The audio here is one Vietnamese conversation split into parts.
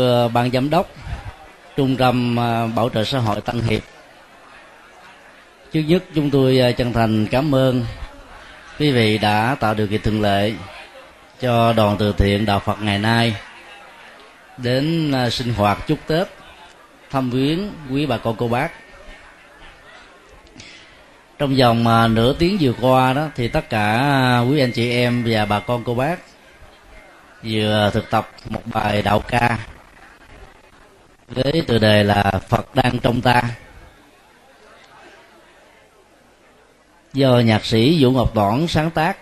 Thưa ban giám đốc, trung tâm à, bảo trợ xã hội Tân Hiệp. Trước nhất chúng tôi à, chân thành cảm ơn quý vị đã tạo điều kiện thuận lợi cho đoàn từ thiện đạo Phật ngày nay đến à, sinh hoạt chúc Tết, thăm viếng quý bà con, cô bác. Trong vòng nửa tiếng vừa qua đó thì tất cả quý anh chị em và bà con, cô bác vừa thực tập một bài đạo ca với tựa đề là Phật đang trong ta. Do nhạc sĩ Vũ Ngọc Toản sáng tác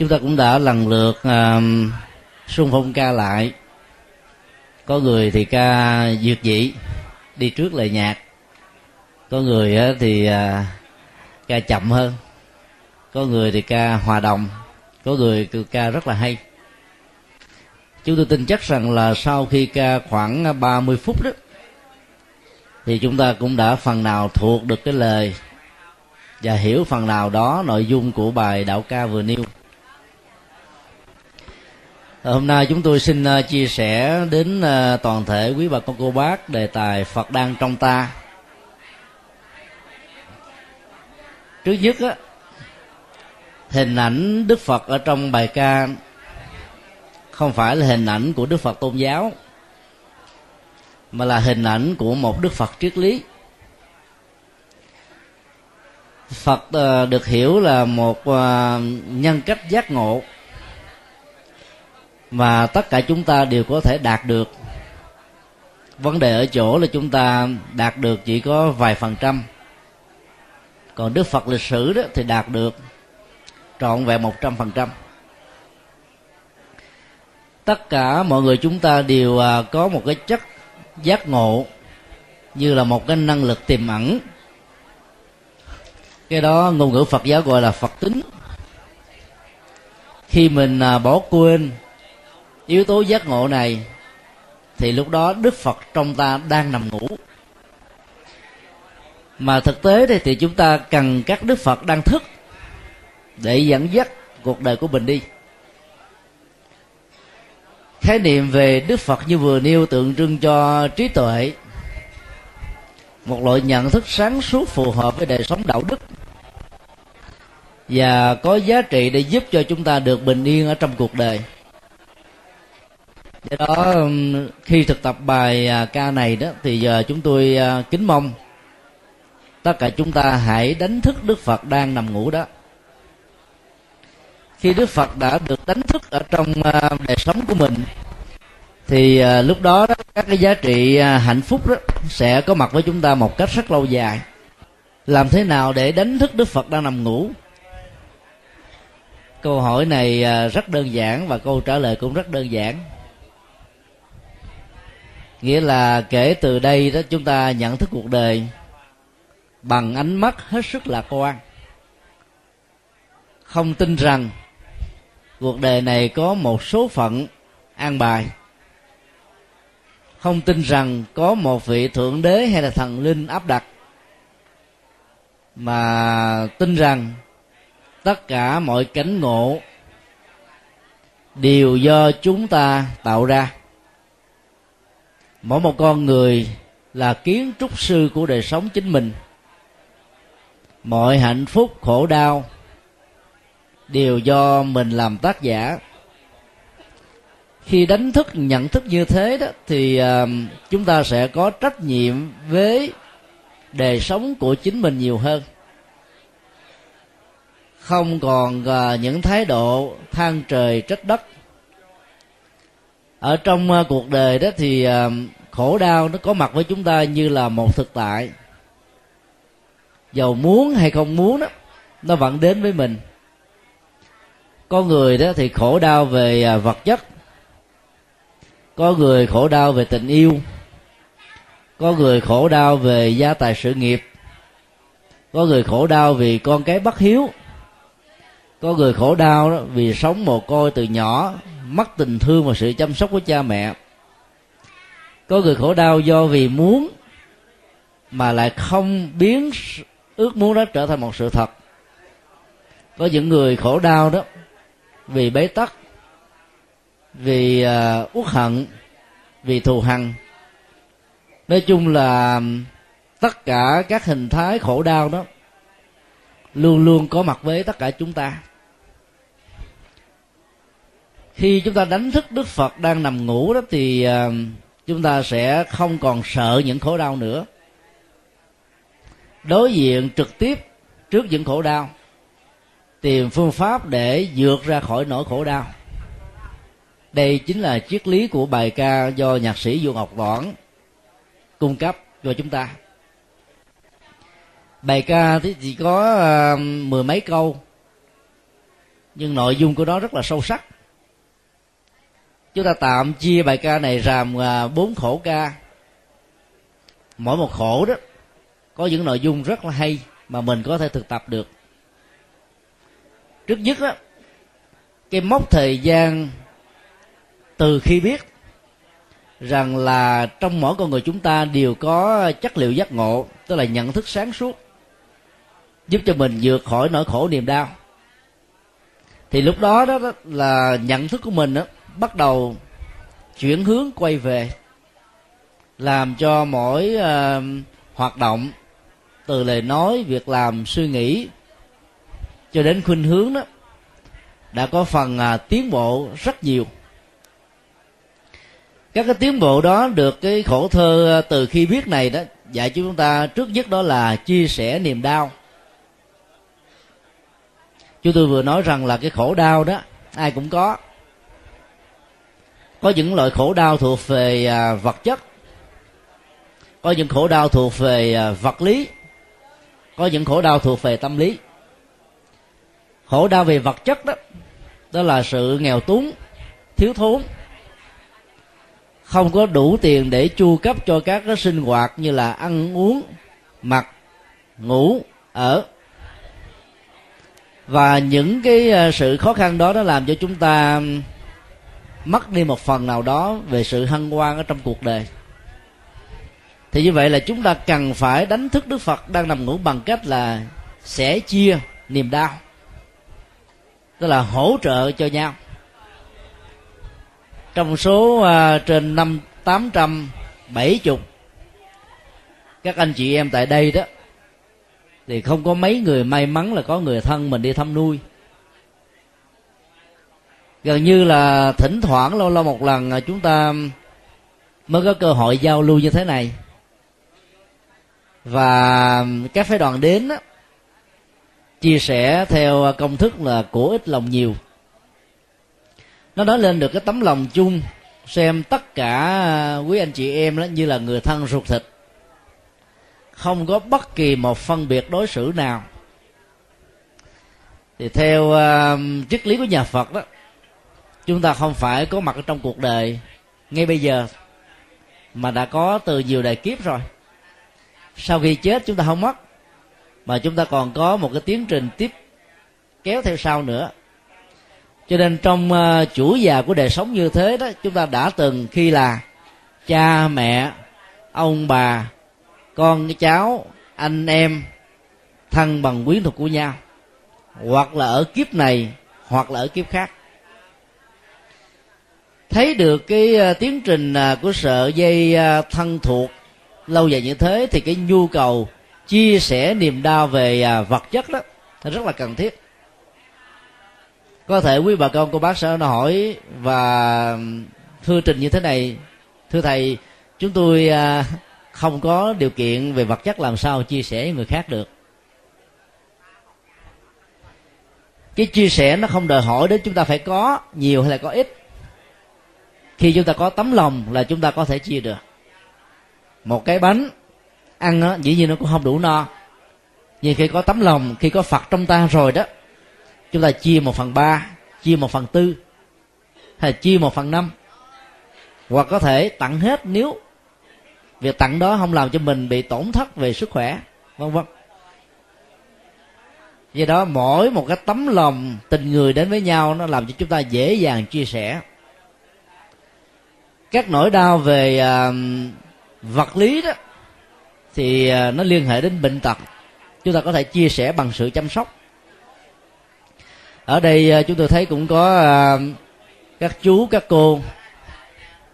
chúng ta cũng đã lần lượt um, uh, xung phong ca lại. Có người thì ca duyệt dị đi trước lời nhạc. Có người thì uh, ca chậm hơn. Có người thì ca hòa đồng. Có người ca rất là hay chúng tôi tin chắc rằng là sau khi ca khoảng 30 phút đó, thì chúng ta cũng đã phần nào thuộc được cái lời và hiểu phần nào đó nội dung của bài đạo ca vừa nêu. Hôm nay chúng tôi xin à, chia sẻ đến à, toàn thể quý bà con, cô bác đề tài phật đang trong ta. Trước nhất á, hình ảnh đức phật ở trong bài ca không phải là hình ảnh của đức phật tôn giáo, mà là hình ảnh của một đức phật triết lý. Phật ờ, được hiểu là một ờ, nhân cách giác ngộ mà tất cả chúng ta đều có thể đạt được. Vấn đề ở chỗ là chúng ta đạt được chỉ có vài phần trăm. Còn đức phật lịch sử đó thì đạt được trọn vẹn một trăm phần trăm tất cả mọi người chúng ta đều à, có một cái chất giác ngộ như là một cái năng lực tiềm ẩn. Cái đó ngôn ngữ phật giáo gọi là phật tính. Khi mình à, bỏ quên yếu tố giác ngộ này thì lúc đó đức phật trong ta đang nằm ngủ. Mà thực tế thì, thì chúng ta cần các đức phật đang thức để dẫn dắt cuộc đời của mình đi khái niệm về đức phật như vừa nêu tượng trưng cho trí tuệ. Một loại nhận thức sáng suốt phù hợp với đời sống đạo đức. Và có giá trị để giúp cho chúng ta được bình yên ở trong cuộc đời. Do đó khi thực tập bài à, ca này đó, thì giờ chúng tôi à, kính mong tất cả chúng ta hãy đánh thức đức phật đang nằm ngủ đó khi đức phật đã được đánh thức ở trong à, đời sống của mình thì à, lúc đó, đó các cái giá trị à, hạnh phúc đó sẽ có mặt với chúng ta một cách rất lâu dài. Làm thế nào để đánh thức đức phật đang nằm ngủ? Câu hỏi này rất đơn giản và câu trả lời cũng rất đơn giản. Nghĩa là kể từ đây đó chúng ta nhận thức cuộc đời bằng ánh mắt hết sức lạc quan. Không tin rằng cuộc đời này có một số phận an bài. Không tin rằng có một vị thượng đế hay là thần linh áp đặt. Mà tin rằng tất cả mọi cảnh ngộ đều do chúng ta tạo ra. Mỗi một con người là kiến trúc sư của đời sống chính mình. Mọi hạnh phúc khổ đau đều do mình làm tác giả. Khi đánh thức nhận thức như thế đó thì uh, chúng ta sẽ có trách nhiệm với đời sống của chính mình nhiều hơn. Không còn uh, những thái độ than trời trách đất. Ở trong uh, cuộc đời đó thì uh, khổ đau nó có mặt với chúng ta như là một thực tại. Dầu muốn hay không muốn đó nó vẫn đến với mình có người đó thì khổ đau về à, vật chất. Có người khổ đau về tình yêu. Có người khổ đau về gia tài sự nghiệp. Có người khổ đau vì con cái bất hiếu. Có người khổ đau đó vì sống mồ côi từ nhỏ, mất tình thương và sự chăm sóc của cha mẹ. Có người khổ đau do vì muốn, mà lại không biến ước muốn đó trở thành một sự thật. Có những người khổ đau đó vì bế tắc vì uh, uất hận vì thù hằn. Nói chung là tất cả các hình thái khổ đau đó luôn luôn có mặt với tất cả chúng ta. Khi chúng ta đánh thức đức phật đang nằm ngủ đó thì uh, chúng ta sẽ không còn sợ những khổ đau nữa. Đối diện trực tiếp trước những khổ đau tìm phương pháp để vượt ra khỏi nỗi khổ đau. Đây chính là triết lý của bài ca do nhạc sĩ du ngọc Đoản cung cấp cho chúng ta. Bài ca thì chỉ có uh, mười mấy câu nhưng nội dung của nó rất là sâu sắc. Chúng ta tạm chia bài ca này làm uh, bốn khổ ca. Mỗi một khổ đó có những nội dung rất là hay mà mình có thể thực tập được trước nhất á cái mốc thời gian từ khi biết rằng là trong mỗi con người chúng ta đều có chất liệu giác ngộ tức là nhận thức sáng suốt giúp cho mình vượt khỏi nỗi khổ niềm đau. Thì lúc đó đó, đó là nhận thức của mình đó, bắt đầu chuyển hướng quay về làm cho mỗi uh, hoạt động từ lời nói việc làm suy nghĩ cho đến khuynh hướng đó đã có phần à, tiến bộ rất nhiều. Các cái tiến bộ đó được cái khổ thơ à, từ khi biết này đó dạy chúng ta trước nhất đó là chia sẻ niềm đau. Chúng tôi vừa nói rằng là cái khổ đau đó ai cũng có. Có những loại khổ đau thuộc về à, vật chất. Có những khổ đau thuộc về à, vật lý. Có những khổ đau thuộc về tâm lý khổ đau về vật chất đó đó là sự nghèo túng, thiếu thốn. Không có đủ tiền để chu cấp cho các cái sinh hoạt như là ăn uống, mặc, ngủ, ở. Và những cái ờ, sự khó khăn đó nó làm cho chúng ta mất đi một phần nào đó về sự hân hoan ở trong cuộc đời. Thì như vậy là chúng ta cần phải đánh thức đức phật đang nằm ngủ bằng cách là sẻ chia niềm đau tức là hỗ trợ cho nhau. Trong số uh, trên năm tám trăm bảy chục các anh chị em tại đây đó thì không có mấy người may mắn là có người thân mình đi thăm nuôi. Gần như là thỉnh thoảng lâu lâu một lần à, chúng ta mới có cơ hội giao lưu như thế này. Và các phái đoàn đến đó, chia sẻ theo à, công thức là của ít lòng nhiều. Nó nói lên được cái tấm lòng chung xem tất cả à, quý anh chị em đó như là người thân ruột thịt. Không có bất kỳ một phân biệt đối xử nào. Thì theo uh, triết lý của nhà phật đó chúng ta không phải có mặt ở trong cuộc đời ngay bây giờ mà đã có từ nhiều đời kiếp rồi. Sau khi chết chúng ta không mất mà chúng ta còn có một cái tiến trình tiếp kéo theo sau nữa. Cho nên trong ờ, uh, chuỗi già của đời sống như thế đó chúng ta đã từng khi là cha mẹ ông bà con cháu anh em thân bằng quyến thuộc của nhau hoặc là ở kiếp này hoặc là ở kiếp khác. Thấy được cái uh, tiến trình uh, của sợi dây uh, thân thuộc lâu dài như thế thì cái nhu cầu chia sẻ niềm đau về à, vật chất đó rất là cần thiết. Có thể quý bà con, cô bác sẽ hỏi và thư trình như thế này. Thưa thầy, chúng tôi à, không có điều kiện về vật chất làm sao chia sẻ với người khác được. Cái chia sẻ nó không đòi hỏi đến chúng ta phải có nhiều hay là có ít. Khi chúng ta có tấm lòng là chúng ta có thể chia được. Một cái bánh ăn đó, dĩ nhiên nó cũng không đủ no. Nhưng khi có tấm lòng khi có phật trong ta rồi đó chúng ta chia một phần ba chia một phần tư hay chia một phần năm. Hoặc có thể tặng hết nếu việc tặng đó không làm cho mình bị tổn thất về sức khỏe vân vân. Do đó mỗi một cái tấm lòng tình người đến với nhau nó làm cho chúng ta dễ dàng chia sẻ. Các nỗi đau về uh, vật lý đó thì à, nó liên hệ đến bệnh tật. Chúng ta có thể chia sẻ bằng sự chăm sóc. Ở đây à, chúng tôi thấy cũng có à, các chú các cô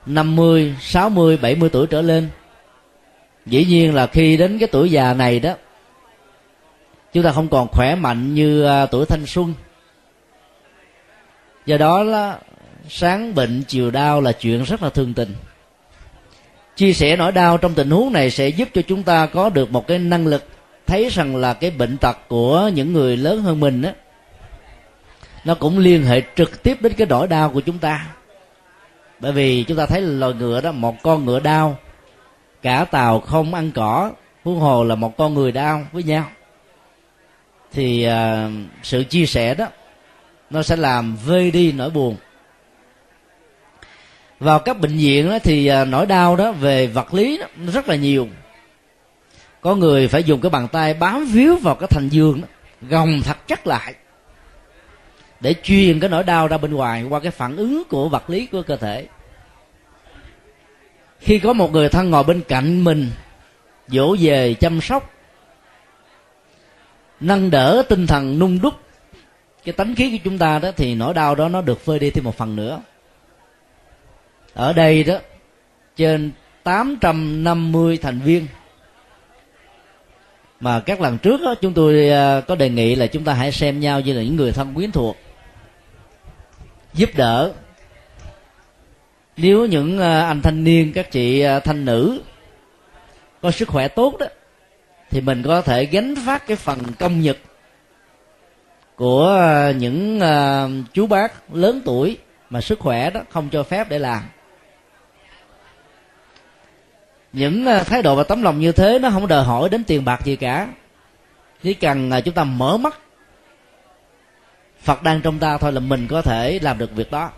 50, 60, 70 tuổi trở lên. Dĩ nhiên là khi đến cái tuổi già này đó chúng ta không còn khỏe mạnh như tuổi thanh xuân. Do đó là sáng bệnh chiều đau là chuyện rất là thương tình chia sẻ nỗi đau trong tình huống này sẽ giúp cho chúng ta có được một cái năng lực thấy rằng là cái bệnh tật của những người lớn hơn mình á nó cũng liên hệ trực tiếp đến cái nỗi đau của chúng ta. Bởi vì chúng ta thấy là loài ngựa đó một con ngựa đau cả tàu không ăn cỏ huống hồ là một con người đau với nhau. Thì uh, sự chia sẻ đó nó sẽ làm vơi đi nỗi buồn vào các bệnh viện đó thì à, nỗi đau đó về vật lý đó, nó rất là nhiều. Có người phải dùng cái bàn tay bám víu vào cái thành giường đó, gồng thật chắc lại để truyền cái nỗi đau ra bên ngoài qua cái phản ứng của vật lý của cơ thể. Khi có một người thân ngồi bên cạnh mình dỗ về chăm sóc nâng đỡ tinh thần nung đúc cái tánh khí của chúng ta đó thì nỗi đau đó nó được phơi đi thêm một phần nữa ở đây đó trên 850 thành viên. Mà các lần trước đó, chúng tôi à, có đề nghị là chúng ta hãy xem nhau như là những người thân quyến thuộc giúp đỡ. Nếu những à, anh thanh niên các chị à, thanh nữ có sức khỏe tốt đó thì mình có thể gánh phát cái phần công nhật của những chú bác lớn tuổi mà sức khỏe đó không cho phép để làm những ờ, thái độ và tấm lòng như thế nó không đòi hỏi đến tiền bạc gì cả. Chỉ cần ờ, chúng ta mở mắt, phật đang trong ta thôi là mình có thể làm được việc đó.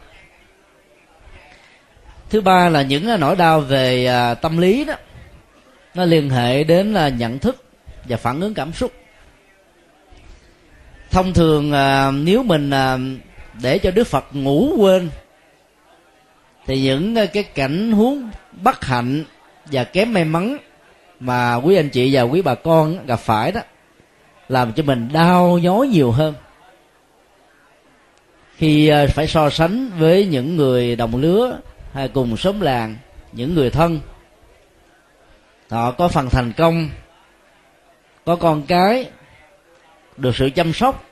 Thứ ba là những ờ, nỗi đau về tâm lý đó, nó liên hệ đến là nhận thức và phản ứng cảm xúc. Thông thường nếu mình để cho đức phật ngủ quên, thì những cái cảnh huống bất hạnh và kém may mắn mà quý anh chị và quý bà con gặp phải đó, làm cho mình đau nhói nhiều hơn. Khi ờ, phải so sánh với những người đồng lứa hay cùng xóm làng, những người thân, họ có phần thành công, có con cái, được sự chăm sóc,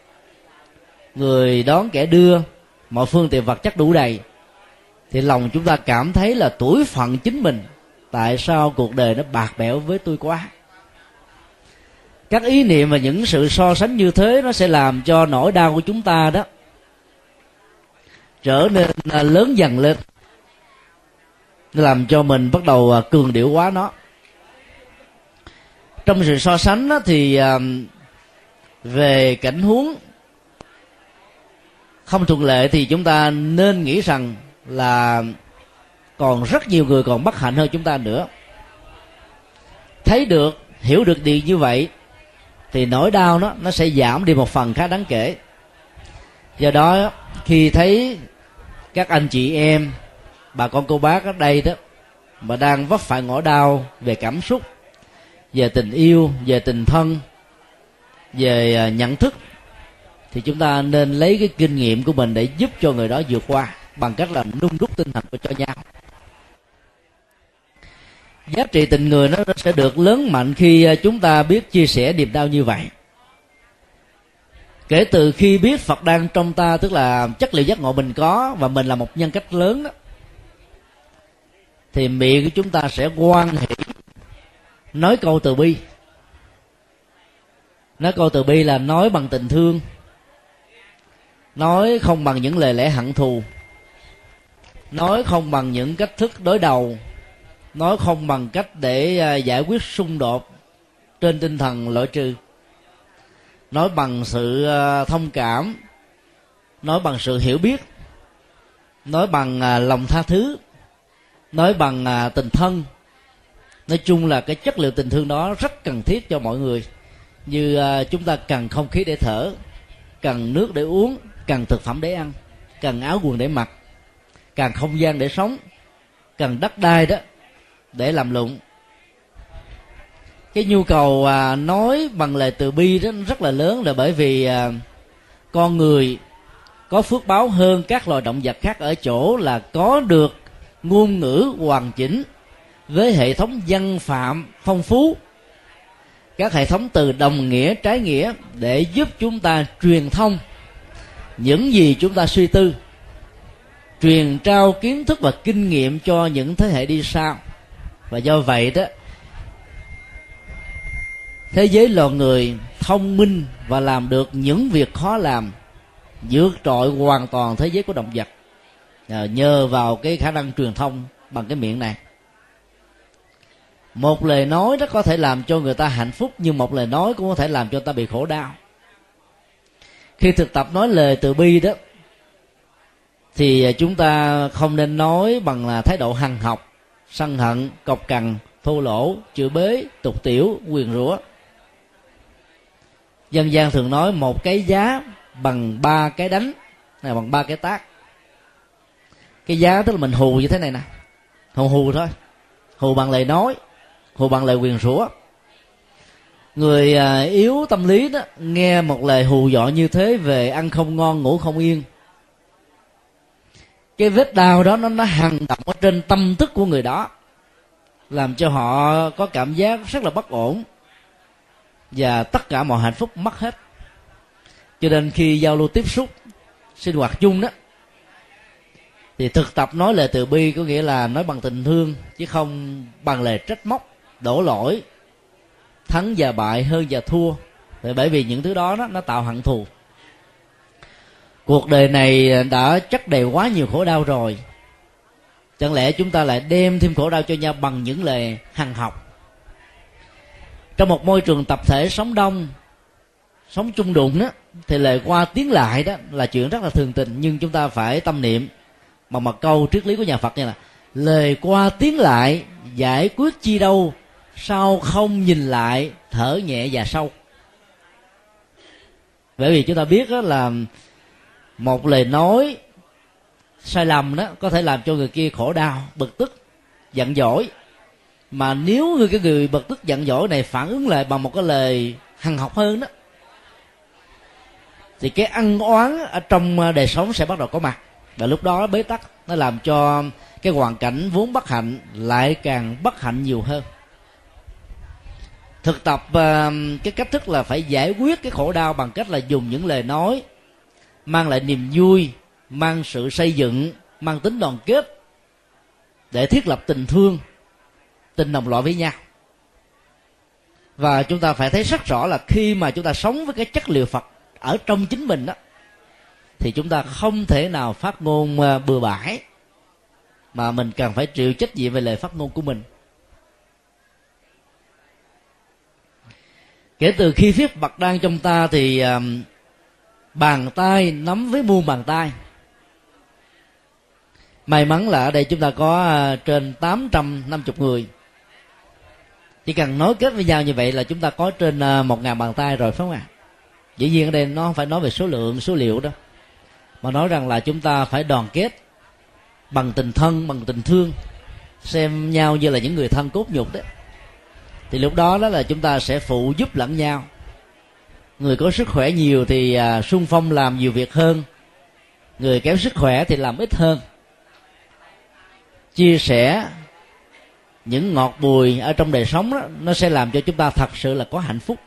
người đón kẻ đưa, mọi phương tiện vật chất đủ đầy, thì lòng chúng ta cảm thấy là tuổi phận chính mình tại sao cuộc đời nó bạc bẽo với tôi quá? Các ý niệm và những sự so sánh như thế nó sẽ làm cho nỗi đau của chúng ta đó trở nên à, lớn dần lên. Làm cho mình bắt đầu à, cường điệu quá nó. Trong sự so sánh đó, thì à, về cảnh huống không thuận lệ thì chúng ta nên nghĩ rằng là còn rất nhiều người còn bất hạnh hơn chúng ta nữa. Thấy được, hiểu được điều như vậy, thì nỗi đau nó nó sẽ giảm đi một phần khá đáng kể. Do đó, khi thấy các anh chị em, bà con cô bác ở đây đó, mà đang vấp phải ngõ đau về cảm xúc, về tình yêu, về tình thân, về à, nhận thức, thì chúng ta nên lấy cái kinh nghiệm của mình để giúp cho người đó vượt qua bằng cách là nung đúc tinh thần của cho nhau giá trị tình người nó sẽ được lớn mạnh khi à, chúng ta biết chia sẻ niềm đau như vậy. Kể từ khi biết phật đang trong ta, tức là chất liệu giác ngộ mình có và mình là một nhân cách lớn đó thì miệng của chúng ta sẽ quan hệ, nói câu từ bi. Nói câu từ bi là nói bằng tình thương, nói không bằng những lời lẽ hận thù, nói không bằng những cách thức đối đầu nói không bằng cách để à, giải quyết xung đột trên tinh thần loại trừ. Nói bằng sự à, thông cảm. Nói bằng sự hiểu biết. Nói bằng à, lòng tha thứ. Nói bằng tình thân. Nói chung là cái chất liệu tình thương đó rất cần thiết cho mọi người. Như chúng ta cần không khí để thở, cần nước để uống, cần thực phẩm để ăn, cần áo quần để mặc, cần không gian để sống, cần đất đai đó để làm lụng cái nhu cầu à, nói bằng lời từ bi đó rất là lớn là bởi vì à, con người có phước báo hơn các loài động vật khác ở chỗ là có được ngôn ngữ hoàn chỉnh với hệ thống văn phạm phong phú các hệ thống từ đồng nghĩa trái nghĩa để giúp chúng ta truyền thông những gì chúng ta suy tư truyền trao kiến thức và kinh nghiệm cho những thế hệ đi sau và do vậy đó thế giới loài người thông minh và làm được những việc khó làm vượt trội hoàn toàn thế giới của động vật. À, nhờ vào cái khả năng truyền thông bằng cái miệng này. Một lời nói nó có thể làm cho người ta hạnh phúc nhưng một lời nói cũng có thể làm cho ta bị khổ đau. Khi thực tập nói lời từ bi đó thì chúng ta không nên nói bằng là thái độ hằng học sân hận, cọc cằn, thô lỗ, chửi bế, tục tiểu, quyền rủa. Dân gian thường nói một cái giá bằng ba cái đánh, này, bằng ba cái tác. Cái giá tức là mình hù như thế này nè. Hù hù thôi. Hù bằng lời nói, hù bằng lời quyền rủa. Người à, yếu tâm lý đó, nghe một lời hù dọ như thế về ăn không ngon, ngủ không yên cái vết đau đó nó nó hằn đậm ở trên tâm thức của người đó làm cho họ có cảm giác rất là bất ổn. Và tất cả mọi hạnh phúc mất hết. Cho nên khi giao lưu tiếp xúc sinh hoạt chung đó thì thực tập nói lời từ bi có nghĩa là nói bằng tình thương chứ không bằng lời trách móc đổ lỗi thắng và bại hơn và thua. Thì bởi vì những thứ đó, đó nó tạo hận thù cuộc đời này đã chất đầy quá nhiều khổ đau rồi. Chẳng lẽ chúng ta lại đem thêm khổ đau cho nhau bằng những lời hằng học? Trong một môi trường tập thể sống đông, sống chung đụng đó thì lời qua tiếng lại đó là chuyện rất là thường tình, nhưng chúng ta phải tâm niệm. Bằng một câu triết lý của nhà phật như là, lời qua tiếng lại, giải quyết chi đâu sao không nhìn lại, thở nhẹ và sâu. Bởi vì chúng ta biết đó là một lời nói sai lầm đó có thể làm cho người kia khổ đau, bực tức, giận dỗi. Mà nếu người cái người bực tức, giận dỗi này phản ứng lại bằng một cái lời hằng học hơn đó, thì cái ăn oán ở trong à, đời sống sẽ bắt đầu có mặt. Và lúc đó bế tắc, nó làm cho cái hoàn cảnh vốn bất hạnh lại càng bất hạnh nhiều hơn. Thực tập à, cái cách thức là phải giải quyết cái khổ đau bằng cách là dùng những lời nói mang lại niềm vui, mang sự xây dựng, mang tính đoàn kết để thiết lập tình thương, tình đồng loại với nhau. Và chúng ta phải thấy rất rõ là khi mà chúng ta sống với cái chất liệu phật ở trong chính mình đó, thì chúng ta không thể nào phát ngôn à, bừa bãi, mà mình cần phải chịu trách nhiệm về lời phát ngôn của mình. Kể từ khi phép bậc đang trong ta thì à, bàn tay nắm với muôn bàn tay. May mắn là ở đây chúng ta có à, trên 850 người. Chỉ cần nói kết với nhau như vậy là chúng ta có trên à, một ngàn bàn tay rồi, phải không ạ? À? dĩ nhiên ở đây nó không phải nói về số lượng, số liệu đó mà nói rằng là chúng ta phải đoàn kết bằng tình thân, bằng tình thương, xem nhau như là những người thân cốt nhục đấy. Thì lúc đó đó là chúng ta sẽ phụ giúp lẫn nhau người có sức khỏe nhiều thì à, sung phong làm nhiều việc hơn. Người kém sức khỏe thì làm ít hơn. Chia sẻ những ngọt bùi ở trong đời sống đó nó sẽ làm cho chúng ta thật sự là có hạnh phúc.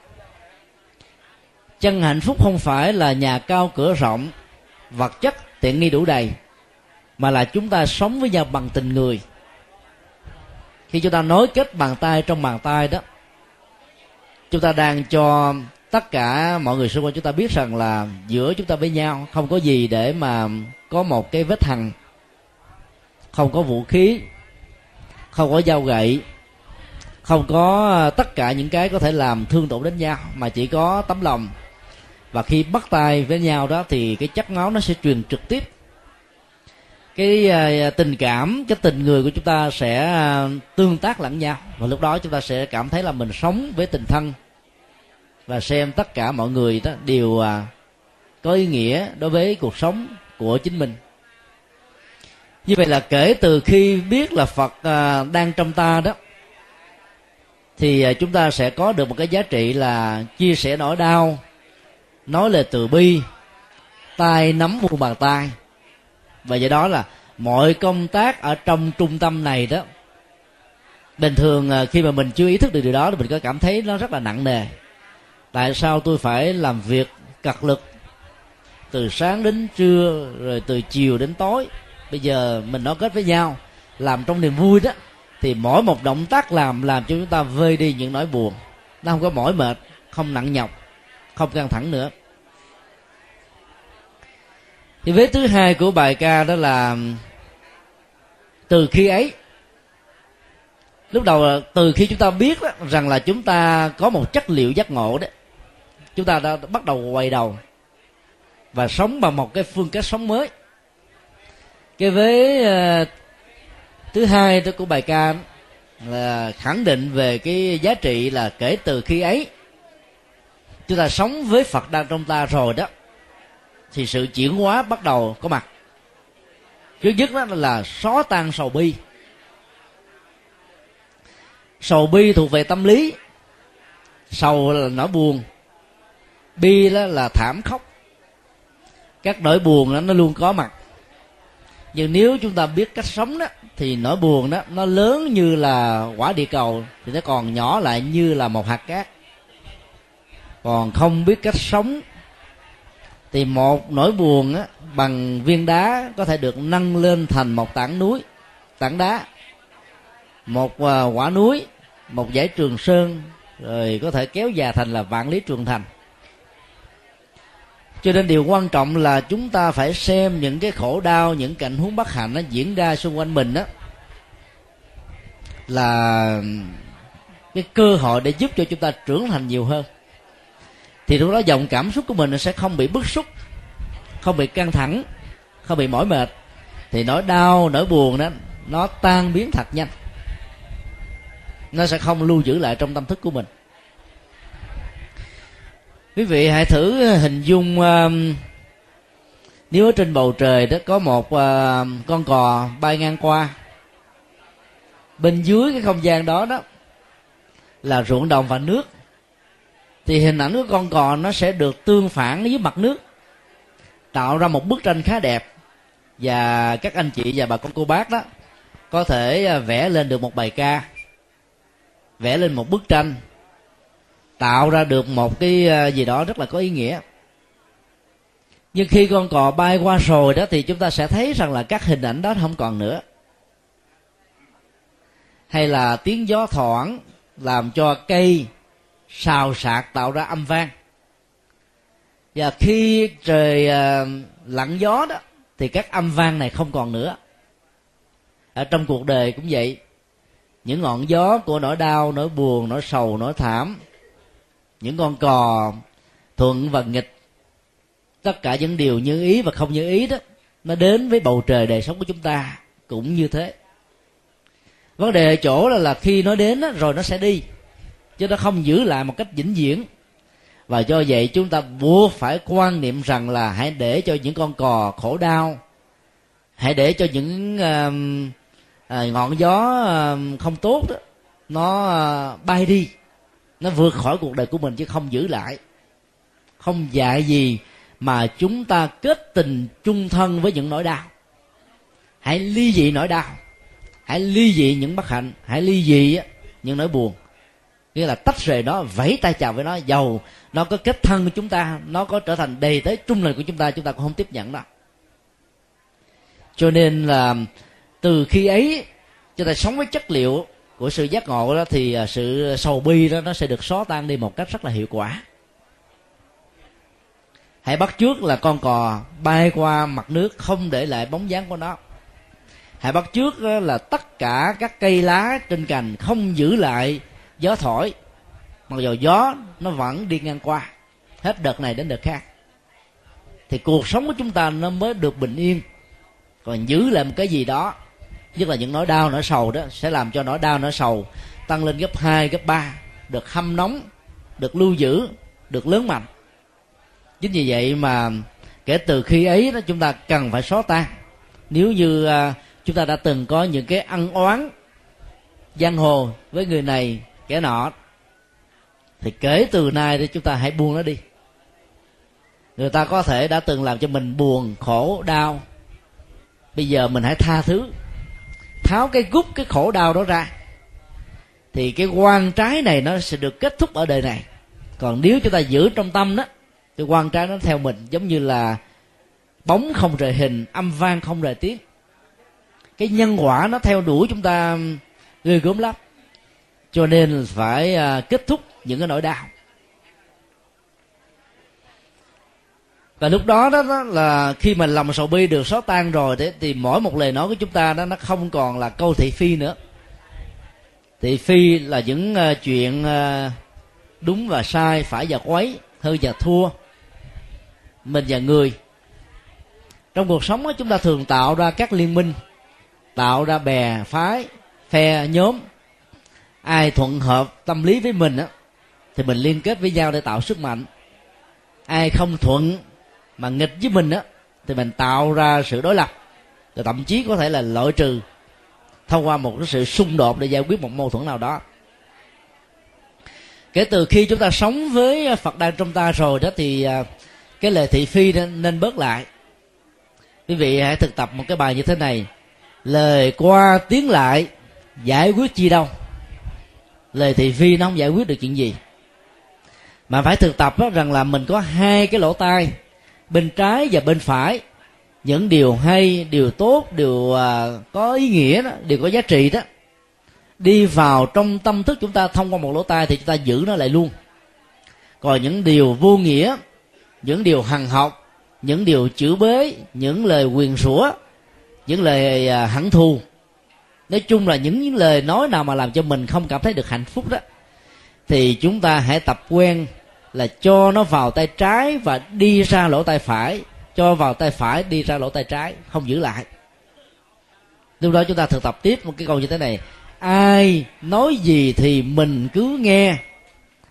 Chân hạnh phúc không phải là nhà cao cửa rộng vật chất tiện nghi đủ đầy mà là chúng ta sống với nhau bằng tình người. Khi chúng ta nối kết bàn tay trong bàn tay đó chúng ta đang cho tất cả mọi người xung quanh chúng ta biết rằng là giữa chúng ta với nhau không có gì để mà có một cái vết hằn không có vũ khí không có dao gậy không có ờ, tất cả những cái có thể làm thương tổn đến nhau mà chỉ có tấm lòng. Và khi bắt tay với nhau đó thì cái chất máu nó sẽ truyền trực tiếp. Cái uh, tình cảm cái tình người của chúng ta sẽ uh, tương tác lẫn nhau. Và lúc đó chúng ta sẽ cảm thấy là mình sống với tình thân và xem tất cả mọi người đó đều à, có ý nghĩa đối với cuộc sống của chính mình. Như vậy là kể từ khi biết là phật à, đang trong ta đó, thì à, chúng ta sẽ có được một cái giá trị là chia sẻ nỗi đau, nói lời từ bi tay nắm muôn bàn tay. Và do đó là mọi công tác ở trong trung tâm này đó, bình thường khi mà mình chưa ý thức được điều đó thì mình có cảm thấy nó rất là nặng nề tại sao tôi phải làm việc cật lực từ sáng đến trưa rồi từ chiều đến tối? Bây giờ mình nói kết với nhau làm trong niềm vui đó thì mỗi một động tác làm làm cho chúng ta vơi đi những nỗi buồn. Nó không có mỏi mệt không nặng nhọc không căng thẳng nữa. Thì vế thứ hai của bài ca đó là từ khi ấy. Lúc đầu từ khi chúng ta biết đó, rằng là chúng ta có một chất liệu giác ngộ đấy chúng ta đã bắt đầu quay đầu và sống bằng một cái phương cách sống mới. Cái vế uh, thứ hai đó của bài ca là khẳng định về cái giá trị là kể từ khi ấy chúng ta sống với phật đang trong ta rồi đó thì sự chuyển hóa bắt đầu có mặt. Thứ nhất đó là xóa tan sầu bi. Sầu bi thuộc về tâm lý sầu là nỗi buồn bi đó là thảm khóc các nỗi buồn đó nó luôn có mặt. Nhưng nếu chúng ta biết cách sống đó thì nỗi buồn đó nó lớn như là quả địa cầu thì nó còn nhỏ lại như là một hạt cát. Còn không biết cách sống thì một nỗi buồn á, bằng viên đá có thể được nâng lên thành một tảng núi tảng đá. Một à, quả núi một dãy trường sơn rồi có thể kéo dài thành là vạn lý trường thành cho nên điều quan trọng là chúng ta phải xem những cái khổ đau, những cảnh huống bất hạnh nó diễn ra xung quanh mình đó là cái cơ hội để giúp cho chúng ta trưởng thành nhiều hơn. Thì lúc đó dòng cảm xúc của mình sẽ không bị bức xúc, không bị căng thẳng, không bị mỏi mệt. Thì nỗi đau, nỗi buồn đó, nó tan biến thật nhanh. Nó sẽ không lưu giữ lại trong tâm thức của mình quý vị hãy thử ờ, hình dung uh, nếu ở trên bầu trời đó có một uh, con cò bay ngang qua bên dưới cái không gian đó đó là ruộng đồng và nước thì hình ảnh của con cò nó sẽ được tương phản với mặt nước tạo ra một bức tranh khá đẹp. Và các anh chị và bà con cô bác đó có thể ờ, vẽ lên được một bài ca vẽ lên một bức tranh tạo ra được một cái ờ, gì đó rất là có ý nghĩa. Nhưng khi con cò bay qua rồi đó thì chúng ta sẽ thấy rằng là các hình ảnh đó không còn nữa. Hay là tiếng gió thoảng làm cho cây xào xạc tạo ra âm vang. Và khi trời ờ, lặng gió đó thì các âm vang này không còn nữa. Ở trong cuộc đời cũng vậy. Những ngọn gió của nỗi đau, nỗi buồn, nỗi sầu, nỗi thảm những con cò thuận và nghịch. Tất cả những điều như ý và không như ý đó nó đến với bầu trời đời sống của chúng ta cũng như thế. Vấn đề ở chỗ là, là khi nó đến đó, rồi nó sẽ đi chứ nó không giữ lại một cách vĩnh viễn. Và do vậy chúng ta buộc phải quan niệm rằng là hãy để cho những con cò khổ đau hãy để cho những uh, uh, ngọn gió uh, không tốt đó nó uh, bay đi nó vượt khỏi cuộc đời của mình chứ không giữ lại. Không dạy gì mà chúng ta kết tình chung thân với những nỗi đau. Hãy ly dị nỗi đau. Hãy ly dị những bất hạnh. Hãy ly dị những nỗi buồn. Nghĩa là tách rời nó, vẫy tay chào với nó giàu nó có kết thân của chúng ta, nó có trở thành đầy tới trung lời của chúng ta chúng ta cũng không tiếp nhận đó cho nên là từ khi ấy, chúng ta sống với chất liệu của sự giác ngộ đó thì à, sự sầu bi đó, nó sẽ được xóa tan đi một cách rất là hiệu quả. Hãy bắt trước là con cò bay qua mặt nước không để lại bóng dáng của nó. Hãy bắt trước là tất cả các cây lá trên cành không giữ lại gió thổi, mặc dù gió nó vẫn đi ngang qua. Hết đợt này đến đợt khác. Thì cuộc sống của chúng ta nó mới được bình yên, còn giữ lại một cái gì đó nhất là những nỗi đau nỗi sầu đó sẽ làm cho nỗi đau nỗi sầu tăng lên gấp 2, gấp 3 được hâm nóng được lưu giữ được lớn mạnh. Chính vì vậy mà kể từ khi ấy đó chúng ta cần phải xóa tan. Nếu như à, chúng ta đã từng có những cái ăn oán giang hồ với người này kẻ nọ thì kể từ nay thì chúng ta hãy buông nó đi. Người ta có thể đã từng làm cho mình buồn khổ đau. Bây giờ mình hãy tha thứ tháo cái gút, cái khổ đau đó ra, thì cái quan trái này nó sẽ được kết thúc ở đời này. Còn nếu chúng ta giữ trong tâm đó, thì quan trái nó theo mình, giống như là bóng không rời hình, âm vang không rời tiếng. Cái nhân quả nó theo đuổi chúng ta ghê gớm lắm. Cho nên phải à, kết thúc những cái nỗi đau. Và lúc đó đó, đó là khi mà lòng sầu bi được xóa tan rồi thế thì mỗi một lời nói của chúng ta đó nó không còn là câu thị phi nữa. Thị phi là những uh, chuyện uh, đúng và sai phải và quấy hơn và thua mình và người. Trong cuộc sống đó, chúng ta thường tạo ra các liên minh tạo ra bè phái phe nhóm. Ai thuận hợp tâm lý với mình á thì mình liên kết với nhau để tạo sức mạnh. Ai không thuận mà nghịch với mình á thì mình tạo ra sự đối lập. Rồi thậm chí có thể là loại trừ thông qua một cái sự xung đột để giải quyết một mâu thuẫn nào đó. Kể từ khi chúng ta sống với phật đang trong ta rồi đó thì à, cái lời thị phi nên, nên bớt lại. Quý vị hãy thực tập một cái bài như thế này. Lời qua tiếng lại giải quyết chi đâu? Lời thị phi nó không giải quyết được chuyện gì. Mà phải thực tập đó, rằng là mình có hai cái lỗ tai bên trái và bên phải. Những điều hay điều tốt điều uh, có ý nghĩa đó điều có giá trị đó. Đi vào trong tâm thức chúng ta thông qua một lỗ tai thì chúng ta giữ nó lại luôn. Còn những điều vô nghĩa những điều hằng học những điều chữ bế những lời quyền sủa những lời uh, hẳn thù nói chung là những, những lời nói nào mà làm cho mình không cảm thấy được hạnh phúc đó thì chúng ta hãy tập quen là cho nó vào tay trái và đi ra lỗ tay phải. Cho vào tay phải, đi ra lỗ tay trái, không giữ lại. Lúc đó chúng ta thực tập tiếp một cái câu như thế này. Ai nói gì thì mình cứ nghe.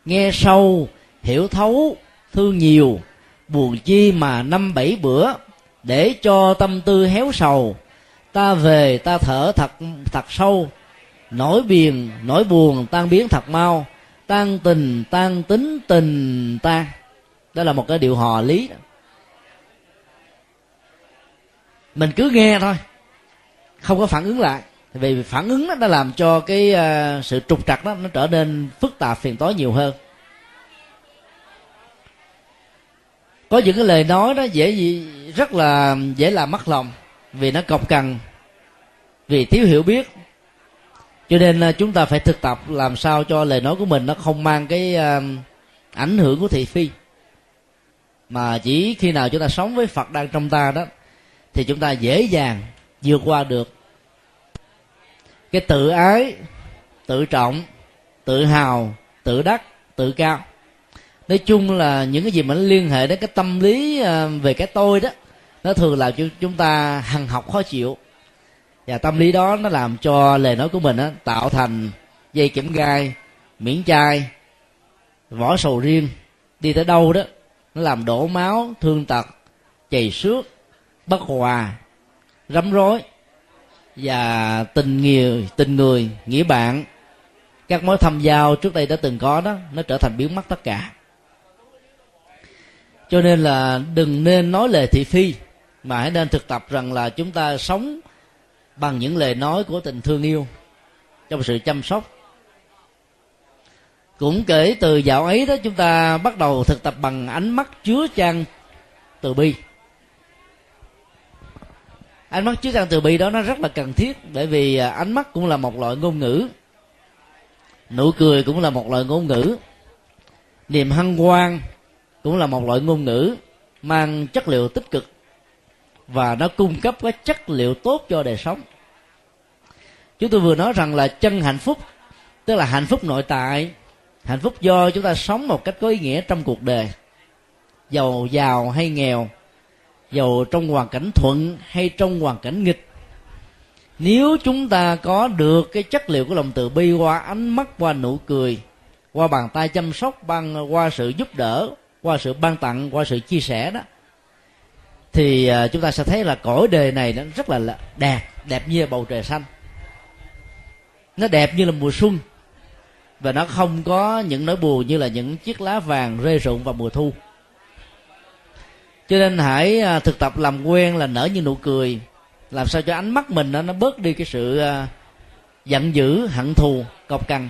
Nghe sâu, hiểu thấu, thương nhiều. Buồn chi mà năm bảy bữa, để cho tâm tư héo sầu. Ta về, ta thở thật thật sâu. Nỗi biền nỗi buồn tan biến thật mau tan tình tan tính tình ta, đó là một cái điệu hò lý mình cứ nghe thôi không có phản ứng lại. Vì phản ứng đó đã làm cho cái uh, sự trục trặc đó nó trở nên phức tạp phiền toái nhiều hơn. Có những cái lời nói đó dễ gì rất là dễ làm mất lòng vì nó cọc cằn vì thiếu hiểu biết cho nên chúng ta phải thực tập làm sao cho lời nói của mình nó không mang cái ờ, ảnh hưởng của thị phi. Mà chỉ khi nào chúng ta sống với phật đang trong ta đó, thì chúng ta dễ dàng vượt qua được cái tự ái, tự trọng, tự hào, tự đắc, tự cao. Nói chung là những cái gì mà nó liên hệ đến cái tâm lý ờ, về cái tôi đó, nó thường làm cho chúng ta hằng học khó chịu và tâm lý đó nó làm cho lời nói của mình á, tạo thành dây kiểm gai miễn chai vỏ sầu riêng. Đi tới đâu đó nó làm đổ máu thương tật chày xước bất hòa rắm rối. Và tình người tình người nghĩa bạn các mối thâm giao trước đây đã từng có đó nó trở thành biến mất tất cả. Cho nên là đừng nên nói lời thị phi mà hãy nên thực tập rằng là chúng ta sống bằng những lời nói của tình thương yêu, trong sự chăm sóc. Cũng kể từ dạo ấy đó, chúng ta bắt đầu thực tập bằng ánh mắt chứa chan từ bi. Ánh mắt chứa chan từ bi đó nó rất là cần thiết, bởi vì à, ánh mắt cũng là một loại ngôn ngữ. Nụ cười cũng là một loại ngôn ngữ. Niềm hân hoan cũng là một loại ngôn ngữ, mang chất liệu tích cực và nó cung cấp cái chất liệu tốt cho đời sống. Chúng tôi vừa nói rằng là chân hạnh phúc, tức là hạnh phúc nội tại, hạnh phúc do chúng ta sống một cách có ý nghĩa trong cuộc đời, giàu giàu hay nghèo, giàu trong hoàn cảnh thuận hay trong hoàn cảnh nghịch. Nếu chúng ta có được cái chất liệu của lòng từ bi qua ánh mắt, qua nụ cười, qua bàn tay chăm sóc, bằng, qua sự giúp đỡ, qua sự ban tặng, qua sự chia sẻ đó thì à, chúng ta sẽ thấy là cõi đề này nó rất là đẹp đẹp như bầu trời xanh. Nó đẹp như là mùa xuân. Và nó không có những nỗi buồn như là những chiếc lá vàng rơi rụng vào mùa thu. Cho nên hãy à, thực tập làm quen là nở như nụ cười. Làm sao cho ánh mắt mình nó, nó bớt đi cái sự à, giận dữ hận thù cọc cằn.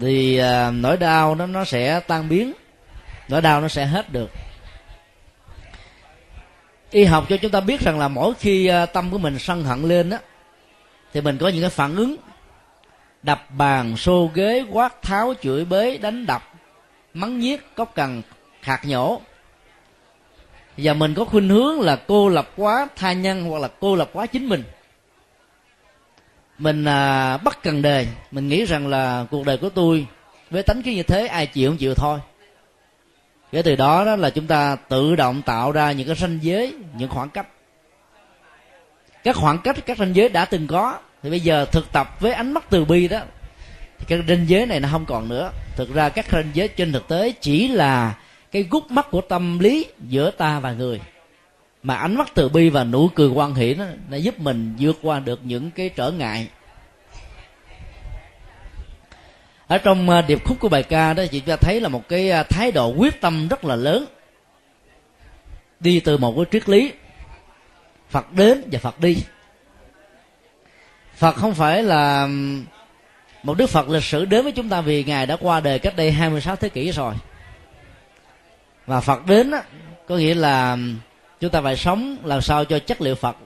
Thì nỗi đau nó nó sẽ tan biến. Nỗi đau nó sẽ hết được y học cho chúng ta biết rằng là mỗi khi à, tâm của mình sân hận lên á thì mình có những cái phản ứng. Đập bàn xô ghế quát tháo chửi bới đánh đập mắng nhiếc cốc cần khạc nhổ. Và mình có khuynh hướng là cô lập quá tha nhân hoặc là cô lập quá chính mình. Mình à, bắt cần đề. Mình nghĩ rằng là cuộc đời của tôi với tánh khí như thế ai chịu không chịu thôi kể từ đó đó là chúng ta tự động tạo ra những cái ranh giới những khoảng cách. Các khoảng cách các ranh giới đã từng có. Thì bây giờ thực tập với ánh mắt từ bi đó thì các ranh giới này nó không còn nữa. Thực ra các ranh giới trên thực tế chỉ là cái gút mắt của tâm lý giữa ta và người. Mà ánh mắt từ bi và nụ cười quan hỷ nó, nó giúp mình vượt qua được những cái trở ngại ở trong ờ, điệp khúc của bài ca đó chị ta thấy là một cái ờ, thái độ quyết tâm rất là lớn. Đi từ một cái triết lý phật đến và phật đi. Phật không phải là một đức phật lịch sử đến với chúng ta vì ngài đã qua đời cách đây 26 thế kỷ rồi. Và phật đến đó, có nghĩa là chúng ta phải sống làm sao cho chất liệu phật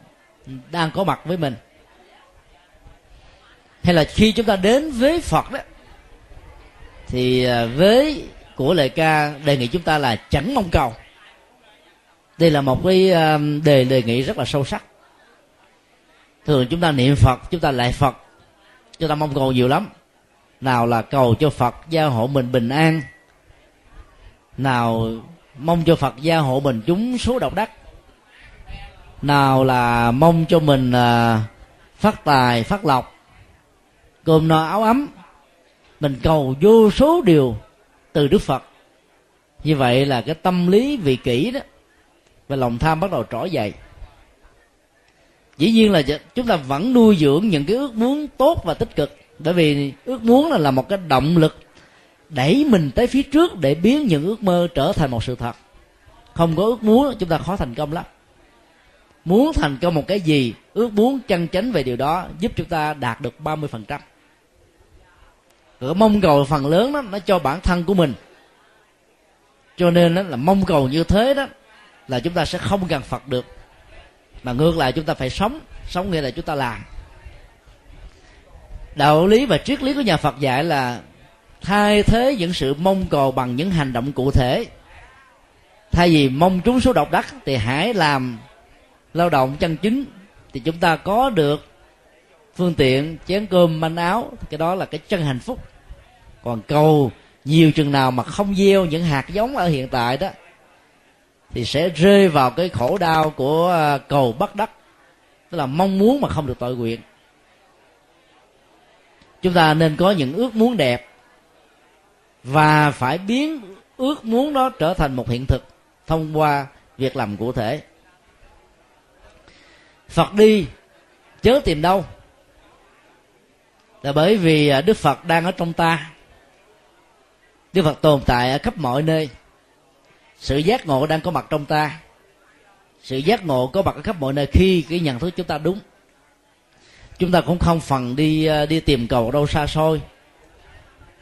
đang có mặt với mình. Hay là khi chúng ta đến với phật đó thì à, với của lời ca, đề nghị chúng ta là chẳng mong cầu. Đây là một cái à, đề đề nghị rất là sâu sắc. Thường chúng ta niệm phật, chúng ta lại phật, chúng ta mong cầu nhiều lắm. Nào là cầu cho phật gia hộ mình bình an. Nào mong cho phật gia hộ mình chúng số độc đắc. Nào là mong cho mình à, phát tài, phát lộc. Cơm no áo ấm mình cầu vô số điều từ đức phật. Như vậy là cái tâm lý vị kỷ đó và lòng tham bắt đầu trỗi dậy. Dĩ nhiên là chúng ta vẫn nuôi dưỡng những cái ước muốn tốt và tích cực. Bởi vì ước muốn là, là một cái động lực đẩy mình tới phía trước để biến những ước mơ trở thành một sự thật. Không có ước muốn chúng ta khó thành công lắm. Muốn thành công một cái gì ước muốn chân chánh về điều đó giúp chúng ta đạt được 30% cửa mong cầu phần lớn đó, nó cho bản thân của mình. Cho nên đó là mong cầu như thế đó, là chúng ta sẽ không gần phật được. Mà ngược lại chúng ta phải sống sống nghĩa là chúng ta làm. Đạo lý và triết lý của nhà phật dạy là thay thế những sự mong cầu bằng những hành động cụ thể. Thay vì mong trúng số độc đắc thì hãy làm lao động chân chính thì chúng ta có được phương tiện, chén cơm, manh áo cái đó là cái chân hạnh phúc. Còn cầu, nhiều chừng nào mà không gieo những hạt giống ở hiện tại đó, thì sẽ rơi vào cái khổ đau của à, cầu bắt đắc. Tức là mong muốn mà không được tội nguyện. Chúng ta nên có những ước muốn đẹp và phải biến ước muốn đó trở thành một hiện thực thông qua việc làm cụ thể. Phật đi, chớ tìm đâu là bởi vì à, đức phật đang ở trong ta. Đức phật tồn tại ở khắp mọi nơi. Sự giác ngộ đang có mặt trong ta. Sự giác ngộ có mặt ở khắp mọi nơi khi cái nhận thức chúng ta đúng. Chúng ta cũng không phần đi à, đi tìm cầu đâu xa xôi.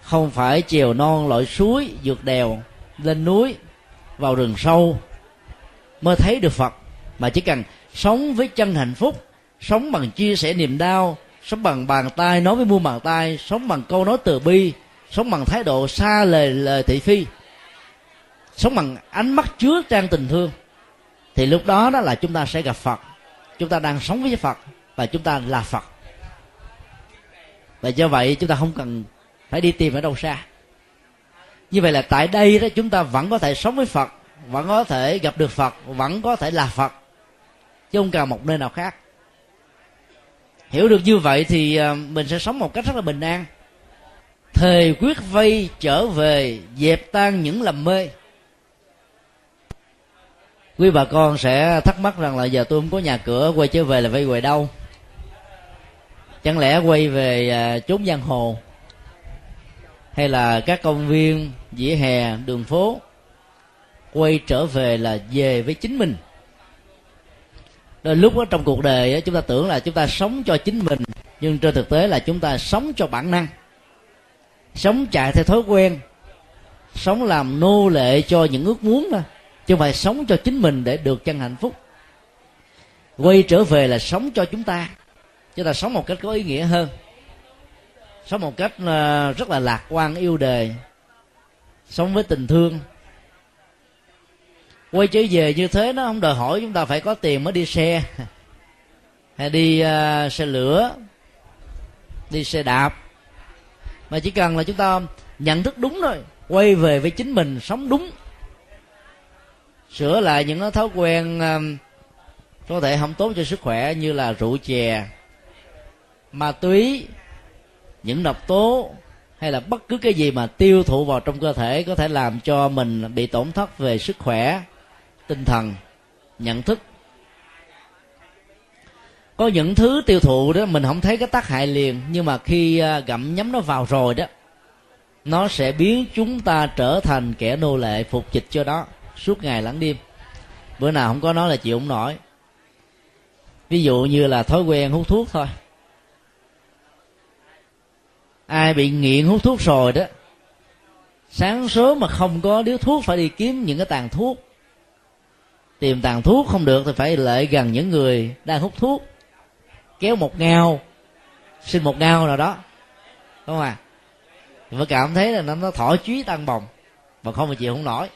Không phải chiều non lội suối, vượt đèo, lên núi, vào rừng sâu mới thấy được phật, mà chỉ cần sống với chân hạnh phúc, sống bằng chia sẻ niềm đau sống bằng bàn tay nói với muôn bàn tay, sống bằng câu nói từ bi, sống bằng thái độ xa lời lời thị phi. Sống bằng ánh mắt chứa trang tình thương. Thì lúc đó đó là chúng ta sẽ gặp phật. Chúng ta đang sống với phật và chúng ta là phật. Và do vậy chúng ta không cần phải đi tìm ở đâu xa. Như vậy là tại đây đó chúng ta vẫn có thể sống với phật, vẫn có thể gặp được phật, vẫn có thể là phật. Chứ không cần một nơi nào khác hiểu được như vậy thì ờ, mình sẽ sống một cách rất là bình an. Thề quyết vây trở về, dẹp tan những lầm mê. Quý bà con sẽ thắc mắc rằng là giờ tôi không có nhà cửa, quay trở về là vây về đâu chẳng lẽ quay về ờ, chốn giang hồ? Hay là các công viên, vỉa hè, đường phố, quay trở về là về với chính mình? Đôi lúc đó trong cuộc đời chúng ta tưởng là chúng ta sống cho chính mình, nhưng trên thực tế là chúng ta sống cho bản năng. Sống chạy theo thói quen, sống làm nô lệ cho những ước muốn thôi, chứ không phải sống cho chính mình để được chân hạnh phúc. Quay trở về là sống cho chúng ta chúng ta sống một cách có ý nghĩa hơn. Sống một cách ờ, rất là lạc quan, yêu đời. Sống với tình thương quay trở về như thế nó không đòi hỏi chúng ta phải có tiền mới đi xe. Hay đi uh, xe lửa đi xe đạp. Mà chỉ cần là chúng ta nhận thức đúng thôi quay về với chính mình sống đúng. Sửa lại những thói quen uh, có thể không tốt cho sức khỏe như là rượu chè ma túy những độc tố hay là bất cứ cái gì mà tiêu thụ vào trong cơ thể có thể làm cho mình bị tổn thất về sức khỏe tinh thần, nhận thức. Có những thứ tiêu thụ đó, mình không thấy cái tác hại liền, nhưng mà khi à, gặm nhấm nó vào rồi đó, nó sẽ biến chúng ta trở thành kẻ nô lệ phục dịch cho đó, suốt ngày lẫn đêm. Bữa nào không có nó là chịu không nổi. Ví dụ như là thói quen hút thuốc thôi. Ai bị nghiện hút thuốc rồi đó, sáng sớm mà không có điếu thuốc phải đi kiếm những cái tàn thuốc tìm tàn thuốc không được thì phải lệ gần những người đang hút thuốc. Kéo một ngao xin một ngao nào đó. Đúng không à thì mới cảm thấy là nó, nó thỏ chúy tăng bồng mà không mà chịu không nổi.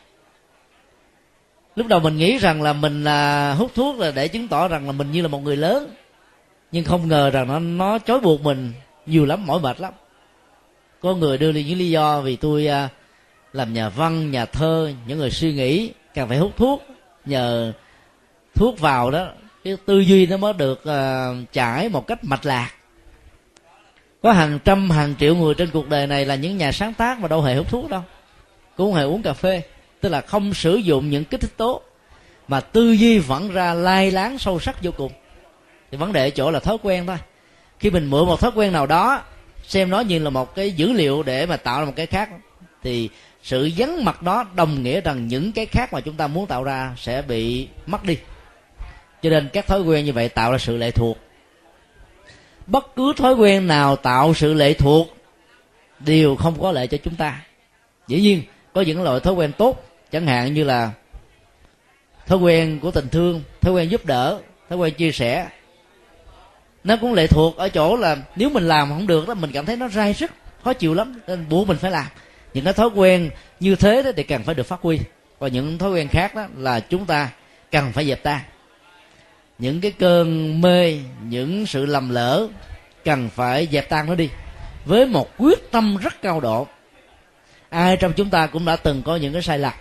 Lúc đầu mình nghĩ rằng là mình là hút thuốc là để chứng tỏ rằng là mình như là một người lớn. Nhưng không ngờ rằng nó nó chối buộc mình nhiều lắm mỏi mệt lắm. Có người đưa lên những lý do vì tôi à, làm nhà văn nhà thơ những người suy nghĩ càng phải hút thuốc nhờ thuốc vào đó cái tư duy nó mới được uh, trải một cách mạch lạc. Có hàng trăm hàng triệu người trên cuộc đời này là những nhà sáng tác mà đâu hề hút thuốc đâu. Cũng không hề uống cà phê tức là không sử dụng những kích thích tố mà tư duy vẫn ra lai láng sâu sắc vô cùng. Thì vấn đề ở chỗ là thói quen thôi. Khi mình mượn một thói quen nào đó xem nó như là một cái dữ liệu để mà tạo ra một cái khác thì sự vắng mặt đó đồng nghĩa rằng những cái khác mà chúng ta muốn tạo ra sẽ bị mất đi. Cho nên các thói quen như vậy tạo ra sự lệ thuộc. Bất cứ thói quen nào tạo sự lệ thuộc đều không có lợi cho chúng ta. Dĩ nhiên, có những loại thói quen tốt, chẳng hạn như là thói quen của tình thương, thói quen giúp đỡ, thói quen chia sẻ. Nó cũng lệ thuộc ở chỗ là nếu mình làm không được đó, mình cảm thấy nó rai sức, khó chịu lắm, nên buộc mình phải làm những cái thói quen như thế đó thì cần phải được phát huy. Và những thói quen khác đó là chúng ta cần phải dẹp tan những cái cơn mê, những sự lầm lỡ cần phải dẹp tan nó đi. Với một quyết tâm rất cao độ, ai trong chúng ta cũng đã từng có những cái sai lầm.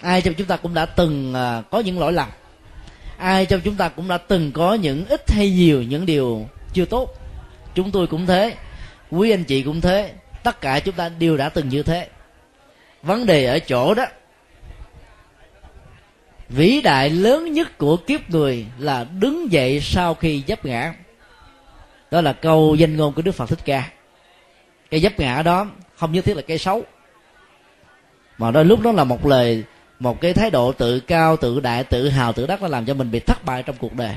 Ai trong chúng ta cũng đã từng à, có những lỗi lầm. Ai trong chúng ta cũng đã từng có những ít hay nhiều, những điều chưa tốt. Chúng tôi cũng thế, quý anh chị cũng thế tất cả chúng ta đều đã từng như thế. Vấn đề ở chỗ đó, vĩ đại lớn nhất của kiếp người là đứng dậy sau khi dấp ngã. Đó là câu danh ngôn của đức phật thích ca. Cái dấp ngã đó không nhất thiết là cái xấu, mà đôi lúc đó là một lời, một cái thái độ tự cao, tự đại, tự hào, tự đắc nó làm cho mình bị thất bại trong cuộc đời.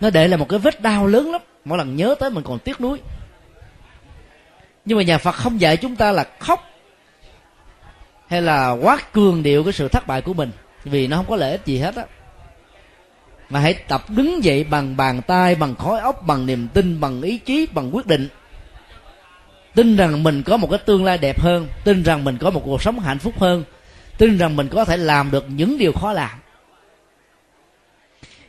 Nó để là một cái vết đau lớn lắm. Mỗi lần nhớ tới mình còn tiếc nuối nhưng mà nhà phật không dạy chúng ta là khóc hay là quá cường điệu cái sự thất bại của mình, vì nó không có lợi ích gì hết á. Mà hãy tập đứng dậy bằng bàn tay, bằng khối óc bằng niềm tin, bằng ý chí, bằng quyết định. Tin rằng mình có một cái tương lai đẹp hơn, tin rằng mình có một cuộc sống hạnh phúc hơn, tin rằng mình có thể làm được những điều khó làm.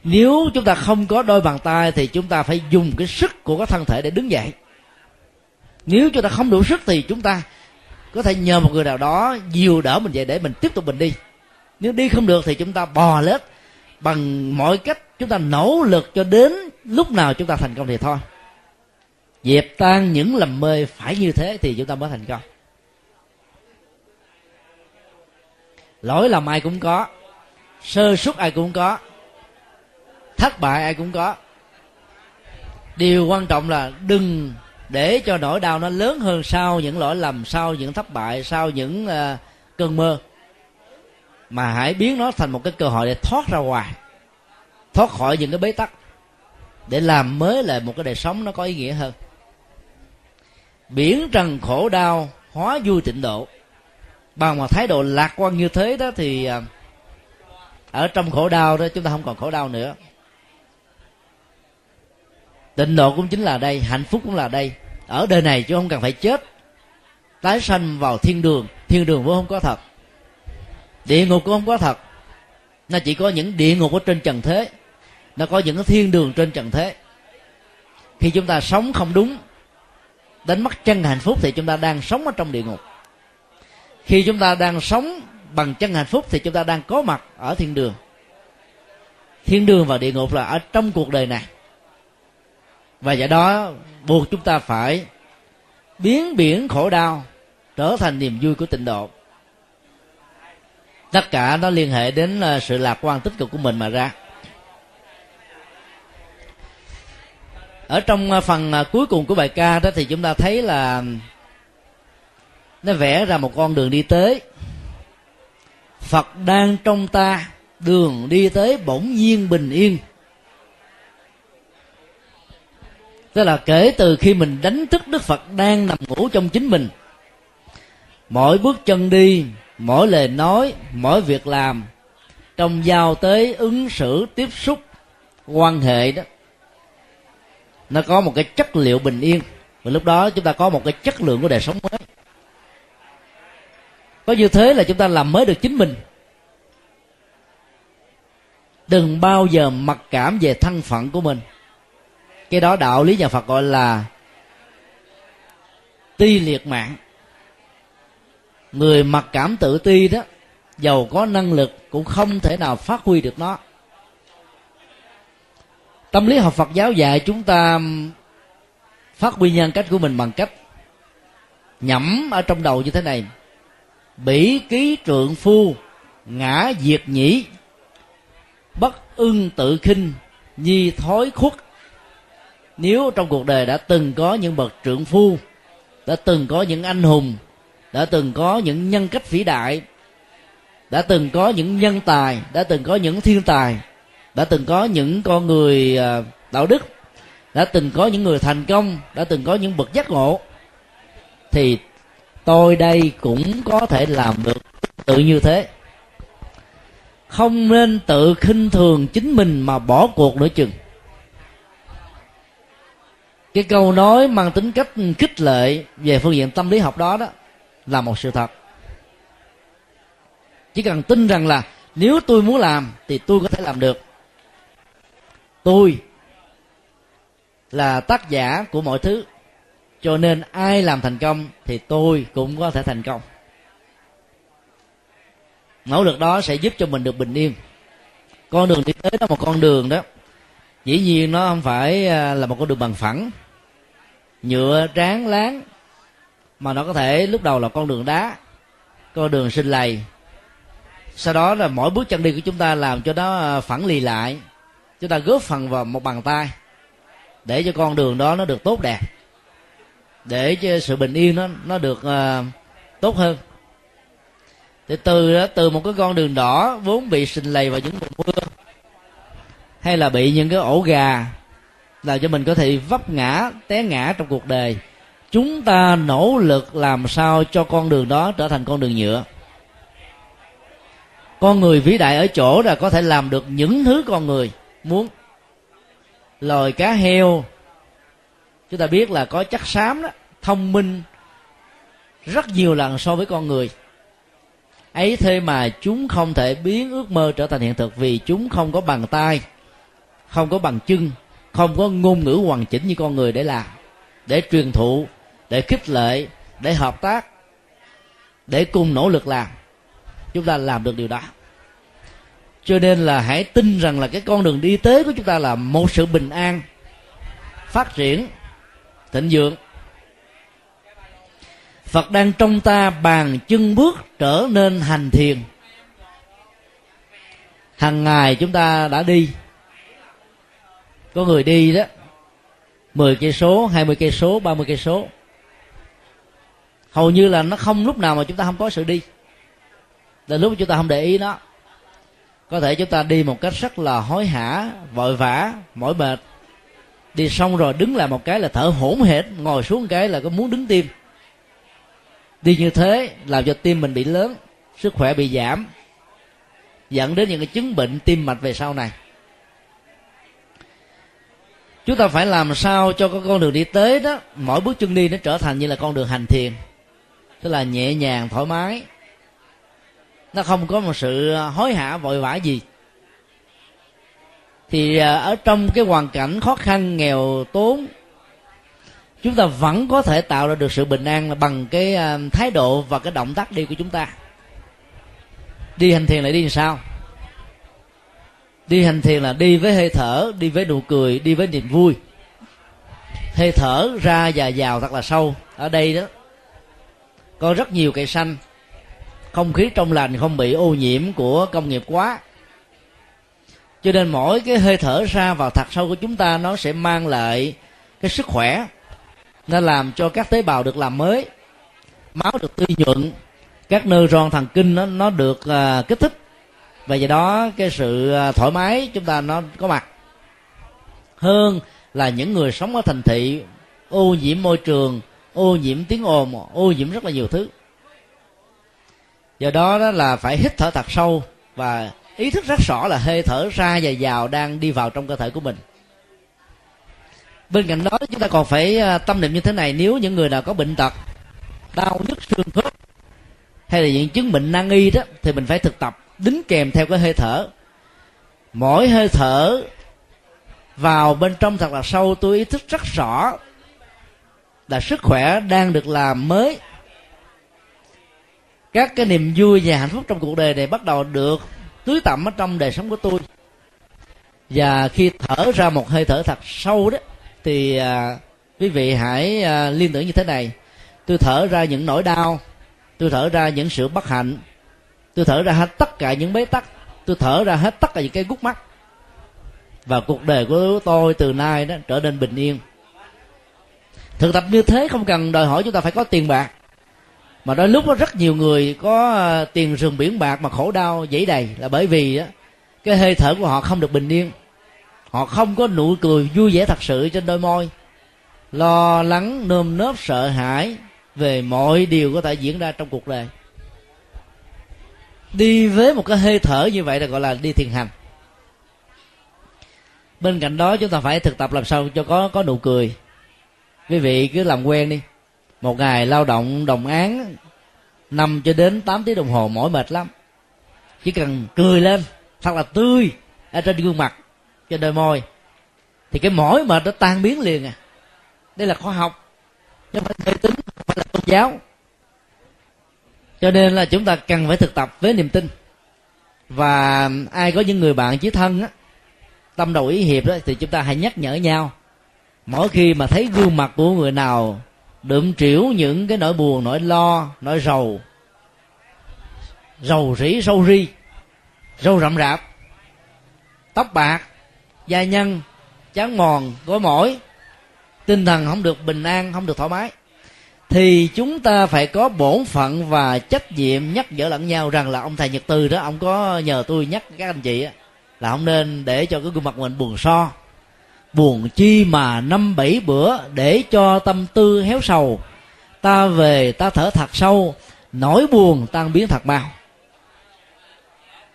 Nếu chúng ta không có đôi bàn tay thì chúng ta phải dùng cái sức của cái thân thể để đứng dậy nếu chúng ta không đủ sức thì chúng ta có thể nhờ một người nào đó dìu đỡ mình dậy để mình tiếp tục mình đi. Nếu đi không được thì chúng ta bò lết bằng mọi cách chúng ta nỗ lực cho đến lúc nào chúng ta thành công thì thôi. Dẹp tan những lầm mê phải như thế thì chúng ta mới thành công. Lỗi lầm ai cũng có, sơ suất ai cũng có, thất bại ai cũng có. Điều quan trọng là đừng để cho nỗi đau nó lớn hơn sau những lỗi lầm sau những thất bại sau những uh, cơn mơ. Mà hãy biến nó thành một cái cơ hội để thoát ra ngoài thoát khỏi những cái bế tắc để làm mới lại một cái đời sống nó có ý nghĩa hơn. Biển trần khổ đau hóa vui tịnh độ. Bằng một thái độ lạc quan như thế đó thì ờ, ở trong khổ đau đó chúng ta không còn khổ đau nữa tịnh độ cũng chính là đây, hạnh phúc cũng là đây. Ở đời này chứ không cần phải chết. Tái sanh vào thiên đường thiên đường cũng không có thật. Địa ngục cũng không có thật. Nó chỉ có những địa ngục ở trên trần thế. Nó có những thiên đường trên trần thế. Khi chúng ta sống không đúng, đánh mất chân hạnh phúc thì chúng ta đang sống ở trong địa ngục. Khi chúng ta đang sống bằng chân hạnh phúc thì chúng ta đang có mặt ở thiên đường. Thiên đường và địa ngục là ở trong cuộc đời này và do đó, buộc chúng ta phải biến biển khổ đau trở thành niềm vui của tịnh độ. Tất cả nó liên hệ đến ờ, sự lạc quan tích cực của mình mà ra. Ở trong ờ, phần ờ, cuối cùng của bài ca đó thì chúng ta thấy là nó vẽ ra một con đường đi tới. Phật đang trong ta, đường đi tới bỗng nhiên bình yên. Tức là kể từ khi mình đánh thức đức phật đang nằm ngủ trong chính mình, mỗi bước chân đi, mỗi lời nói, mỗi việc làm, trong giao tới ứng xử tiếp xúc, quan hệ đó, nó có một cái chất liệu bình yên. Và lúc đó chúng ta có một cái chất lượng của đời sống mới. Có như thế là chúng ta làm mới được chính mình. Đừng bao giờ mặc cảm về thân phận của mình cái đó đạo lý nhà phật gọi là ti liệt mạng. Người mặc cảm tự ti đó, giàu có năng lực cũng không thể nào phát huy được nó. Tâm lý học phật giáo dạy chúng ta phát huy nhân cách của mình bằng cách nhẩm ở trong đầu như thế này. Bỉ ký trượng phu, ngã diệt nhĩ, bất ưng tự khinh, nhi thói khuất nếu trong cuộc đời đã từng có những bậc trượng phu, đã từng có những anh hùng, đã từng có những nhân cách vĩ đại, đã từng có những nhân tài, đã từng có những thiên tài, đã từng có những con người à, đạo đức, đã từng có những người thành công, đã từng có những bậc giác ngộ, thì tôi đây cũng có thể làm được tự như thế. Không nên tự khinh thường chính mình mà bỏ cuộc nữa chừng cái câu nói mang tính cách khích lệ về phương diện tâm lý học đó đó là một sự thật. Chỉ cần tin rằng là nếu tôi muốn làm thì tôi có thể làm được. Tôi là tác giả của mọi thứ, cho nên ai làm thành công thì tôi cũng có thể thành công. Nỗ lực đó sẽ giúp cho mình được bình yên. Con đường đi tới đó một con đường đó. Dĩ nhiên nó không phải à, là một con đường bằng phẳng nhựa tráng láng mà nó có thể lúc đầu là con đường đá con đường sinh lầy. Sau đó là mỗi bước chân đi của chúng ta làm cho nó à, phẳng lì lại chúng ta góp phần vào một bàn tay để cho con đường đó nó được tốt đẹp để cho sự bình yên nó nó được uh, tốt hơn. Thì từ từ một cái con đường đỏ vốn bị sình lầy vào những mùa mưa hay là bị những cái ổ gà làm cho mình có thể vấp ngã, té ngã trong cuộc đời. Chúng ta nỗ lực làm sao cho con đường đó trở thành con đường nhựa. Con người vĩ đại ở chỗ là có thể làm được những thứ con người muốn. Loài cá heo, chúng ta biết là có chất xám đó, thông minh rất nhiều lần so với con người. Ấy thế mà chúng không thể biến ước mơ trở thành hiện thực vì chúng không có bàn tay không có bằng chân không có ngôn ngữ hoàn chỉnh như con người để làm, để truyền thụ, để khích lệ, để hợp tác, để cùng nỗ lực làm. Chúng ta làm được điều đó. Cho nên là hãy tin rằng là cái con đường đi tới của chúng ta là một sự bình an, phát triển, thịnh vượng. Phật đang trong ta bàn chân bước trở nên hành thiền. Hàng ngày chúng ta đã đi có người đi đó. 10 cây số 20 cây số 30 cây số. Hầu như là nó không lúc nào mà chúng ta không có sự đi. Là lúc chúng ta không để ý nó. Có thể chúng ta đi một cách rất là hối hả, vội vã, mỏi mệt. Đi xong rồi đứng lại một cái là thở hổn hển, ngồi xuống cái là có muốn đứng tim. Đi như thế làm cho tim mình bị lớn, sức khỏe bị giảm, dẫn đến những cái chứng bệnh tim mạch về sau này chúng ta phải làm sao cho cái con đường đi tới đó, mỗi bước chân đi nó trở thành như là con đường hành thiền. Tức là nhẹ nhàng, thoải mái. Nó không có một sự hối hả, vội vã gì. Thì à, ở trong cái hoàn cảnh khó khăn, nghèo tốn, chúng ta vẫn có thể tạo ra được sự bình an là bằng cái à, thái độ và cái động tác đi của chúng ta. Đi hành thiền lại đi làm sao? Đi hành thiền là đi với hơi thở đi với nụ cười đi với niềm vui. Hơi thở ra và vào thật là sâu ở đây đó. Có rất nhiều cây xanh. Không khí trong lành không bị ô nhiễm của công nghiệp quá. Cho nên mỗi cái hơi thở ra vào thật sâu của chúng ta nó sẽ mang lại cái sức khỏe. Nó làm cho các tế bào được làm mới. Máu được tươi nhuận. Các nơ ron thần kinh nó nó được uh, kích thích và do đó, cái sự à, thoải mái chúng ta nó có mặt. Hơn là những người sống ở thành thị, ô nhiễm môi trường, ô nhiễm tiếng ồn, ô nhiễm rất là nhiều thứ. Do đó đó là phải hít thở thật sâu và ý thức rất rõ là hơi thở ra và vào đang đi vào trong cơ thể của mình. Bên cạnh đó, chúng ta còn phải à, tâm niệm như thế này, nếu những người nào có bệnh tật, đau nhức xương khớp, hay là những chứng bệnh nan y đó, thì mình phải thực tập đính kèm theo cái hơi thở. Mỗi hơi thở vào bên trong thật là sâu tôi ý thức rất rõ là sức khỏe đang được làm mới. Các cái niềm vui và hạnh phúc trong cuộc đời này bắt đầu được tưới tẩm ở trong đời sống của tôi. Và khi thở ra một hơi thở thật sâu đó thì à, quý vị hãy à, liên tưởng như thế này. Tôi thở ra những nỗi đau tôi thở ra những sự bất hạnh tôi thở ra hết tất cả những bế tắc. Tôi thở ra hết tất cả những cái gút mắt. Và cuộc đời của tôi từ nay đó trở nên bình yên. Thực tập như thế không cần đòi hỏi chúng ta phải có tiền bạc. Mà đôi lúc có rất nhiều người có à, tiền rừng biển bạc mà khổ đau dãy đầy là bởi vì đó, cái hơi thở của họ không được bình yên. Họ không có nụ cười vui vẻ thật sự trên đôi môi. Lo lắng nơm nớp sợ hãi về mọi điều có thể diễn ra trong cuộc đời đi với một cái hơi thở như vậy là gọi là đi thiền hành. Bên cạnh đó chúng ta phải thực tập làm sao cho có có nụ cười. Quý vị cứ làm quen đi. Một ngày lao động đồng án, năm cho đến 8 tiếng đồng hồ mỏi mệt lắm. Chỉ cần cười lên, thật là tươi ở trên gương mặt, trên đôi môi, thì cái mỏi mệt nó tan biến liền à. Đây là khoa học. Chứ không phải mê tín không phải là tôn giáo cho nên là chúng ta cần phải thực tập với niềm tin. Và ai có những người bạn chí thân á, tâm đầu ý hiệp đó, thì chúng ta hãy nhắc nhở nhau. Mỗi khi mà thấy gương mặt của người nào đượm trĩu những cái nỗi buồn, nỗi lo, nỗi rầu rầu rĩ, sâu ri, râu rậm rạp, tóc bạc, da nhăn chán mòn, gối mỏi, tinh thần không được bình an, không được thoải mái thì chúng ta phải có bổn phận và trách nhiệm nhắc nhở lẫn nhau rằng là ông thầy nhật từ đó, ông có nhờ tôi nhắc các anh chị là không nên để cho cái gương mặt mình buồn so, buồn chi mà năm bảy bữa để cho tâm tư héo sầu. Ta về, ta thở thật sâu, nỗi buồn tan biến thật mau.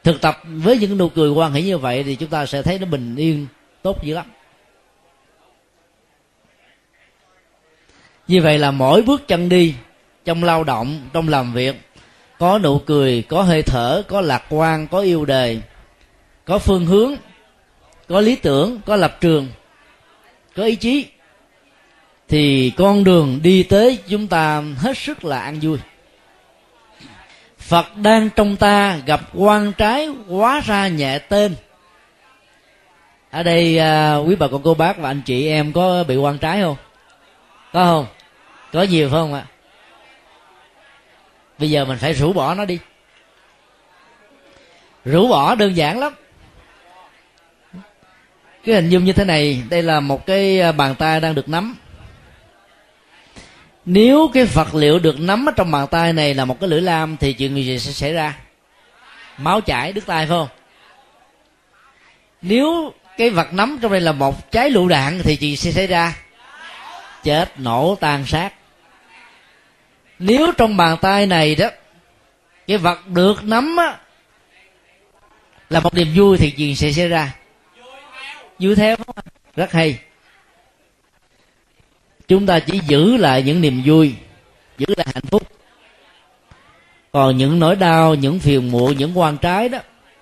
Thực tập với những nụ cười quan hệ như vậy thì chúng ta sẽ thấy nó bình yên, tốt dữ lắm. Như vậy là mỗi bước chân đi trong lao động, trong làm việc, có nụ cười, có hơi thở, có lạc quan, có yêu đời có phương hướng, có lý tưởng, có lập trường, có ý chí, thì con đường đi tới chúng ta hết sức là an vui. Phật đang trong ta gặp quan trái quá ra nhẹ tên. Ở đây à, quý bà con, cô bác và anh chị em có bị quan trái không? Có không? Có nhiều phải không ạ? Bây giờ mình phải rũ bỏ nó đi. Rũ bỏ đơn giản lắm. Cái hình dung như thế này, đây là một cái à, bàn tay đang được nắm. Nếu cái vật liệu được nắm ở trong bàn tay này là một cái lưỡi lam thì chuyện gì sẽ xảy ra? Máu chảy đứt tay phải không? Nếu cái vật nắm trong đây là một trái lựu đạn thì gì sẽ xảy ra? Chết, nổ, tan sát nếu trong bàn tay này đó cái vật được nắm á, là một niềm vui thì gì sẽ xảy ra? Vui theo. Rất hay. Chúng ta chỉ giữ lại những niềm vui giữ lại hạnh phúc. Còn những nỗi đau những phiền muộn những quan trái đó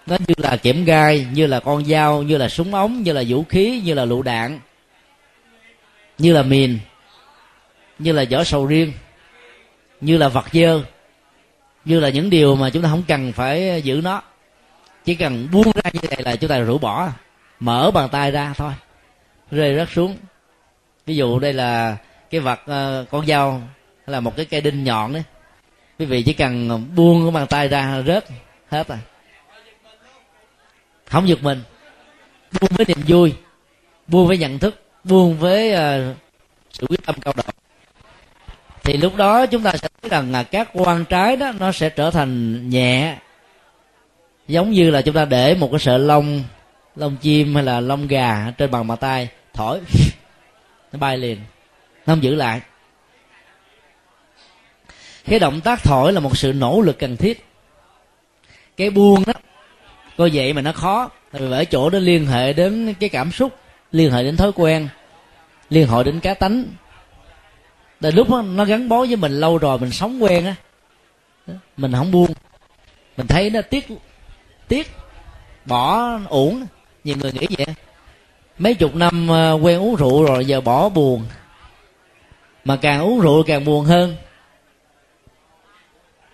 nó như là kiểm gai như là con dao như là súng ống như là vũ khí như là lựu đạn như là mìn như là vỏ sầu riêng như là vật dơ như là những điều mà chúng ta không cần phải giữ nó. Chỉ cần buông ra như vậy là chúng ta rũ bỏ mở bàn tay ra thôi rơi rớt xuống. Ví dụ đây là cái vật uh, con dao hay là một cái cây đinh nhọn đấy. Quý vị chỉ cần buông cái bàn tay ra rớt hết rồi. Không giật mình. Buông với niềm vui buông với nhận thức buông với uh, sự quyết tâm cao độ thì lúc đó chúng ta sẽ thấy rằng là các quan trái đó, nó sẽ trở thành nhẹ. Giống như là chúng ta để một cái sợi lông lông chim hay là lông gà trên bàn bàn tay, thổi, nó bay liền, nó không giữ lại. Cái động tác thổi là một sự nỗ lực cần thiết. Cái buông đó coi vậy mà nó khó vì ở chỗ nó liên hệ đến cái cảm xúc, liên hệ đến thói quen, liên hệ đến cá tánh tại lúc đó, nó gắn bó với mình lâu rồi mình sống quen á. Mình không buông. Mình thấy nó tiếc tiếc bỏ uổng. Nhiều người nghĩ vậy. Mấy chục năm ờ, quen uống rượu rồi giờ bỏ buồn. Mà càng uống rượu càng buồn hơn.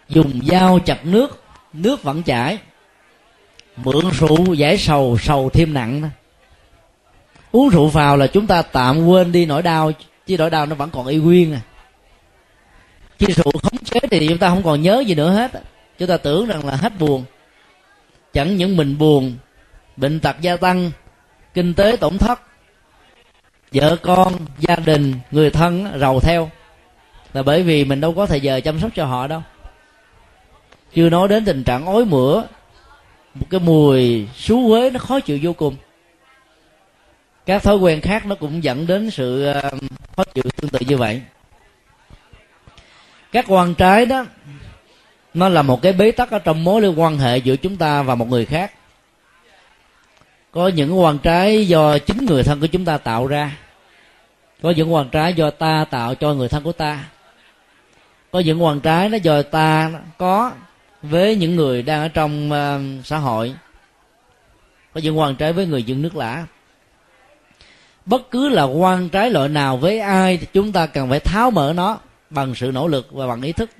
Dùng dao chặt nước nước vẫn chảy. Mượn rượu giải sầu sầu thêm nặng đó. uống rượu vào là chúng ta tạm quên đi nỗi đau chứ nỗi đau nó vẫn còn y nguyên à. Khi rượu khống chế thì chúng ta không còn nhớ gì nữa hết chúng ta tưởng rằng là hết buồn. Chẳng những mình buồn, bệnh tật gia tăng, kinh tế tổn thất, vợ con, gia đình, người thân rầu theo. Là bởi vì mình đâu có thời giờ chăm sóc cho họ đâu. Chưa nói đến tình trạng ói mửa, một cái mùi xú quế nó khó chịu vô cùng các thói quen khác nó cũng dẫn đến sự phát khó chịu tương tự như vậy. Các quan trái đó nó là một cái bế tắc ở trong mối liên quan hệ giữa chúng ta và một người khác. Có những quan trái do chính người thân của chúng ta tạo ra. Có những quan trái do ta tạo cho người thân của ta. Có những quan trái nó do ta có với những người đang ở trong uh, xã hội. Có những quan trái với người dân nước lã bất cứ là quan trái loại nào với ai, thì chúng ta cần phải tháo mở nó bằng sự nỗ lực và bằng ý thức.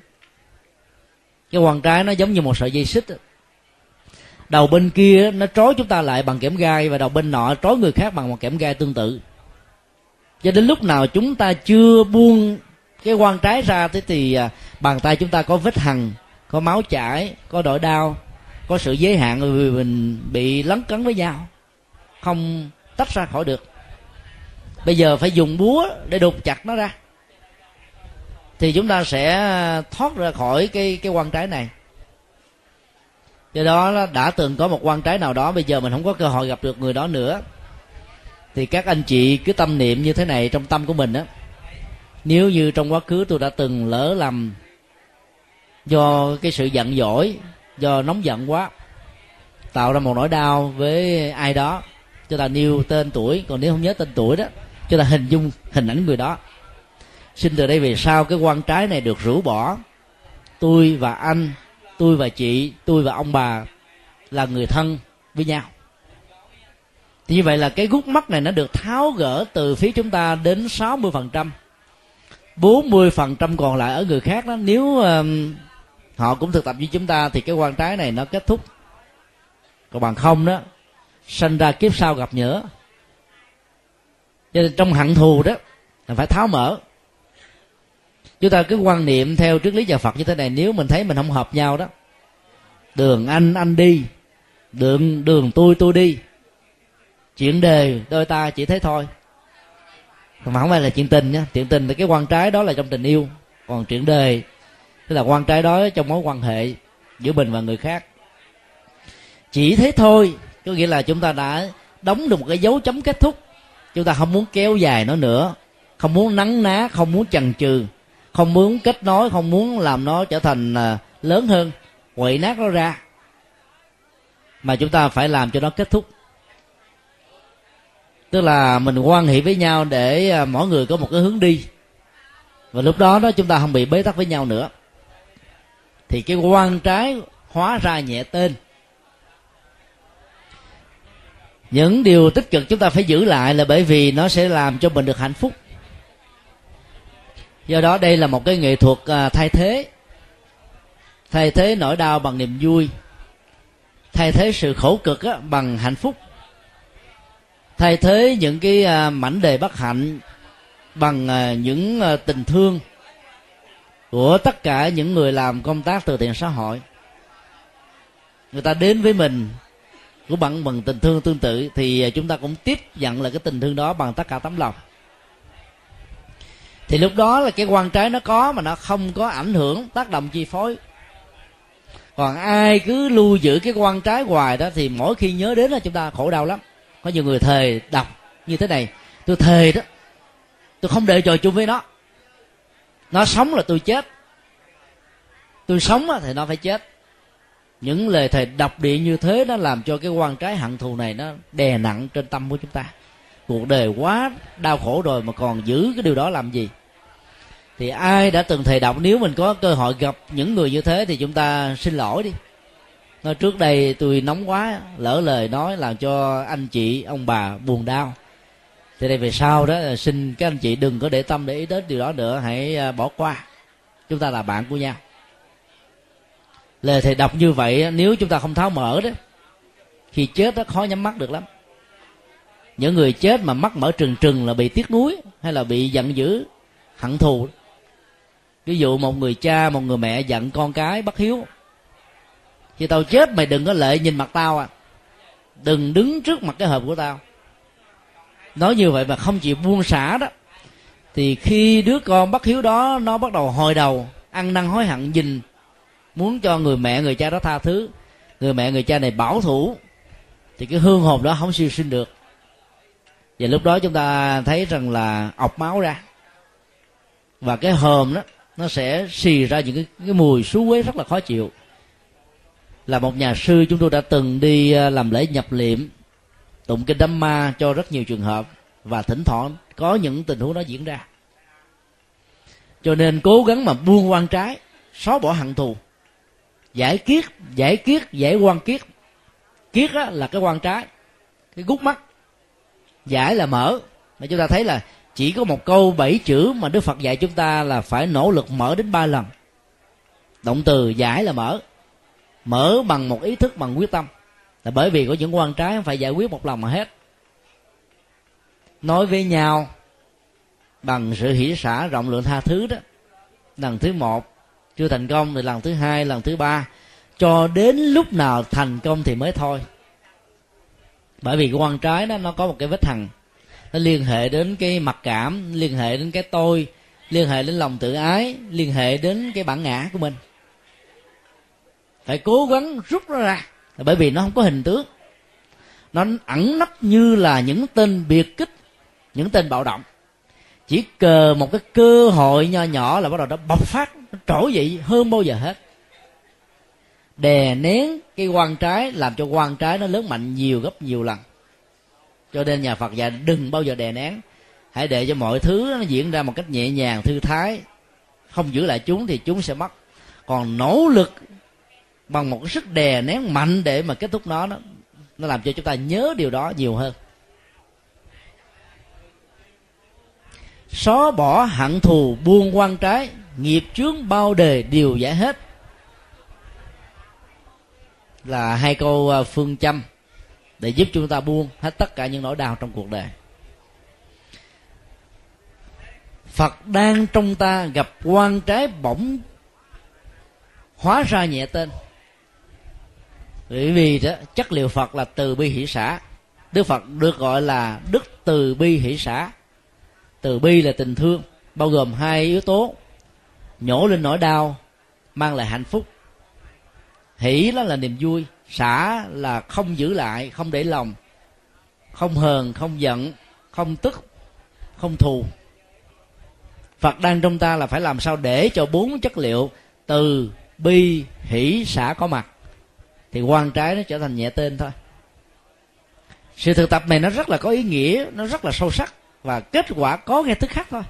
Cái quan trái nó giống như một sợi dây xích đầu bên kia nó trói chúng ta lại bằng kẽm gai và đầu bên nọ trói người khác bằng một kẽm gai tương tự. Cho đến lúc nào chúng ta chưa buông cái quan trái ra thế thì à, bàn tay chúng ta có vết hằn, có máu chảy, có đội đau, có sự giới hạn vì mình bị lấn cấn với nhau, không tách ra khỏi được bây giờ phải dùng búa để đục chặt nó ra. Thì chúng ta sẽ thoát ra khỏi cái cái quan trái này. Do đó đã từng có một quan trái nào đó, bây giờ mình không có cơ hội gặp được người đó nữa. Thì các anh chị cứ tâm niệm như thế này trong tâm của mình á. Nếu như trong quá khứ tôi đã từng lỡ lầm do cái sự giận dỗi, do nóng giận quá, tạo ra một nỗi đau với ai đó, cho ta nêu tên tuổi. Còn nếu không nhớ tên tuổi đó chúng ta hình dung hình ảnh người đó. Xin từ đây về sau cái quan trái này được rũ bỏ. Tôi và anh tôi và chị tôi và ông bà là người thân với nhau. Thì như vậy là cái gút mắt này nó được tháo gỡ từ phía chúng ta đến 60 phần trăm. 40 phần trăm còn lại ở người khác đó nếu uh, họ cũng thực tập như chúng ta thì cái quan trái này nó kết thúc. Còn bằng không đó sanh ra kiếp sau gặp nhỡ cho nên trong hận thù đó là phải tháo mở. Chúng ta cứ quan niệm theo triết lý nhà phật như thế này, nếu mình thấy mình không hợp nhau đó, đường anh anh đi, đường đường tôi tôi đi, chuyện đề, đôi ta chỉ thế thôi. Mà không phải là chuyện tình nha, chuyện tình là cái quan trái đó là trong tình yêu, còn chuyện đề tức là quan trái đó trong mối quan hệ giữa mình và người khác. Chỉ thế thôi, có nghĩa là chúng ta đã đóng được một cái dấu chấm kết thúc chúng ta không muốn kéo dài nó nữa. Không muốn nắng ná, không muốn chần chừ. Không muốn kết nối, không muốn làm nó trở thành à, lớn hơn. Quậy nát nó ra. Mà chúng ta phải làm cho nó kết thúc. Tức là mình quan hệ với nhau để à, mỗi người có một cái hướng đi. Và lúc đó đó chúng ta không bị bế tắc với nhau nữa. Thì cái quan trái hóa ra nhẹ tên những điều tích cực chúng ta phải giữ lại là bởi vì nó sẽ làm cho mình được hạnh phúc. Do đó đây là một cái nghệ thuật à, thay thế. Thay thế nỗi đau bằng niềm vui. Thay thế sự khổ cực á, bằng hạnh phúc. Thay thế những cái à, mảnh đề bất hạnh bằng à, những tình thương của tất cả những người làm công tác từ thiện xã hội. Người ta đến với mình của bạn bằng tình thương tương tự thì à, chúng ta cũng tiếp nhận là cái tình thương đó bằng tất cả tấm lòng. Thì lúc đó là cái quan trái nó có mà nó không có ảnh hưởng tác động chi phối. Còn ai cứ lưu giữ cái quan trái hoài đó thì mỗi khi nhớ đến là chúng ta khổ đau lắm. Có nhiều người thề đọc như thế này, tôi thề đó, tôi không để trò chung với nó. Nó sống là tôi chết. Tôi sống thì nó phải chết những lời thầy đọc điện như thế nó làm cho cái quan trái hận thù này nó đè nặng trên tâm của chúng ta. Cuộc đời quá đau khổ rồi mà còn giữ cái điều đó làm gì? Thì ai đã từng thầy đọc nếu mình có cơ hội gặp những người như thế thì chúng ta xin lỗi đi. Nói trước đây tôi nóng quá, lỡ lời nói làm cho anh chị, ông bà buồn đau. Thì đây về sau đó ờ, xin các anh chị đừng có để tâm để ý đến điều đó nữa, hãy ờ, bỏ qua. Chúng ta là bạn của nhau lời thầy đọc như vậy nếu chúng ta không tháo mở đó, khi chết đó khó nhắm mắt được lắm. Những người chết mà mắt mở trừng trừng là bị tiếc nuối hay là bị giận dữ, hận thù. Ví dụ một người cha, một người mẹ giận con cái bất hiếu. Khi tao chết mày đừng có lệ nhìn mặt tao à. Đừng đứng trước mặt cái hộp của tao. Nói như vậy mà không chịu buông xả đó, thì khi đứa con bất hiếu đó, nó bắt đầu hồi đầu, ăn năn hối hận, nhìn muốn cho người mẹ người cha đó tha thứ người mẹ người cha này bảo thủ thì cái hương hồn đó không siêu sinh được. Và lúc đó chúng ta thấy rằng là ọc máu ra và cái hòm đó nó sẽ xì ra những cái, cái mùi xú quế rất là khó chịu. Là một nhà sư chúng tôi đã từng đi à, làm lễ nhập liệm tụng kinh đám ma cho rất nhiều trường hợp và thỉnh thoảng có những tình huống đó diễn ra. Cho nên cố gắng mà buông quan trái xóa bỏ hận thù giải kiết giải kiết giải quan kiết. Kiết á, là cái quan trái cái gút mắt. Giải là mở. Mà chúng ta thấy là chỉ có một câu bảy chữ mà đức phật dạy chúng ta là phải nỗ lực mở đến ba lần. Động từ giải là mở. Mở bằng một ý thức bằng quyết tâm. Là bởi vì có những quan trái phải giải quyết một lần mà hết. Nói với nhau bằng sự hỉ xả rộng lượng tha thứ đó. Lần thứ một chưa thành công thì lần thứ hai, lần thứ ba. Cho đến lúc nào thành công thì mới thôi. Bởi vì quan trái đó, nó có một cái vết thằng nó liên hệ đến cái mặc cảm, liên hệ đến cái tôi, liên hệ đến lòng tự ái, liên hệ đến cái bản ngã của mình. Phải cố gắng rút nó ra. Bởi vì nó không có hình tướng. Nó ẩn nấp như là những tên biệt kích, những tên bạo động chỉ cờ một cái cơ hội nho nhỏ là bắt đầu nó bộc phát, nó trỗi dậy hơn bao giờ hết. Đè nén cái quan trái, làm cho quan trái nó lớn mạnh nhiều gấp nhiều lần. Cho nên nhà phật dạy đừng bao giờ đè nén. Hãy để cho mọi thứ nó diễn ra một cách nhẹ nhàng, thư thái. Không giữ lại chúng thì chúng sẽ mất. Còn nỗ lực bằng một cái sức đè nén mạnh để mà kết thúc nó nó nó làm cho chúng ta nhớ điều đó nhiều hơn. Xóa bỏ hận thù, buông quan trái, nghiệp chướng bao đề đều giải hết. Là hai câu à, phương châm để giúp chúng ta buông hết tất cả những nỗi đau trong cuộc đời. Phật đang trong ta gặp quan trái bỗng hóa ra nhẹ tên. Bởi vì đó, chất liệu phật là từ bi hỷ xã. Đức phật được gọi là đức từ bi hỷ xã từ bi là tình thương, bao gồm hai yếu tố. Nhổ lên nỗi đau, mang lại hạnh phúc. Hỷ đó là niềm vui, xả là không giữ lại, không để lòng. Không hờn, không giận, không tức, không thù. Phật đang trong ta là phải làm sao để cho bốn chất liệu từ, bi, hỷ, xả có mặt. Thì quan trái nó trở thành nhẹ tên thôi. Sự thực tập này nó rất là có ý nghĩa, nó rất là sâu sắc và kết quả có ngay tức khắc thôi.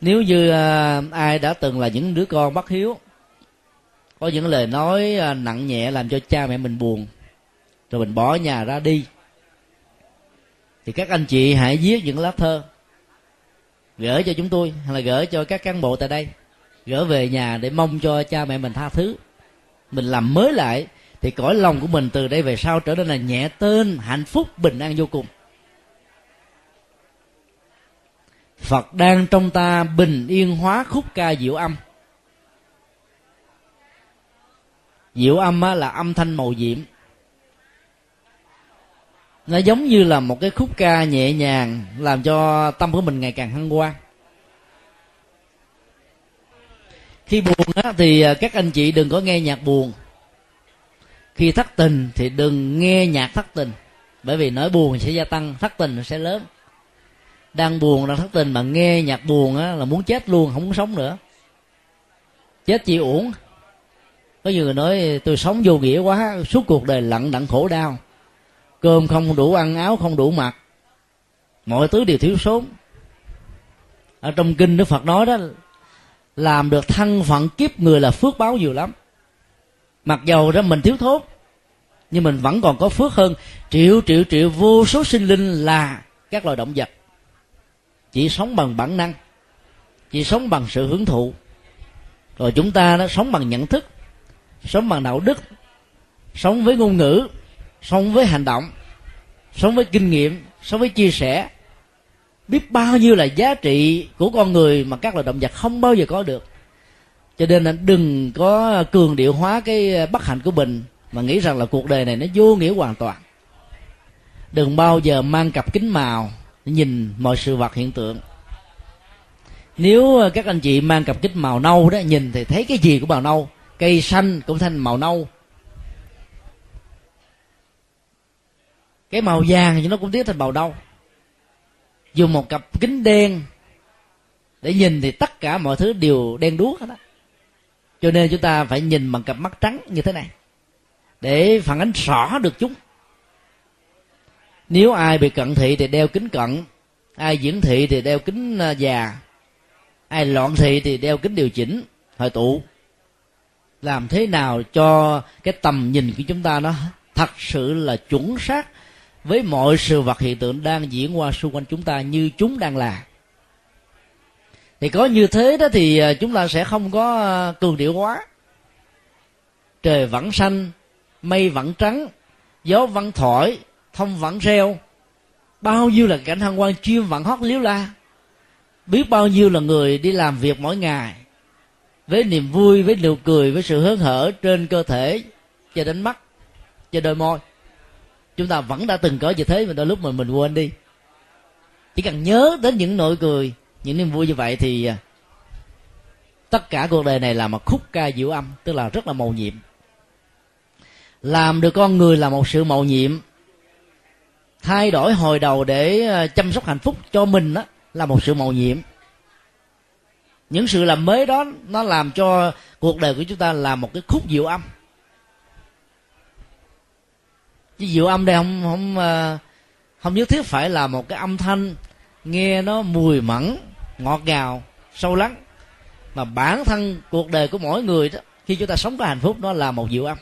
Nếu như à, ai đã từng là những đứa con bất hiếu, có những lời nói à, nặng nhẹ làm cho cha mẹ mình buồn, rồi mình bỏ nhà ra đi, thì các anh chị hãy viết những lá thơ gửi cho chúng tôi, hay là gửi cho các cán bộ tại đây. Gửi về nhà để mong cho cha mẹ mình tha thứ. Mình làm mới lại, thì cõi lòng của mình từ đây về sau trở nên là nhẹ tên, hạnh phúc, bình an vô cùng. Phật đang trong ta bình yên hóa khúc ca diệu âm. Diệu âm là âm thanh màu diệm nó giống như là một cái khúc ca nhẹ nhàng làm cho tâm của mình ngày càng hăng hoan. Khi buồn á, thì à, các anh chị đừng có nghe nhạc buồn. Khi thất tình thì đừng nghe nhạc thất tình bởi vì nỗi buồn sẽ gia tăng thất tình sẽ lớn đang buồn đang thất tình mà nghe nhạc buồn á, là muốn chết luôn không muốn sống nữa. Chết chỉ uổng. Có nhiều người nói tôi sống vô nghĩa quá suốt cuộc đời lặng đặng khổ đau. Cơm không đủ ăn áo không đủ mặc. Mọi thứ đều thiếu sốn. Ở trong kinh đức phật nói đó làm được thân phận kiếp người là phước báo nhiều lắm. Mặc dầu đó mình thiếu thốn nhưng mình vẫn còn có phước hơn. Triệu triệu triệu vô số sinh linh là các loài động vật chỉ sống bằng bản năng, chỉ sống bằng sự hưởng thụ. Rồi chúng ta nó sống bằng nhận thức, sống bằng đạo đức, sống với ngôn ngữ, sống với hành động, sống với kinh nghiệm, sống với chia sẻ. Biết bao nhiêu là giá trị của con người mà các loài động vật không bao giờ có được. Cho nên là đừng có cường điệu hóa cái bất hạnh của mình mà nghĩ rằng là cuộc đời này nó vô nghĩa hoàn toàn. Đừng bao giờ mang cặp kính màu nhìn mọi sự vật hiện tượng. Nếu các anh chị mang cặp kính màu nâu đó, nhìn thì thấy cái gì của màu nâu? Cây xanh cũng thành màu nâu. Cái màu vàng thì nó cũng tiến thành màu đâu dùng một cặp kính đen để nhìn thì tất cả mọi thứ đều đen đuốc hết á. Cho nên chúng ta phải nhìn bằng cặp mắt trắng như thế này để phản ánh rõ được chúng nếu ai bị cận thị thì đeo kính cận, ai diễn thị thì đeo kính à, già, ai loạn thị thì đeo kính điều chỉnh hồi tụ. Làm thế nào cho cái tầm nhìn của chúng ta nó thật sự là chuẩn xác với mọi sự vật hiện tượng đang diễn qua xung quanh chúng ta như chúng đang là? Thì có như thế đó thì à, chúng ta sẽ không có à, cường điệu quá trời vẫn xanh, mây vẫn trắng, gió vẫn thổi thông vẫn reo. Bao nhiêu là cảnh hân hoan chim vẫn hót liếu la. Biết bao nhiêu là người đi làm việc mỗi ngày. Với niềm vui, với nụ cười, với sự hớn hở trên cơ thể cho đến mắt, cho đôi môi. Chúng ta vẫn đã từng có như thế mà đôi lúc mà mình quên đi. Chỉ cần nhớ đến những nỗi cười, những niềm vui như vậy thì à, tất cả cuộc đời này là một khúc ca diệu âm, tức là rất là màu nhiệm. Làm được con người là một sự màu nhiệm thay đổi hồi đầu để ờ, chăm sóc hạnh phúc cho mình đó là một sự mầu nhiệm. Những sự làm mới đó, nó làm cho cuộc đời của chúng ta là một cái khúc diệu âm. Chứ diệu âm đây không không ờ, không nhất thiết phải là một cái âm thanh nghe nó mùi mẫn, ngọt ngào, sâu lắng. Mà bản thân cuộc đời của mỗi người đó, khi chúng ta sống có hạnh phúc nó là một diệu âm.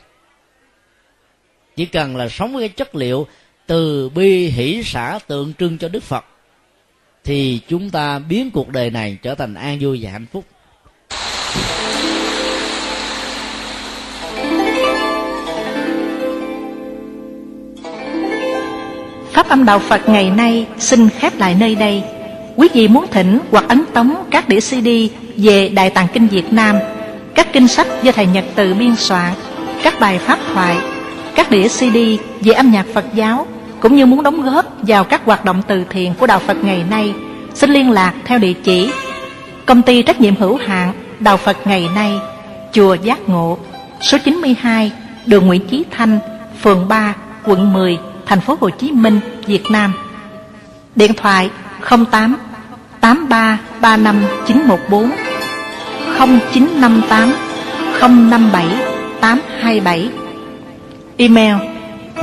Chỉ cần là sống với cái chất liệu từ bi hỷ xã tượng trưng cho đức phật thì chúng ta biến cuộc đời này trở thành an vui và hạnh phúc Pháp âm Đạo Phật ngày nay xin khép lại nơi đây. Quý vị muốn thỉnh hoặc ấn tống các đĩa CD về Đại Tạng Kinh Việt Nam, các kinh sách do Thầy Nhật Từ biên soạn, các bài pháp thoại, các đĩa CD về âm nhạc Phật giáo, cũng như muốn đóng góp vào các hoạt động từ thiện của Đạo Phật ngày nay, xin liên lạc theo địa chỉ Công ty trách nhiệm hữu hạn Đạo Phật ngày nay, Chùa Giác Ngộ, số 92, đường Nguyễn Chí Thanh, phường 3, quận 10, thành phố Hồ Chí Minh, Việt Nam. Điện thoại 08 83 35 914 0958 057 827 Email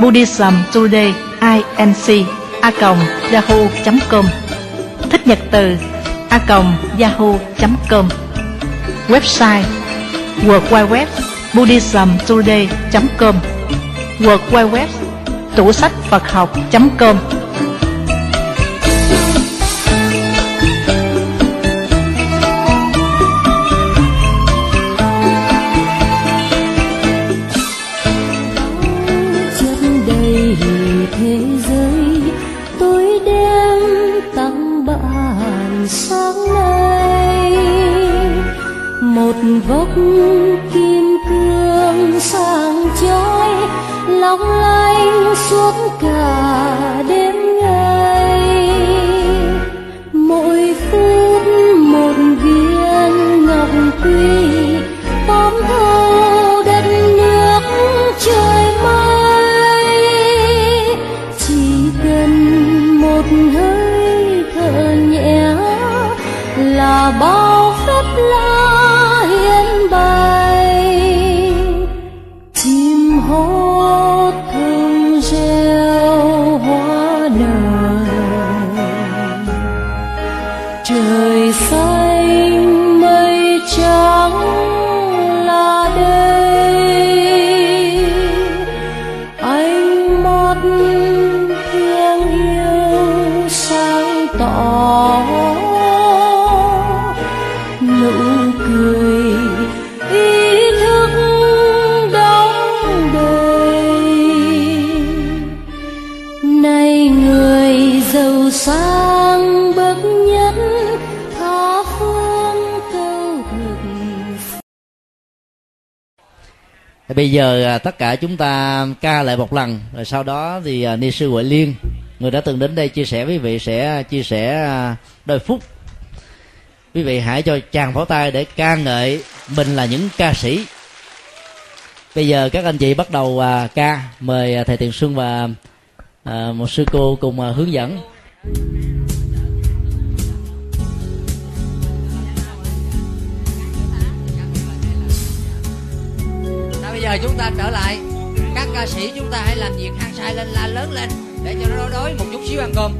buddhismtoday inc a yahoo.com Thích nhật từ a yahoo.com Website World Wide Web buddhismtoday.com World Wide Web tủ sách Phật học.com vóc kim cương sang chói long lanh suốt cả bây giờ à, tất cả chúng ta ca lại một lần, rồi sau đó thì à, ni sư huệ liên, người đã từng đến đây chia sẻ với vị, sẽ à, chia sẻ đôi phút. Quý vị hãy cho chàng pháo tay để ca ngợi mình là những ca sĩ. Bây giờ các anh chị bắt đầu ca, mời thầy tiền xuân và một sư cô cùng hướng dẫn. Giờ chúng ta trở lại. Các ca sĩ chúng ta hãy làm việc hăng say lên la lớn lên để cho nó đối một chút xíu ăn cơm.